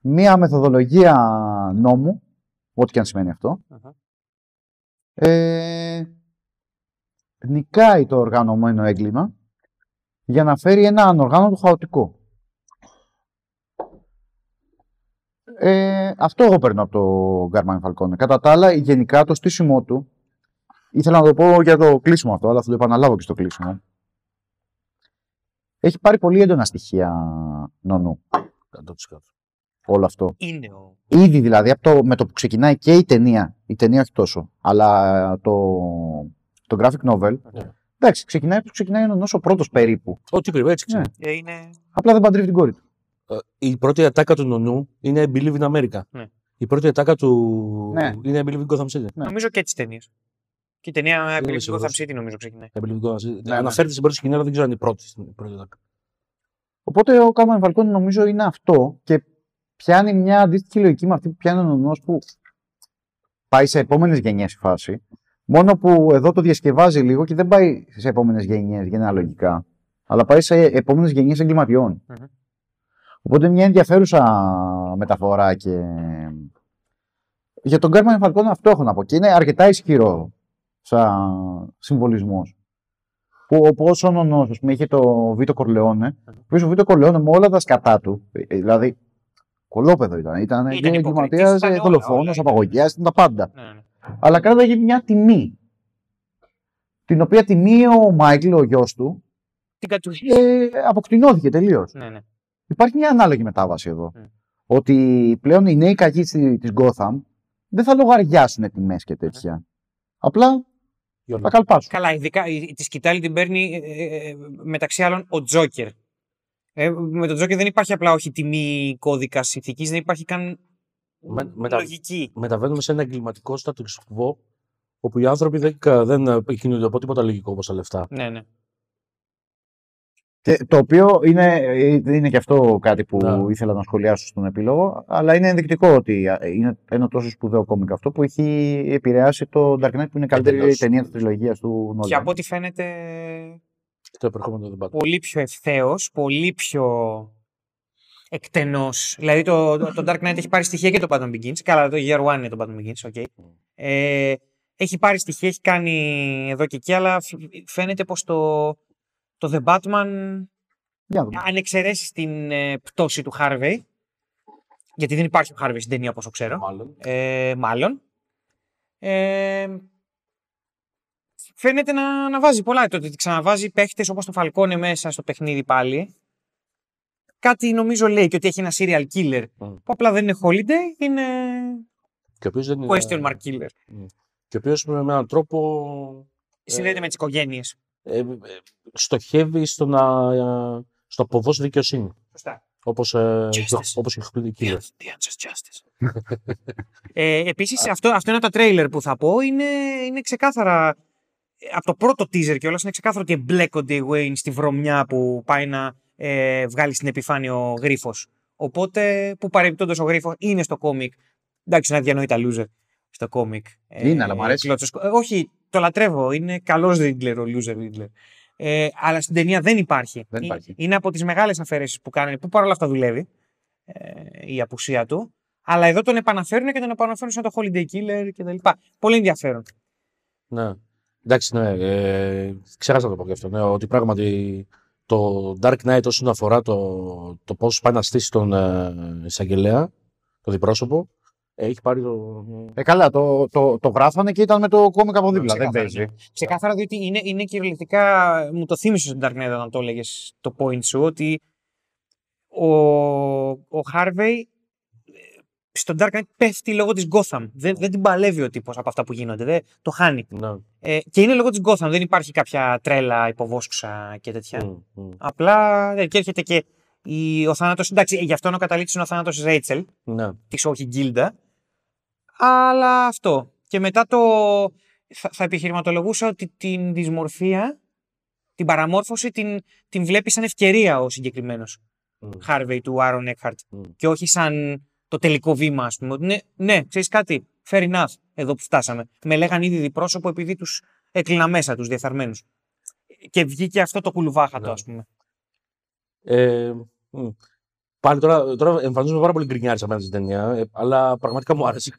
μία μεθοδολογία νόμου, ό,τι και αν σημαίνει αυτό, ε, νικάει το οργανωμένο έγκλημα για να φέρει ένα ανοργάνωτο χαοτικό. Ε, αυτό εγώ παίρνω από το Γκάρμαν Φαλκόνε. Κατά τα άλλα, γενικά το στήσιμό του, ήθελα να το πω για το κλείσιμο αυτό, αλλά θα το επαναλάβω και στο κλείσιμο. Έχει πάρει πολύ έντονα στοιχεία νονού 100%. όλο αυτό. Είναι ο. Ήδη δηλαδή από το, με το που ξεκινάει και η ταινία, η ταινία όχι τόσο, αλλά το, το graphic novel, Ναι. εντάξει, ξεκινάει όπως ξεκινάει ο νονός ο πρώτος περίπου. Ό,τι πρέπει, έτσι Ναι. ξέρει. Ε, είναι... Απλά δεν παντρεύει την κόρη του. Ε, Η πρώτη ατάκα του νονού είναι I Believe in America. Ναι. Η πρώτη ατάκα του Ναι. είναι I Believe in Gotham City. Ναι. Νομίζω και τι ταινίες. Και η ταινία είμαι Epic Gotham σίγουρος. City νομίζω ξεκινάει. I Believe in Gotham City. ναι. Αναφέρεται στην πρώτη σκηνή, αλλά δεν ξέρω αν είναι η πρώτη. η πρώτη ατάκα. Οπότε ο Κάμαν Φαλκόνη νομίζω είναι αυτό και πιάνει μια αντίστοιχη λογική με αυτή που πιάνει ο νονός που πάει σε επόμενες γενιές η φάση. Μόνο που εδώ το διασκευάζει λίγο και δεν πάει σε επόμενες γενιές γενεαλογικά, αλλά πάει σε επόμενες γενιές εγκληματιών. Μμμ. Οπότε μια ενδιαφέρουσα μεταφορά και για τον Κάρμαν Φαλκόνη αυτό έχω να πω και είναι αρκετά ισχυρό σαν συμβολισμός. Που όπως ο νονός, ας πούμε, είχε το Βίτο Κορλεόνε, ο οποίος ο Βίτο Κορλεόνε με όλα τα σκατά του, ε, δηλαδή κολόπεδο ήταν, ήταν, Ήταν και υποκριτής, εγκληματίας, ήταν ε, όλα, δολοφόνος, όλα. απαγωγιάς, ήταν τα πάντα. Ναι, ναι. Αλλά κράταγε μια τιμή, την οποία τιμή ο Μάικλ, ο γιος του, Την κατούχη. ε, αποκτηνώθηκε τελείως. Ναι, ναι. Υπάρχει μια ανάλογη μετάβαση εδώ. Mm. Ότι πλέον οι νέοι κακοί της Gotham δεν θα λογαριάσουν τιμές και τέτοια. Απλά Για θα να- καλπάσουν. Καλά, ειδικά η- της σκητάλη την παίρνει ε, ε, μεταξύ άλλων ο Τζόκερ. Ε, με τον Τζόκερ δεν υπάρχει απλά όχι τιμή κώδικα ηθική, δεν υπάρχει καν Με- μετα- λογική. Μεταβαίνουμε σε ένα εγκληματικό status quo όπου οι άνθρωποι δεν, κα- δεν ε, κινούνται από τίποτα λογικό όπως τα λεφτά. Ναι, ναι. Και το οποίο είναι, ε, είναι και αυτό κάτι που Ναι. ήθελα να σχολιάσω στον επίλογο, αλλά είναι ενδεικτικό ότι ε, είναι ένα τόσο σπουδαίο κόμικ αυτό που έχει επηρεάσει το Dark Knight που είναι η καλύτερη Εντελώς. ταινία της τριλογίας του Nolan. Και από ό,τι φαίνεται Το επερχόμενο δεν πάτε. πολύ πιο ευθέως, πολύ πιο εκτενός. Δηλαδή το, το, το Dark Knight έχει πάρει στοιχεία και το Batman Begins. Καλά, το Year One είναι το Batman Begins, okay. Ε, έχει πάρει στοιχεία, έχει κάνει εδώ και εκεί, αλλά φ- φαίνεται πως το, το The Batman, Για να δούμε. αν εξαιρέσεις την ε, πτώση του Harvey, γιατί δεν υπάρχει ο Harvey στην ταινία, όπως το ξέρω, Μάλλον. ε, μάλλον, ε, φαίνεται να, να βάζει πολλά. Το ότι ξαναβάζει παίχτες όπως το Falcone μέσα στο παιχνίδι πάλι, κάτι νομίζω λέει και ότι έχει ένα serial killer, Mm. που απλά δεν είναι holiday, είναι... Και ο οποίος δεν είναι- Question mark killer. Και ο οποίος με έναν τρόπο Συνδέεται με τις οικογένειες. ε, ε, στοχεύει στο να ε, στο να αποδώσει δικαιοσύνη. Σωστά. Όπως, ε, Justice. όπως η Killer. The answer's justice. ε, Επίσης, αυτό, αυτό είναι από τα τρέιλερ που θα πω. Είναι, είναι ξεκάθαρα. ε, Από το πρώτο teaser κιόλας είναι ξεκάθαρο ότι εμπλέκονται οι Wayne στη βρωμιά που πάει να ε, βγάλει στην επιφάνεια ο γρίφος. Οπότε, που παρεμπιπτόντως ο γρίφος είναι στο κόμικ. Εντάξει, είναι αδιανόητα loser στο κόμικ. Είναι, αλλά μ' αρέσει. κλώτσος. Ε, όχι, το λατρεύω. Είναι καλός Riddler ο loser Riddler. Ε, αλλά στην ταινία δεν υπάρχει. Δεν Ε, υπάρχει. Είναι από τις μεγάλες αφαιρέσει που κάνουν, που παρόλα αυτά δουλεύει ε, η απουσία του. Αλλά εδώ τον επαναφέρουν και τον επαναφέρουν σαν το Holiday Killer κτλ. Πολύ ενδιαφέρον. Ναι. Εντάξει, ναι. Ε, ξέχασα να το πω και αυτό. Ναι, ότι πράγματι το Dark Knight όσον αφορά το, το πώς πάει να στήσει τον ε, εισαγγελέα, το διπρόσωπο, ε, έχει πάρει το... Ε, καλά, το, το, το γράφανε και ήταν με το κόμικ από δίπλα. Δεν Ξεκάθαρα, παίζει. Ξεκάθαρα διότι είναι, είναι κυριολεκτικά. Μου το θύμισε στον Dark Knight όταν το έλεγες το point σου, ότι ο, ο Harvey ε, στον Dark Knight πέφτει λόγω της Gotham. Δεν, δεν την παλεύει ο τύπος από αυτά που γίνονται. Δεν, το χάνει. Ναι. Ε, και είναι λόγω της Gotham. Δεν υπάρχει κάποια τρέλα υποβόσκουσα και τέτοια. Μμ, μμ. Απλά ναι, και έρχεται και η, ο θάνατος. Εντάξει, γι' αυτό είναι ο καταλήτης είναι ο θάνατος τη Ρέιτσελ, Ναι. της όχι Γκίλντα. Αλλά αυτό. Και μετά το. Θα, θα επιχειρηματολογούσα ότι την δυσμορφία, την παραμόρφωση, την, την βλέπει σαν ευκαιρία ο συγκεκριμένος Μμ. Harvey του Άρον Eckhart. Μμ. Και όχι σαν το τελικό βήμα, ας πούμε. Ότι ναι, ναι ξέρεις κάτι. Fair enough, εδώ που φτάσαμε. Με λέγαν ήδη διπρόσωπο επειδή τους έκλεινα μέσα, τους διεφθαρμένους. Και βγήκε αυτό το κουλουβάχατο, Ναι. ας πούμε. Ε, μ. Πάλι τώρα, τώρα εμφανίζομαι πάρα πολύ γκρινιάρης απέναντι στην ταινία, ε, αλλά πραγματικά μου άρεσε.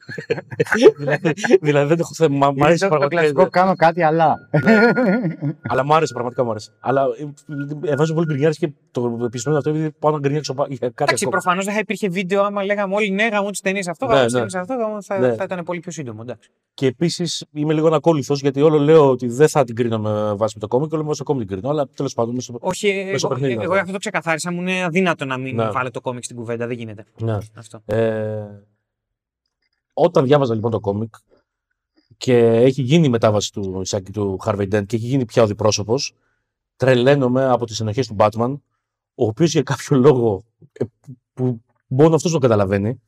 δηλαδή, δηλαδή δεν έχω θέμα. Μ' άρεσε Είναι το πραγματικά. κλασικό κάνω κάτι, αλλά. Αλλά μου άρεσε, πραγματικά μου άρεσε. Αλλά ε, εμφανίζομαι πολύ γκρινιάρης και το επισημαίνω αυτό επειδή πάω να γκρινιάξω πα- για κάτι Εντάξει, ακόμα. προφανώς δεν θα υπήρχε βίντεο άμα λέγαμε όλοι ναι, γαμώ τις ταινίες αυτό, Ναι, γαμώ τις ναι. ταινίες αυτό, γαμώ, θα, Ναι. θα ήταν πολύ πιο σύντομο. Εντάξει. Και επίσης είμαι λίγο ανακόλουθο γιατί όλο λέω ότι δεν θα την κρίνω με βάση με το κόμικ, όλο με βάση το κόμικ την κρίνω. Αλλά τέλος πάντων. Μέσα... Όχι, Μέσω εγώ, παιχνίδι εγώ, αυτό. αυτό το ξεκαθάρισα. Μου είναι αδύνατο να μην Ναι. βάλω το κόμικ στην κουβέντα. Δεν γίνεται Ναι. αυτό. Ε, όταν διάβαζα λοιπόν το κόμικ και έχει γίνει η μετάβαση του, Ισάκη- του Harvey Dent και έχει γίνει πια ο διπρόσωπος, τρελαίνομαι από τις ενοχές του Batman, ο οποίος για κάποιο λόγο ε, που μόνο αυτός το καταλαβαίνει,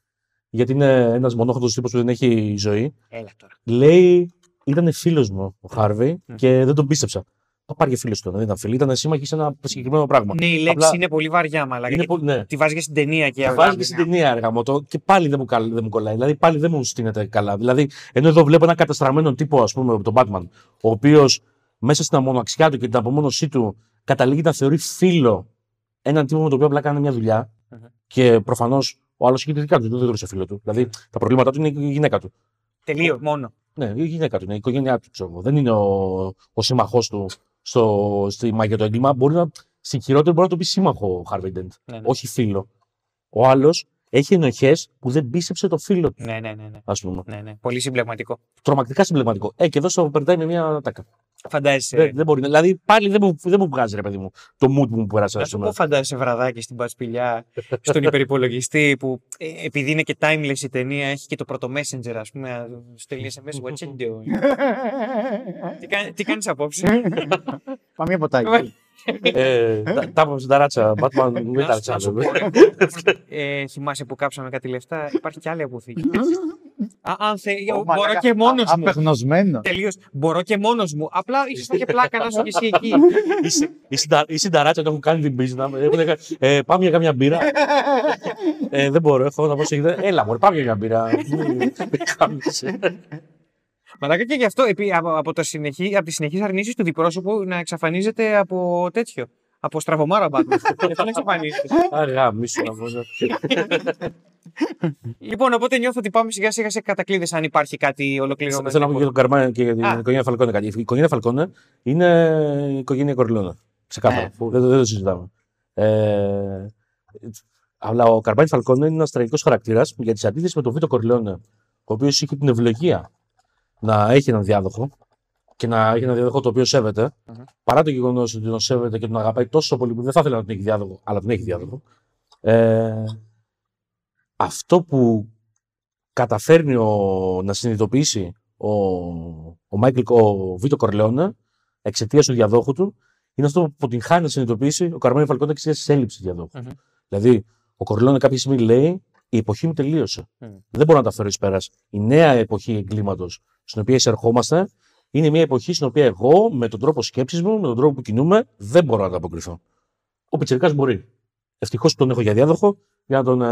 γιατί είναι ένας μονόχοντος τύπος που δεν έχει ζωή, Έλα τώρα. λέει ήταν φίλος μου ο Harvey Μμ. και δεν τον πίστεψα. Το πάρει και φίλος του, δεν ήταν φίλοι, ήταν σύμμαχοι σε ένα συγκεκριμένο πράγμα. Ναι, η λέξη Απλά- είναι πολύ βαριά, μαλάκα. Είναι γιατί πολύ- ναι. Τη βάζει και στην ταινία και Και βάζει και στην ταινία έργα μου το και πάλι δεν μου, καλ- δεν μου κολλάει. Δηλαδή πάλι δεν μου στείνεται καλά. Δηλαδή, ενώ εδώ βλέπω ένα καταστραμμένο τύπο, ας πούμε, από τον Batman, ο οποίος μέσα στην αμοναξιά του και την απομόνωσή του καταλήγει να θεωρεί φίλο έναν τύπο με τον οποίο απλά κάνει μια δουλειά. Μμμ. Και προφανώς ο άλλος έχει τη δικά του, δεν θεωρούσε φίλο του. Δηλαδή τα προβλήματά του είναι η γυναίκα του. Τελείως, μόνο. Ναι, η γυναίκα του είναι η οικογένειά του, ξέρω εγώ. Δεν είναι ο, ο σύμμαχός του στο, στη μάγια του έγκλημα. Μπορεί να, στην χειρότερη μπορεί να το πει σύμμαχο ο Harvey Dent, Ναι, ναι. όχι φίλο. Ο άλλος έχει ενοχές που δεν πίστεψε το φίλο του, Ναι, ναι, ναι, ναι. ας πούμε. ναι, ναι. Πολύ συμπλεγματικό. Τρομακτικά συμπλεγματικό. Ε, και εδώ στο περνάει με μια τάκα. Φαντάζεσαι. Δεν, δεν μπορεί. να- Δηλαδή πάλι δεν μου, δεν μου βγάζει, ρε παιδί μου, το mood που μου πέρασε, Να ας σου πούμε. πω, φαντάζεσαι βραδάκι στην Πατσπηλιά, στον υπερυπολογιστή που ε, επειδή είναι και timeless η ταινία, έχει και το πρώτο messenger, ας πούμε, να σου στέλνει SMS, what you doing; τι, κα- τι κάνεις απόψε; Πάμε μια ποτάκι. ε, τα- τα είπαμε στην ταράτσα. Batman δεν Να ήταν σου- να σου πω, ε, θυμάσαι που κάψαμε κάτι λεφτά, υπάρχει και άλλη αποθήκη. Α, αν θε, μπορώ και μόνος μου. Απεγνωσμένο. Τελείως. Μπορώ και μόνος μου. Απλά ίσω θα είχε πλάκα να είσαι και εσύ εκεί. Είσαι- η συντα- Η συνταράτσα το έχουν κάνει την πίσνα. Έχουν κα- ε, πάμε για καμιά μπύρα. ε, δεν μπορώ, έχω να πω σε Έλα, μπορεί, πάμε για μια μπύρα. Μην χάμισε. Μαλάκα και γι' αυτό επί, από, από, το συνεχή, από τις συνεχείς αρνήσεις του διπρόσωπου να εξαφανίζεται από τέτοιο. Από στραβωμάρα μπάτμα. Γι' αυτό να εξαφανίζεται. Αγά, μίσου να πω. λοιπόν, οπότε νιώθω ότι πάμε σιγά σιγά σε κατακλείδες αν υπάρχει κάτι ολοκληρωμένο. Θέλω να πω και για τον Καρμάνι και για την Α. οικογένεια Φαλκόνε κάτι. Η οικογένεια Φαλκόνε είναι η οικογένεια Κοριλώνα. Ξεκάθαρα. Ναι. που Δεν, δεν το συζητάμε. Ε, αλλά ο Καρμάνι Φαλκόνε είναι ένας τραγικός χαρακτήρας για τη αντίθεση με τον Βίτο Κοριλώνε, ο οποίος είχε την ευλογία να έχει έναν διάδοχο και να έχει έναν διάδοχο το οποίο σέβεται, Μμμ. παρά το γεγονός ότι τον σέβεται και τον αγαπάει τόσο πολύ που δεν θα ήθελε να τον έχει διάδοχο, αλλά τον έχει διάδοχο. Ε, αυτό που καταφέρνει ο, να συνειδητοποιήσει ο, ο, Μάικλ, ο Βίτο Κορλεόνε εξαιτίας του διαδόχου του, είναι αυτό που την χάνει να συνειδητοποιήσει ο Καρμένο Φαλκόνε εξαιτίας της έλλειψης διαδόχου. Μμμ. Δηλαδή, ο Κορλεόνε κάποια στιγμή λέει: Η εποχή μου τελείωσε. Μμ. Δεν μπορώ να τα φέρω ει πέρας. Η νέα εποχή εγκλήματος στην οποία εισερχόμαστε είναι μια εποχή στην οποία εγώ με τον τρόπο σκέψης μου, με τον τρόπο που κινούμε, δεν μπορώ να ανταποκριθώ. Ο Πιτσερικά μπορεί. Ευτυχώς τον έχω για διάδοχο για να τον, ε,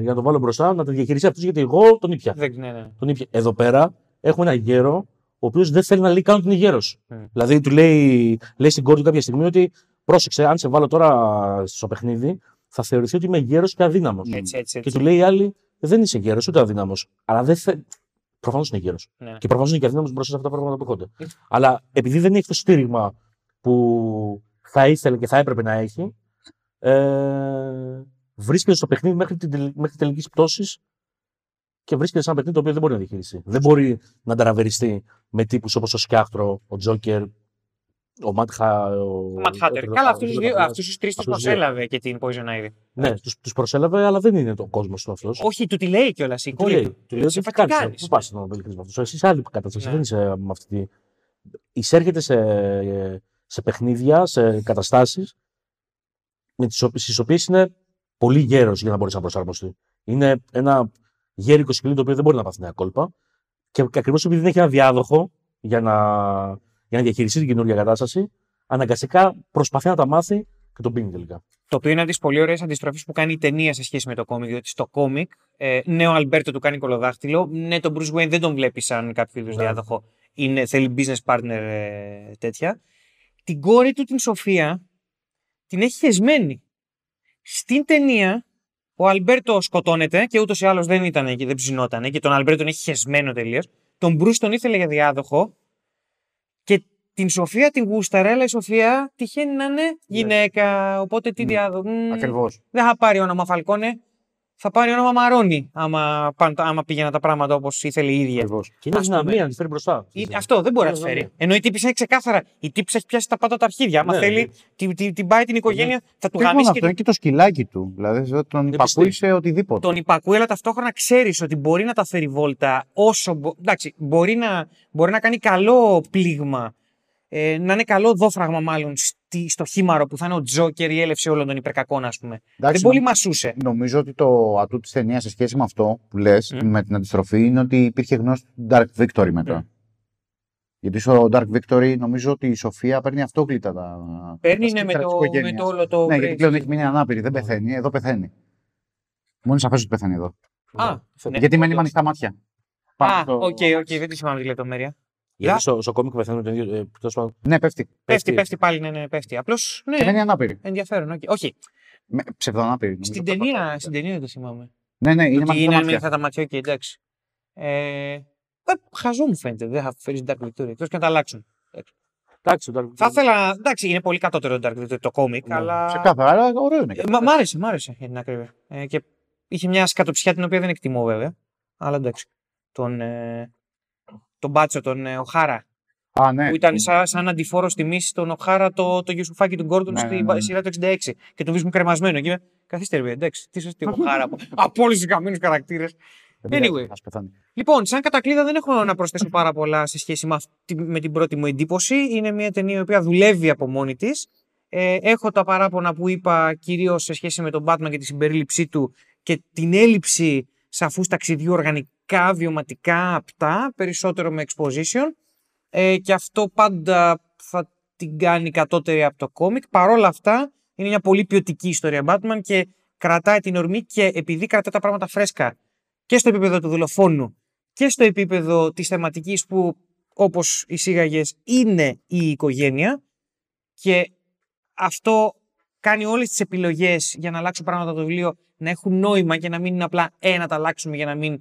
για να τον βάλω μπροστά, να τον διαχειριστεί αυτός γιατί εγώ τον ήπια. Δεν, ναι, ναι. Τον ήπια. Εδώ πέρα έχουμε ένα γέρο, ο οποίος δεν θέλει να λέει καν ότι είναι γέρος. Mm. Δηλαδή του λέει, λέει στην κόρη του κάποια στιγμή ότι πρόσεξε, αν σε βάλω τώρα στο παιχνίδι, θα θεωρηθεί ότι είμαι γέρος και αδύναμος. Έτσι, έτσι, Και έτσι. του λέει η άλλη, δεν είσαι γέρος ούτε αδύναμος. Αλλά δεν θε... Προφανώς είναι γέρος. Ναι. Και προφανώς είναι και αδύναμο μπροστά σε αυτά τα πράγματα που έρχονται. Ε. Αλλά επειδή δεν έχει το στήριγμα που θα ήθελε και θα έπρεπε να έχει, ε, βρίσκεται στο παιχνίδι μέχρι την, τελ- μέχρι τελικής πτώσης και βρίσκεται σε ένα παιχνίδι το οποίο δεν μπορεί να διαχειριστεί. Δεν μπορεί να ανταραβεριστεί με τύπους όπως ο Σκιάχτρο, ο Τζόκερ, ο Μάτχα. Ο, Ο Ματ Χάντερ. ο- Καλά, ο- αυτούς τους ο- δύο, ο- αυτούς τους τρεις τους αυτούς τους δύο. προσέλαβε και την Poison Ivy. Ναι, τους τους προσέλαβε, αλλά δεν είναι το κόσμο του αυτός. Όχι, του τη λέει κιόλας η Του κόρη λέει, του. του λέει ότι Σε τι φακή κάνεις, κάνεις. Πού πας να βελτιώσει με αυτός. Εσύ σε άλλη κατάσταση. Ναι. Δεν είσαι με αυτή τη. Εισέρχεται σε, σε παιχνίδια, σε καταστάσεις στις οποίες είναι πολύ γέρος για να μπορέσει να προσαρμοστεί. Είναι ένα γέρικο σκυλί το οποίο δεν μπορεί να πάθει νέα κόλπα. Και ακριβώς επειδή δεν έχει ένα διάδοχο για να, για να διαχειριστεί την καινούργια κατάσταση, αναγκαστικά προσπαθεί να τα μάθει και τον πίνει τελικά. Το οποίο είναι από τις πολύ ωραίες αντιστροφές που κάνει η ταινία σε σχέση με το κόμικ. Διότι στο κόμικ, ε, ναι, ο Αλμπέρτο του κάνει κολοδάχτυλο. Ναι, τον Bruce Wayne δεν τον βλέπει σαν κάποιο είδους Ναι. διάδοχο. Είναι, θέλει business partner ε, τέτοια. Την κόρη του, την Σοφία, την έχει χεσμένη. Στην ταινία, ο Αλμπέρτο σκοτώνεται και ούτως ή άλλως δεν ήταν εκεί, δεν ψινότανε και τον Αλμπέρτο τον έχει χεσμένο τελείως. Τον Bruce τον ήθελε για διάδοχο και την Σοφία την γούσταρε, αλλά η Σοφία τυχαίνει να είναι γυναίκα. Οπότε τι Ναι. διάδοχο. μμ, Ακριβώς. δεν θα πάρει όνομα Φαλκόνε, θα πάρει όνομα Μαρόνι, άμα, πάνε- άμα πήγαιναν τα πράγματα όπως ήθελε η ίδια. Ακριβώς. Και είναι Ας πούμε. δυναμία να τη φέρει μπροστά. Ή- Αυτό δεν μπορεί να Ναι, τη ναι, φέρει. ναι. Ενώ η τύπησα είναι ξεκάθαρα. Η τύπησα έχει πιάσει τα πάντα τα αρχίδια. Άμα Ναι, θέλει, ναι. την, την, την πάει την οικογένεια, θα του Και μόνο γαμίσει αυτό, και είναι και το σκυλάκι του. Δηλαδή τον πιστή. υπακούει σε οτιδήποτε. τον υπακούει, αλλά ταυτόχρονα ξέρεις ότι μπορεί να τα φέρει βόλτα όσο. μπο- Εντάξει, μπορεί να, μπορεί να κάνει καλό πλήγμα. Ε, να είναι καλό δόφραγμα, μάλλον, στη, στο χήμαρο που θα είναι ο Τζόκερ η έλευση όλων των υπερκακών, ας πούμε. Εντάξει, δεν πολύ μασούσε. Νομίζω ότι το ατού της ταινίας σε σχέση με αυτό που λες, Μμ. με την αντιστροφή, είναι ότι υπήρχε γνώση του Dark Victory μετά. Μμ. Γιατί στο Dark Victory νομίζω ότι η Σοφία παίρνει αυτόκλητα τα. Παίρνει τα ναι, με, σκύπτρα της το, με οικογένειας. το όλο το. Ναι, γιατί crazy. πλέον έχει μείνει ανάπηρη. Δεν πεθαίνει. Εδώ πεθαίνει. Μόνος σαφές ότι πεθαίνει εδώ. Α, ναι, γιατί μένει με όντως. ανοιχτά μάτια. Πάνω Α, στο- οκ, οκ, δεν τη θυμάμαι τη λεπτομέρεια. Γιατί στο, στο κόμικ πεθαίνουν το ίδιο. ε, τέλος πάντων, Ναι, πέφτει. Πέφτει, πέφτει πάλι, ναι, ναι, πέφτει. Απλώς. Και μένει Ναι, ανάπηρη. ενδιαφέρον. οκ. Όχι, Με, ψευδοανάπηρη. νομίζω. στην ταινία, στην ταινία δεν το θυμάμαι. Ναι, ναι, είναι με Ότι ανοιχτά είναι μάτια. ανοιχτά τα μάτια, οκ, εντάξει. Ε, ε, χαζό μου φαίνεται, δεν θα φέρεις Dark Victory. Εκτός και να τα αλλάξουν. Εντάξει, το Dark Θα Victory- ήθελα. Εντάξει, είναι πολύ κατώτερο το Dark Victory το κόμικ, Ναι, αλλά. Ξεκάθαρα, αλλά ωραίο είναι. Ε, Μ' μ' άρεσε, μ' άρεσε για την ακρίβεια. Ε, και είχε μια σκατοψιά την οποία δεν εκτιμώ βέβαια. Αλλά εντάξει. Τον, ε, τον μπάτσο, τον ε, Οχάρα. Α, ναι. που ήταν σαν, σαν αντιφόρο τιμή στον Οχάρα το, το Γιουσουφάκι του Γκόρντον Ναι, στη ναι, ναι, ναι. σειρά του 66. Και τον βρίσκουν κρεμασμένο. Και είμαι, καθίστε ρε, εντάξει, τι σωστή Οχάρα από, από όλους τους καμίνου χαρακτήρες. Δεν πειράζει, anyway. ας πεθάνει. Λοιπόν, σαν κατακλείδα δεν έχω να προσθέσω πάρα πολλά σε σχέση με, αυτή, με την πρώτη μου εντύπωση. Είναι μια ταινία η οποία δουλεύει από μόνη της. Ε, έχω τα παράπονα που είπα κυρίως σε σχέση με τον Batman και τη συμπερίληψή του και την έλλειψη σαφούς ταξιδιού οργανικά, βιωματικά, απτά, περισσότερο με exposition. Ε, και αυτό πάντα θα την κάνει κατώτερη από το κόμικ. Παρ' όλα αυτά, είναι μια πολύ ποιοτική ιστορία Batman και κρατάει την ορμή και επειδή κρατάει τα πράγματα φρέσκα και στο επίπεδο του δολοφόνου και στο επίπεδο της θεματικής που όπως εισήγαγες είναι η οικογένεια και αυτό κάνει όλες τις επιλογές για να αλλάξουν πράγματα το βιβλίο να έχουν νόημα και να μην είναι απλά ε, να τα αλλάξουμε για να, μην, ε,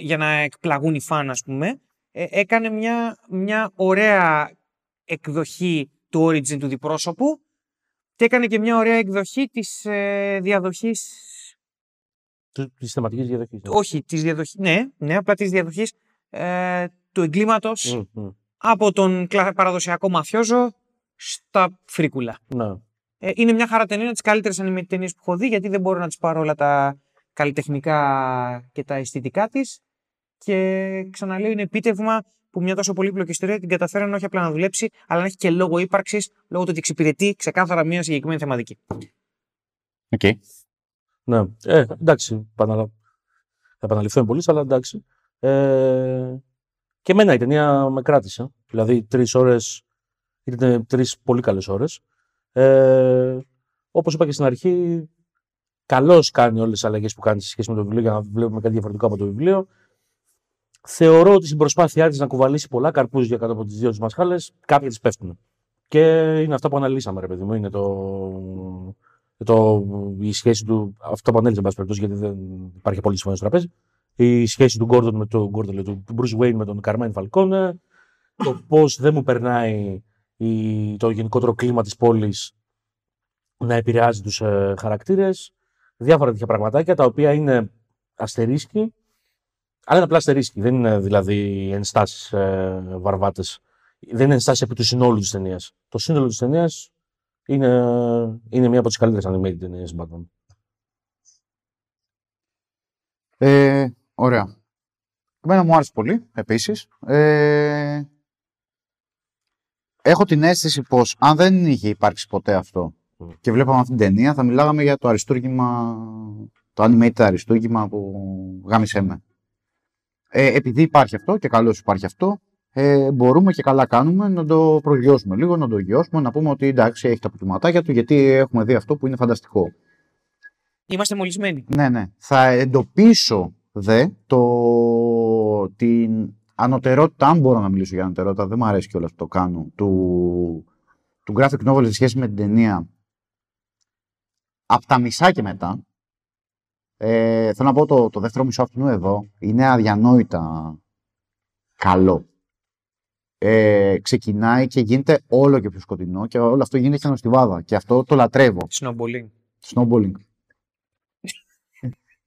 για να εκπλαγούν οι φαν ας πούμε. Ε, έκανε μια, μια ωραία εκδοχή του origin του διπρόσωπου και έκανε και μια ωραία εκδοχή της ε, διαδοχής Της θεματικής διαδοχής. όχι της διαδοχής, ναι, ναι, απλά της διαδοχής ε, του εγκλήματος Mm, από τον κλα- παραδοσιακό μαφιόζο στα φρίκουλα. ναι. Ε, είναι μια χαρά ταινία, είναι τις καλύτερες animated ταινίες που έχω δει, γιατί δεν μπορώ να τις πάρω όλα τα, καλλιτεχνικά και τα αισθητικά της και ξαναλέω είναι επίτευγμα που μια τόσο πολύπλοκη ιστορία την καταφέρανε όχι απλά να δουλέψει, αλλά να έχει και λόγο ύπαρξης, λόγω του ότι εξυπηρετεί ξεκάθαρα μια συγκεκριμένη θεματική. Οκ. Ναι. Ε, εντάξει. Επαναλα... Θα επαναληφθώ εν πολλοίς, αλλά εντάξει. Ε, και εμένα η ταινία με κράτησε. Δηλαδή, τρεις ώρες ήταν τρεις πολύ καλές ώρες. Ε, Όπως είπα και στην αρχή, καλώς κάνει όλες τις αλλαγές που κάνει σε σχέση με το βιβλίο για να βλέπουμε κάτι διαφορετικό από το βιβλίο. Θεωρώ ότι στην προσπάθειά της να κουβαλήσει πολλά καρπούζια κάτω από τις δύο της μασχάλες, κάποια της πέφτουν. Και είναι αυτά που αναλύσαμε, ρε παιδί μου. Είναι το, το, η σχέση του. Αυτό που ανέλησε, εν πάση περιπτώσει, γιατί δεν υπάρχει πολύ συμφωνία στο τραπέζι. Η σχέση του Gordon με τον Gordon, λέει, του Bruce Wayne με τον Carmine Falcone. Το πώς δεν μου περνάει η, το γενικότερο κλίμα της πόλης να επηρεάζει τους ε, χαρακτήρες. Διάφορα τέτοια πραγματάκια τα οποία είναι αστερίσκοι, αλλά είναι απλά αστερίσκοι. Δεν είναι δηλαδή ενστάσεις ε, βαρβάτες. Δεν είναι ενστάσεις επί του συνόλου της ταινίας. Το σύνολο της ταινίας είναι, είναι μία από τις καλύτερες animated ταινίες Batman. Ε, ωραία. Εμένα μου άρεσε πολύ, επίσης. Ε, έχω την αίσθηση πως αν δεν είχε υπάρξει ποτέ αυτό Mm. Και βλέπαμε αυτή την ταινία, θα μιλάγαμε για το αριστούργημα, το animated αριστούργημα που γάμισε με. Ε, επειδή υπάρχει αυτό και καλώς υπάρχει αυτό, ε, μπορούμε και καλά κάνουμε να το προσγειώσουμε λίγο, να το γιώσουμε, να πούμε ότι εντάξει έχει τα αποτελεσματάκια του γιατί έχουμε δει αυτό που είναι φανταστικό. Είμαστε μολυσμένοι. Ναι, ναι. Θα εντοπίσω δε το, την ανωτερότητα, αν μπορώ να μιλήσω για ανωτερότητα, δεν μου αρέσει κιόλας που το κάνω, του, του graphic novel σε σχέση με την ταινία από τα μισά και μετά. Ε, θέλω να πω το, το δεύτερο μισό αυτού εδώ είναι αδιανόητα καλό. Ε, ξεκινάει και γίνεται όλο και πιο σκοτεινό και όλο αυτό γίνεται χιονοστιβάδα και αυτό το λατρεύω. Snowballing. Snowballing.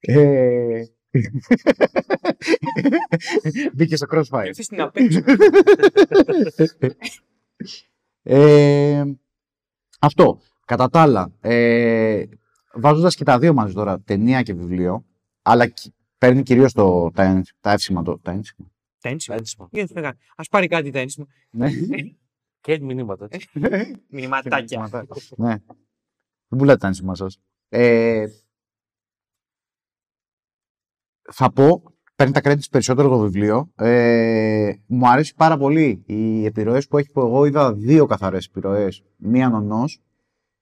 ε... Μπήκε στο crossfire. Έρθεις την απέξω. ε, αυτό. Κατά τα άλλα, ε, βάζοντας και τα δύο μαζί τώρα, ταινία και βιβλίο, αλλά κι- παίρνει κυρίως το, τα, εν- τα εύσημα. Το, τα ένσημα. Τένσιμο. Έτσι. Γιατί δεν κάνει. Ας πάρει κάτι τένσιμο. Ναι. Και μηνύματα. Έτσι. Μηνυματάκια. ναι. Δεν πουλάτε τα ένσημα σας. Ε, θα πω, παίρνει τα credits περισσότερο το βιβλίο. Ε, μου αρέσει πάρα πολύ οι επιρροές που έχει που εγώ είδα δύο καθαρές επιρροές. Μία νονός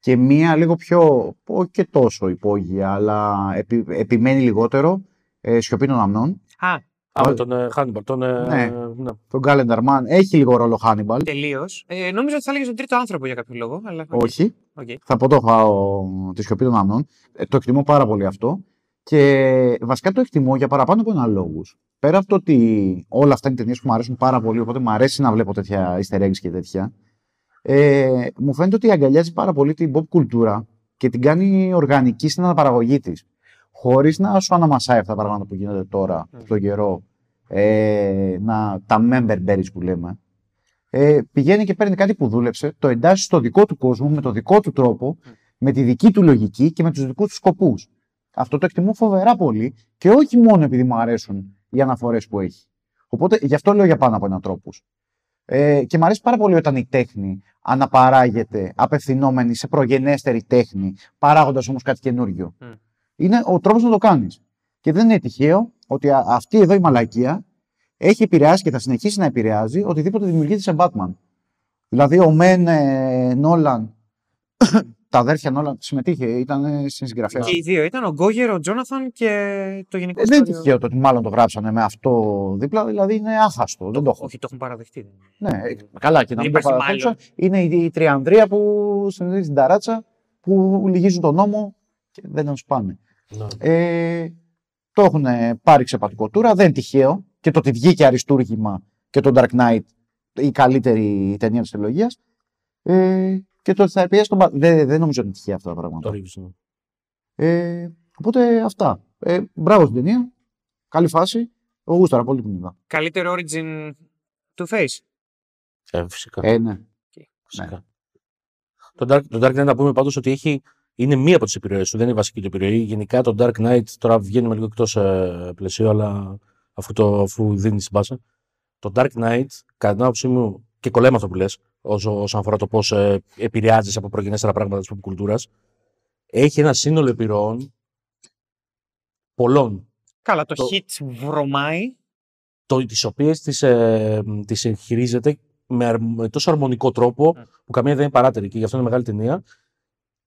και μία λίγο πιο, όχι και τόσο υπόγεια, αλλά επι- επιμένει λιγότερο, ε, σιωπή των αμνών. Α, Α, με τον ε, Hannibal. Τον, ε, Ναι. ναι. Τον Calendar Man έχει λίγο ρόλο Hannibal. τελείως. Ε, νόμιζα ότι θα έλεγε τον τρίτο άνθρωπο για κάποιο λόγο. Αλλά... οκ, Όχι. οκ. Θα πω το φάω τη σιωπή των αμνών. Ε, το εκτιμώ πάρα πολύ αυτό. Και βασικά το εκτιμώ για παραπάνω από ένα λόγους. Πέρα από το ότι όλα αυτά είναι ταινίες που μου αρέσουν πάρα πολύ, οπότε μου αρέσει να βλέπω τέτοια easter eggs και τέτοια. Ε, μου φαίνεται ότι αγκαλιάζει πάρα πολύ την pop κουλτούρα και την κάνει οργανική στην αναπαραγωγή της. Χωρίς να σου αναμασάει αυτά τα πράγματα που γίνονται τώρα, Mm. στον καιρό, ε, να, τα member berries που λέμε. Ε, πηγαίνει και παίρνει κάτι που δούλεψε, το εντάσσει στο δικό του κόσμο, με το δικό του τρόπο, με τη δική του λογική και με τους δικούς του σκοπούς. Αυτό το εκτιμώ φοβερά πολύ και όχι μόνο επειδή μου αρέσουν οι αναφορές που έχει. Οπότε γι' αυτό λέω για πάνω από έναν τρόπο. Ε, και μου αρέσει πάρα πολύ όταν η τέχνη αναπαράγεται απευθυνόμενη σε προγενέστερη τέχνη, παράγοντας όμως κάτι καινούριο. Μμ. Είναι ο τρόπος να το κάνεις. Και δεν είναι τυχαίο ότι α- αυτή εδώ η μαλακία έχει επηρεάσει και θα συνεχίσει να επηρεάζει οτιδήποτε δημιουργείται σε Batman. Δηλαδή ο Μεν ε, Νόλαν, τα αδέρφια Νόλαν συμμετείχε, ήταν στην συγγραφέα. Και οι δύο ήταν ο Γκόγερ, ο Τζόναθαν και το γενικό Ε, δεν είναι σχόλιο- τυχαίο το ότι μάλλον το γράψανε με αυτό δίπλα, δηλαδή είναι άχαστο. Δεν το έχω. Όχι, το έχουν παραδεχτεί. Ναι, ε, καλά και να Δεν μην το υπάρχει παραθέξω. μάλλον. Είναι η, η Τριανδρία που συνδέει την ταράτσα που λυγίζουν τον νόμο και δεν τον σπάνε. Ναι. Ε, το έχουν πάρει ξεπατικοτούρα, δεν είναι τυχαίο. Και το ότι βγήκε αριστούργημα και το Dark Knight η καλύτερη ταινία της τριλογίας. Ε, και το ότι θα επηρεάσει τον Bat- Δεν, δεν νομίζω ότι είναι τυχαία αυτά τα Το πράγματα. Reeves, ναι. Ε, οπότε αυτά. Ε, μπράβο στην ταινία. Καλή φάση. Εγώ γούσταρα πολύ την είδα. Καλύτερο origin του Face. Ε, φυσικά. Ε, ναι. φυσικά. Το Dark, το Dark Knight να πούμε πάντως ότι έχει είναι μία από τις επιρροές του, δεν είναι η βασική του επιρροή. Γενικά το Dark Knight, τώρα βγαίνουμε λίγο εκτός ε, πλαισίου, αλλά αφού, το, αφού δίνει την πάσα. Το Dark Knight, κατά την άποψή μου, και κολλάει με αυτό που λες, όσο, όσον αφορά το πώς ε, επηρεάζει από προγενέστερα πράγματα της κουλτούρας, έχει ένα σύνολο επιρροών πολλών. Καλά, το, Το- hit βρωμάει. Το, τις οποίες τις, ε, τις εγχειρίζεται με, αρ- με τόσο αρμονικό τρόπο Mm. που καμία δεν είναι παράτερη και γι' αυτό είναι μεγάλη ταινία.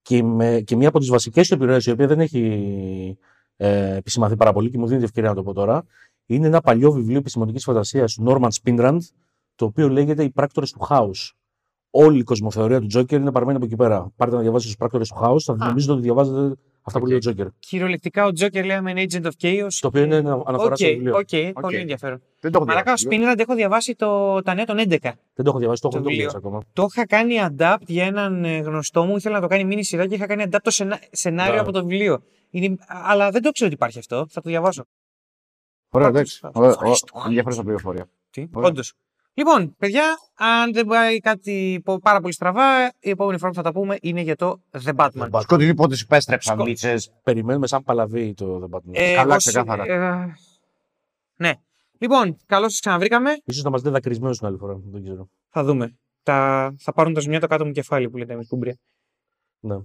Και, με, και μία από τις βασικές του επιρροές, η οποία δεν έχει ε, επισημαθεί πάρα πολύ και μου δίνει την ευκαιρία να το πω τώρα, είναι ένα παλιό βιβλίο επιστημονικής φαντασίας του Norman Spinrand, το οποίο λέγεται «Οι πράκτορες του χάους». Όλη η κοσμοθεωρία του Τζόκερ είναι παρμένη από εκεί πέρα. Πάρτε να διαβάσετε τους πράκτορες του χάους, θα Α. νομίζετε ότι διαβάζετε αυτά που Οκ. λέει ο Τζόκερ. Κυριολεκτικά ο Τζόκερ λέει I'm an agent of chaos. Το οποίο είναι ένα αναφορά Οκ, στο βιβλίο. οκ, πολύ ενδιαφέρον. Δεν το έχω Μαλάκα, ο διαβάσει. Σπίνραντ έχω διαβάσει το, τα νέα των 11. Δεν το έχω διαβάσει, το έχω Το δεν το βιβλίο. διαβάσει ακόμα. Το είχα κάνει adapt για έναν ε, γνωστό μου, ήθελα να το κάνει μίνι σειρά και είχα κάνει adapt το σενα... σενάριο Ναι. από το βιβλίο. Είναι... Αλλά δεν το ξέρω ότι υπάρχει αυτό. Θα το διαβάσω. Ωραία, Πάρτε- εντάξει. Ωραία, Ευχαριστώ. ωραία, Ενδιαφέρουσα πληροφορία. Τι, Ωραία. Όντως. Λοιπόν, παιδιά, αν δεν πάει κάτι πο- πάρα πολύ στραβά, η επόμενη φορά που θα τα πούμε είναι για το The Batman. Batman. Σκοτεινοί πότε επέστρεψαν, Σκο- μίτσες. Περιμένουμε σαν παλαβή το The Batman. Ε, Καλά, όσοι- ξεκάθαρα. ε, ναι. Λοιπόν, καλώς σας ξαναβρήκαμε. Ίσως να μας δει δακρυσμένους την άλλη φορά. Δεν ξέρω. Θα δούμε. Τα... Θα πάρουν τα ζουμιά το κάτω μου κεφάλι που λέτε με κουμπρία. Ναι.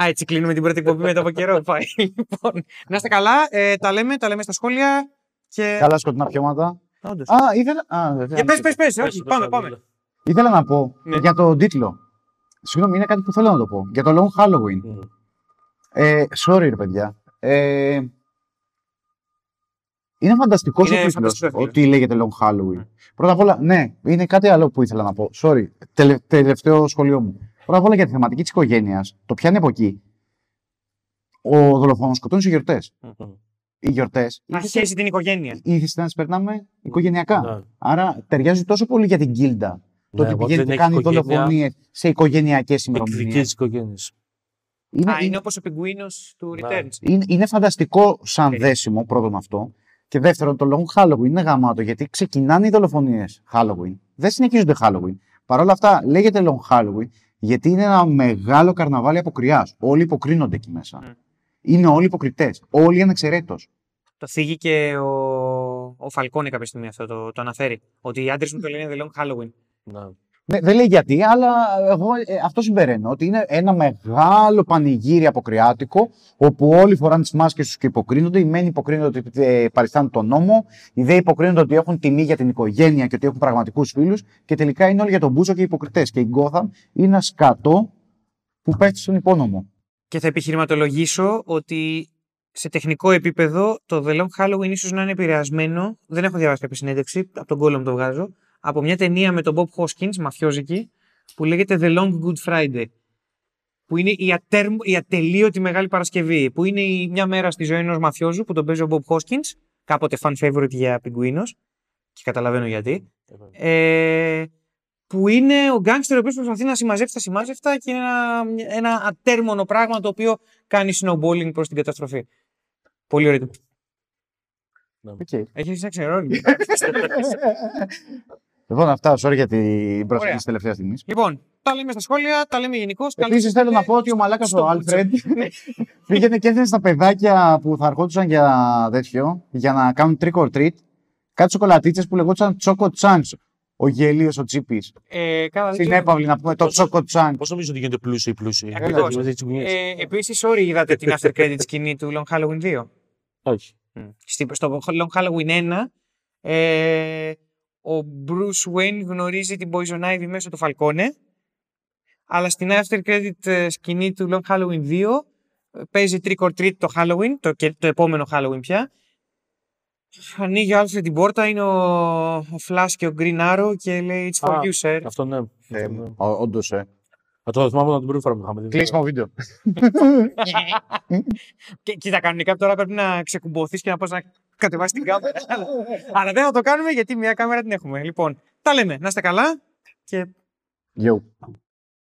Α, έτσι κλείνουμε την πρώτη εκπομπή μετά από καιρό. Πάει. λοιπόν, να είστε καλά. Ε, τα λέμε, τα λέμε στα σχόλια. Και... Καλά σκοτεινά πιώματα. Όντως. Α, ήθελα. Α, δεν Για πες, πες, πες. Πες, Όχι, πες, πάμε, πες, πάμε. πες. Ήθελα να πω Ναι. για τον τίτλο. Συγγνώμη, είναι κάτι που θέλω να το πω. Για το Long Halloween. Μμ. Ε, sorry, ρε παιδιά. Ε, είναι φανταστικός ο Είναι τίτλος φανταστικός, φίλε. ότι λέγεται Long Halloween. Ναι. Πρώτα απ' όλα, ναι, είναι κάτι άλλο που ήθελα να πω. Sorry, τελε, τελευταίο σχολείο μου. Πρώτα απ' όλα για τη θεματική της οικογένειας, το πιάνει από εκεί. Ο δολοφόνος σκοτώνει σε γιορτές. Μμ. Οι γιορτές Να χέσει την οικογένεια. ήθιστε να τι περνάμε οικογενειακά. Ναι. Άρα ταιριάζει τόσο πολύ για την γκίλντα. Το Ναι, ότι εγώ πηγαίνει δεν και έχει κάνει οικογένεια, δολοφονίες σε οικογενειακές Εκδικεί ημερομηνίες. τις οικογένειες. Είναι, Α, είναι όπως ο πιγκουίνος του Ναι. Returns. είναι, είναι φανταστικό σαν Ε. δέσιμο, πρώτον αυτό. Και δεύτερον, το Long Halloween είναι γαμάτο γιατί ξεκινάνε οι δολοφονίες Halloween. Δεν συνεχίζονται Halloween. Παρ' όλα αυτά, λέγεται Long Halloween γιατί είναι ένα μεγάλο καρναβάλι αποκριά. Όλοι υποκρίνονται εκεί μέσα. Μμ. Είναι όλοι υποκριτές. Όλοι ανεξαιρέτω. Το θίγει και ο, ο Φαλκόνη κάποια στιγμή αυτό, το, το αναφέρει. Ότι οι άντρες μου το λένε The Long Halloween. Ναι. Ναι, δεν λέει γιατί, αλλά εγώ ε, αυτό συμπεραίνω. Ότι είναι ένα μεγάλο πανηγύρι αποκριάτικο, όπου όλοι φοράνε τις μάσκες τους και υποκρίνονται. Οι μεν υποκρίνονται ότι ε, παριστάνουν τον νόμο, οι δε υποκρίνονται ότι έχουν τιμή για την οικογένεια και ότι έχουν πραγματικούς φίλους. Και τελικά είναι όλοι για τον Μπούσο και υποκριτές. Και η Gotham είναι ένα σκατό που πέφτει στον υπόνομο. Και θα επιχειρηματολογήσω ότι σε τεχνικό επίπεδο το The Long Halloween ίσως να είναι επηρεασμένο. Δεν έχω διαβάσει κάποια συνέντευξη, από τον κόλλο μου το βγάζω. Από μια ταινία με τον Bob Hoskins, μαφιόζικη, που λέγεται The Long Good Friday. Που είναι η, ατέρμ, η ατελείωτη Μεγάλη Παρασκευή. Που είναι η, μια μέρα στη ζωή ενός μαφιόζου που τον παίζει ο Bob Hoskins. Κάποτε fan favorite για πιγκουίνο. Και καταλαβαίνω γιατί. Ε, που είναι ο γκάγκστερ ο οποίος προσπαθεί να συμμαζέψει τα συμμάζευτα και είναι ένα, ένα ατέρμονο πράγμα το οποίο κάνει snowballing προς την καταστροφή. Πολύ ωραίο. Okay. Έχεις ένα ξερόνι. λοιπόν, αυτά. Sorry για την Ωραία. πρόσκληση της τελευταίας στιγμής. λοιπόν, τα λέμε στα σχόλια, τα λέμε γενικώς. Επίσης, θέλω να πω ότι ο Μαλάκας στο ο Άλφρεντ Ναι. πήγαινε και έδινε στα παιδάκια που θα ερχόντουσαν για τέτοιο, για να κάνουν trick or treat, κάτι σοκολατίτσες που λεγόταν Choco Chunks. Ο γελίος ο Τσίπης. Ε, καλά, Στην δεν έπαυλη να πούμε το Πόσο- Choco Chunk. Πώς νομίζω ότι γίνεται πλούσιοι οι πλούσιοι; Ακριβώς. Δηλαδή, με τις γουνιές. Ε, Επίσης, sorry, είδατε την after credit σκηνή του Long Halloween 2. Όχι. Στη- Στο Long Halloween 1, ε, ο Bruce Wayne γνωρίζει την Poison Ivy μέσω του Φαλκόνε. Αλλά στην after credit ε, σκηνή του Long Halloween 2 ε, παίζει trick or treat το Halloween, το, και- το επόμενο Halloween πια. Ανοίγει ο Alfred την πόρτα, είναι ο, ο Flash και ο Green Arrow και λέει It's for Α, you, sir. Αυτό ναι. Ε, Αυτό, ναι. Όντως, ε. Θα το θυμάμαι την πρώτη φορά που το είχαμε δει. Κλείσιμο βίντεο. και, κοίτα, κανονικά τώρα πρέπει να ξεκουμπωθείς και να πας να κατεβάσεις την κάμερα. αλλά, αλλά δεν θα το κάνουμε γιατί μια κάμερα την έχουμε. Λοιπόν, τα λέμε. Να είστε καλά και Yo.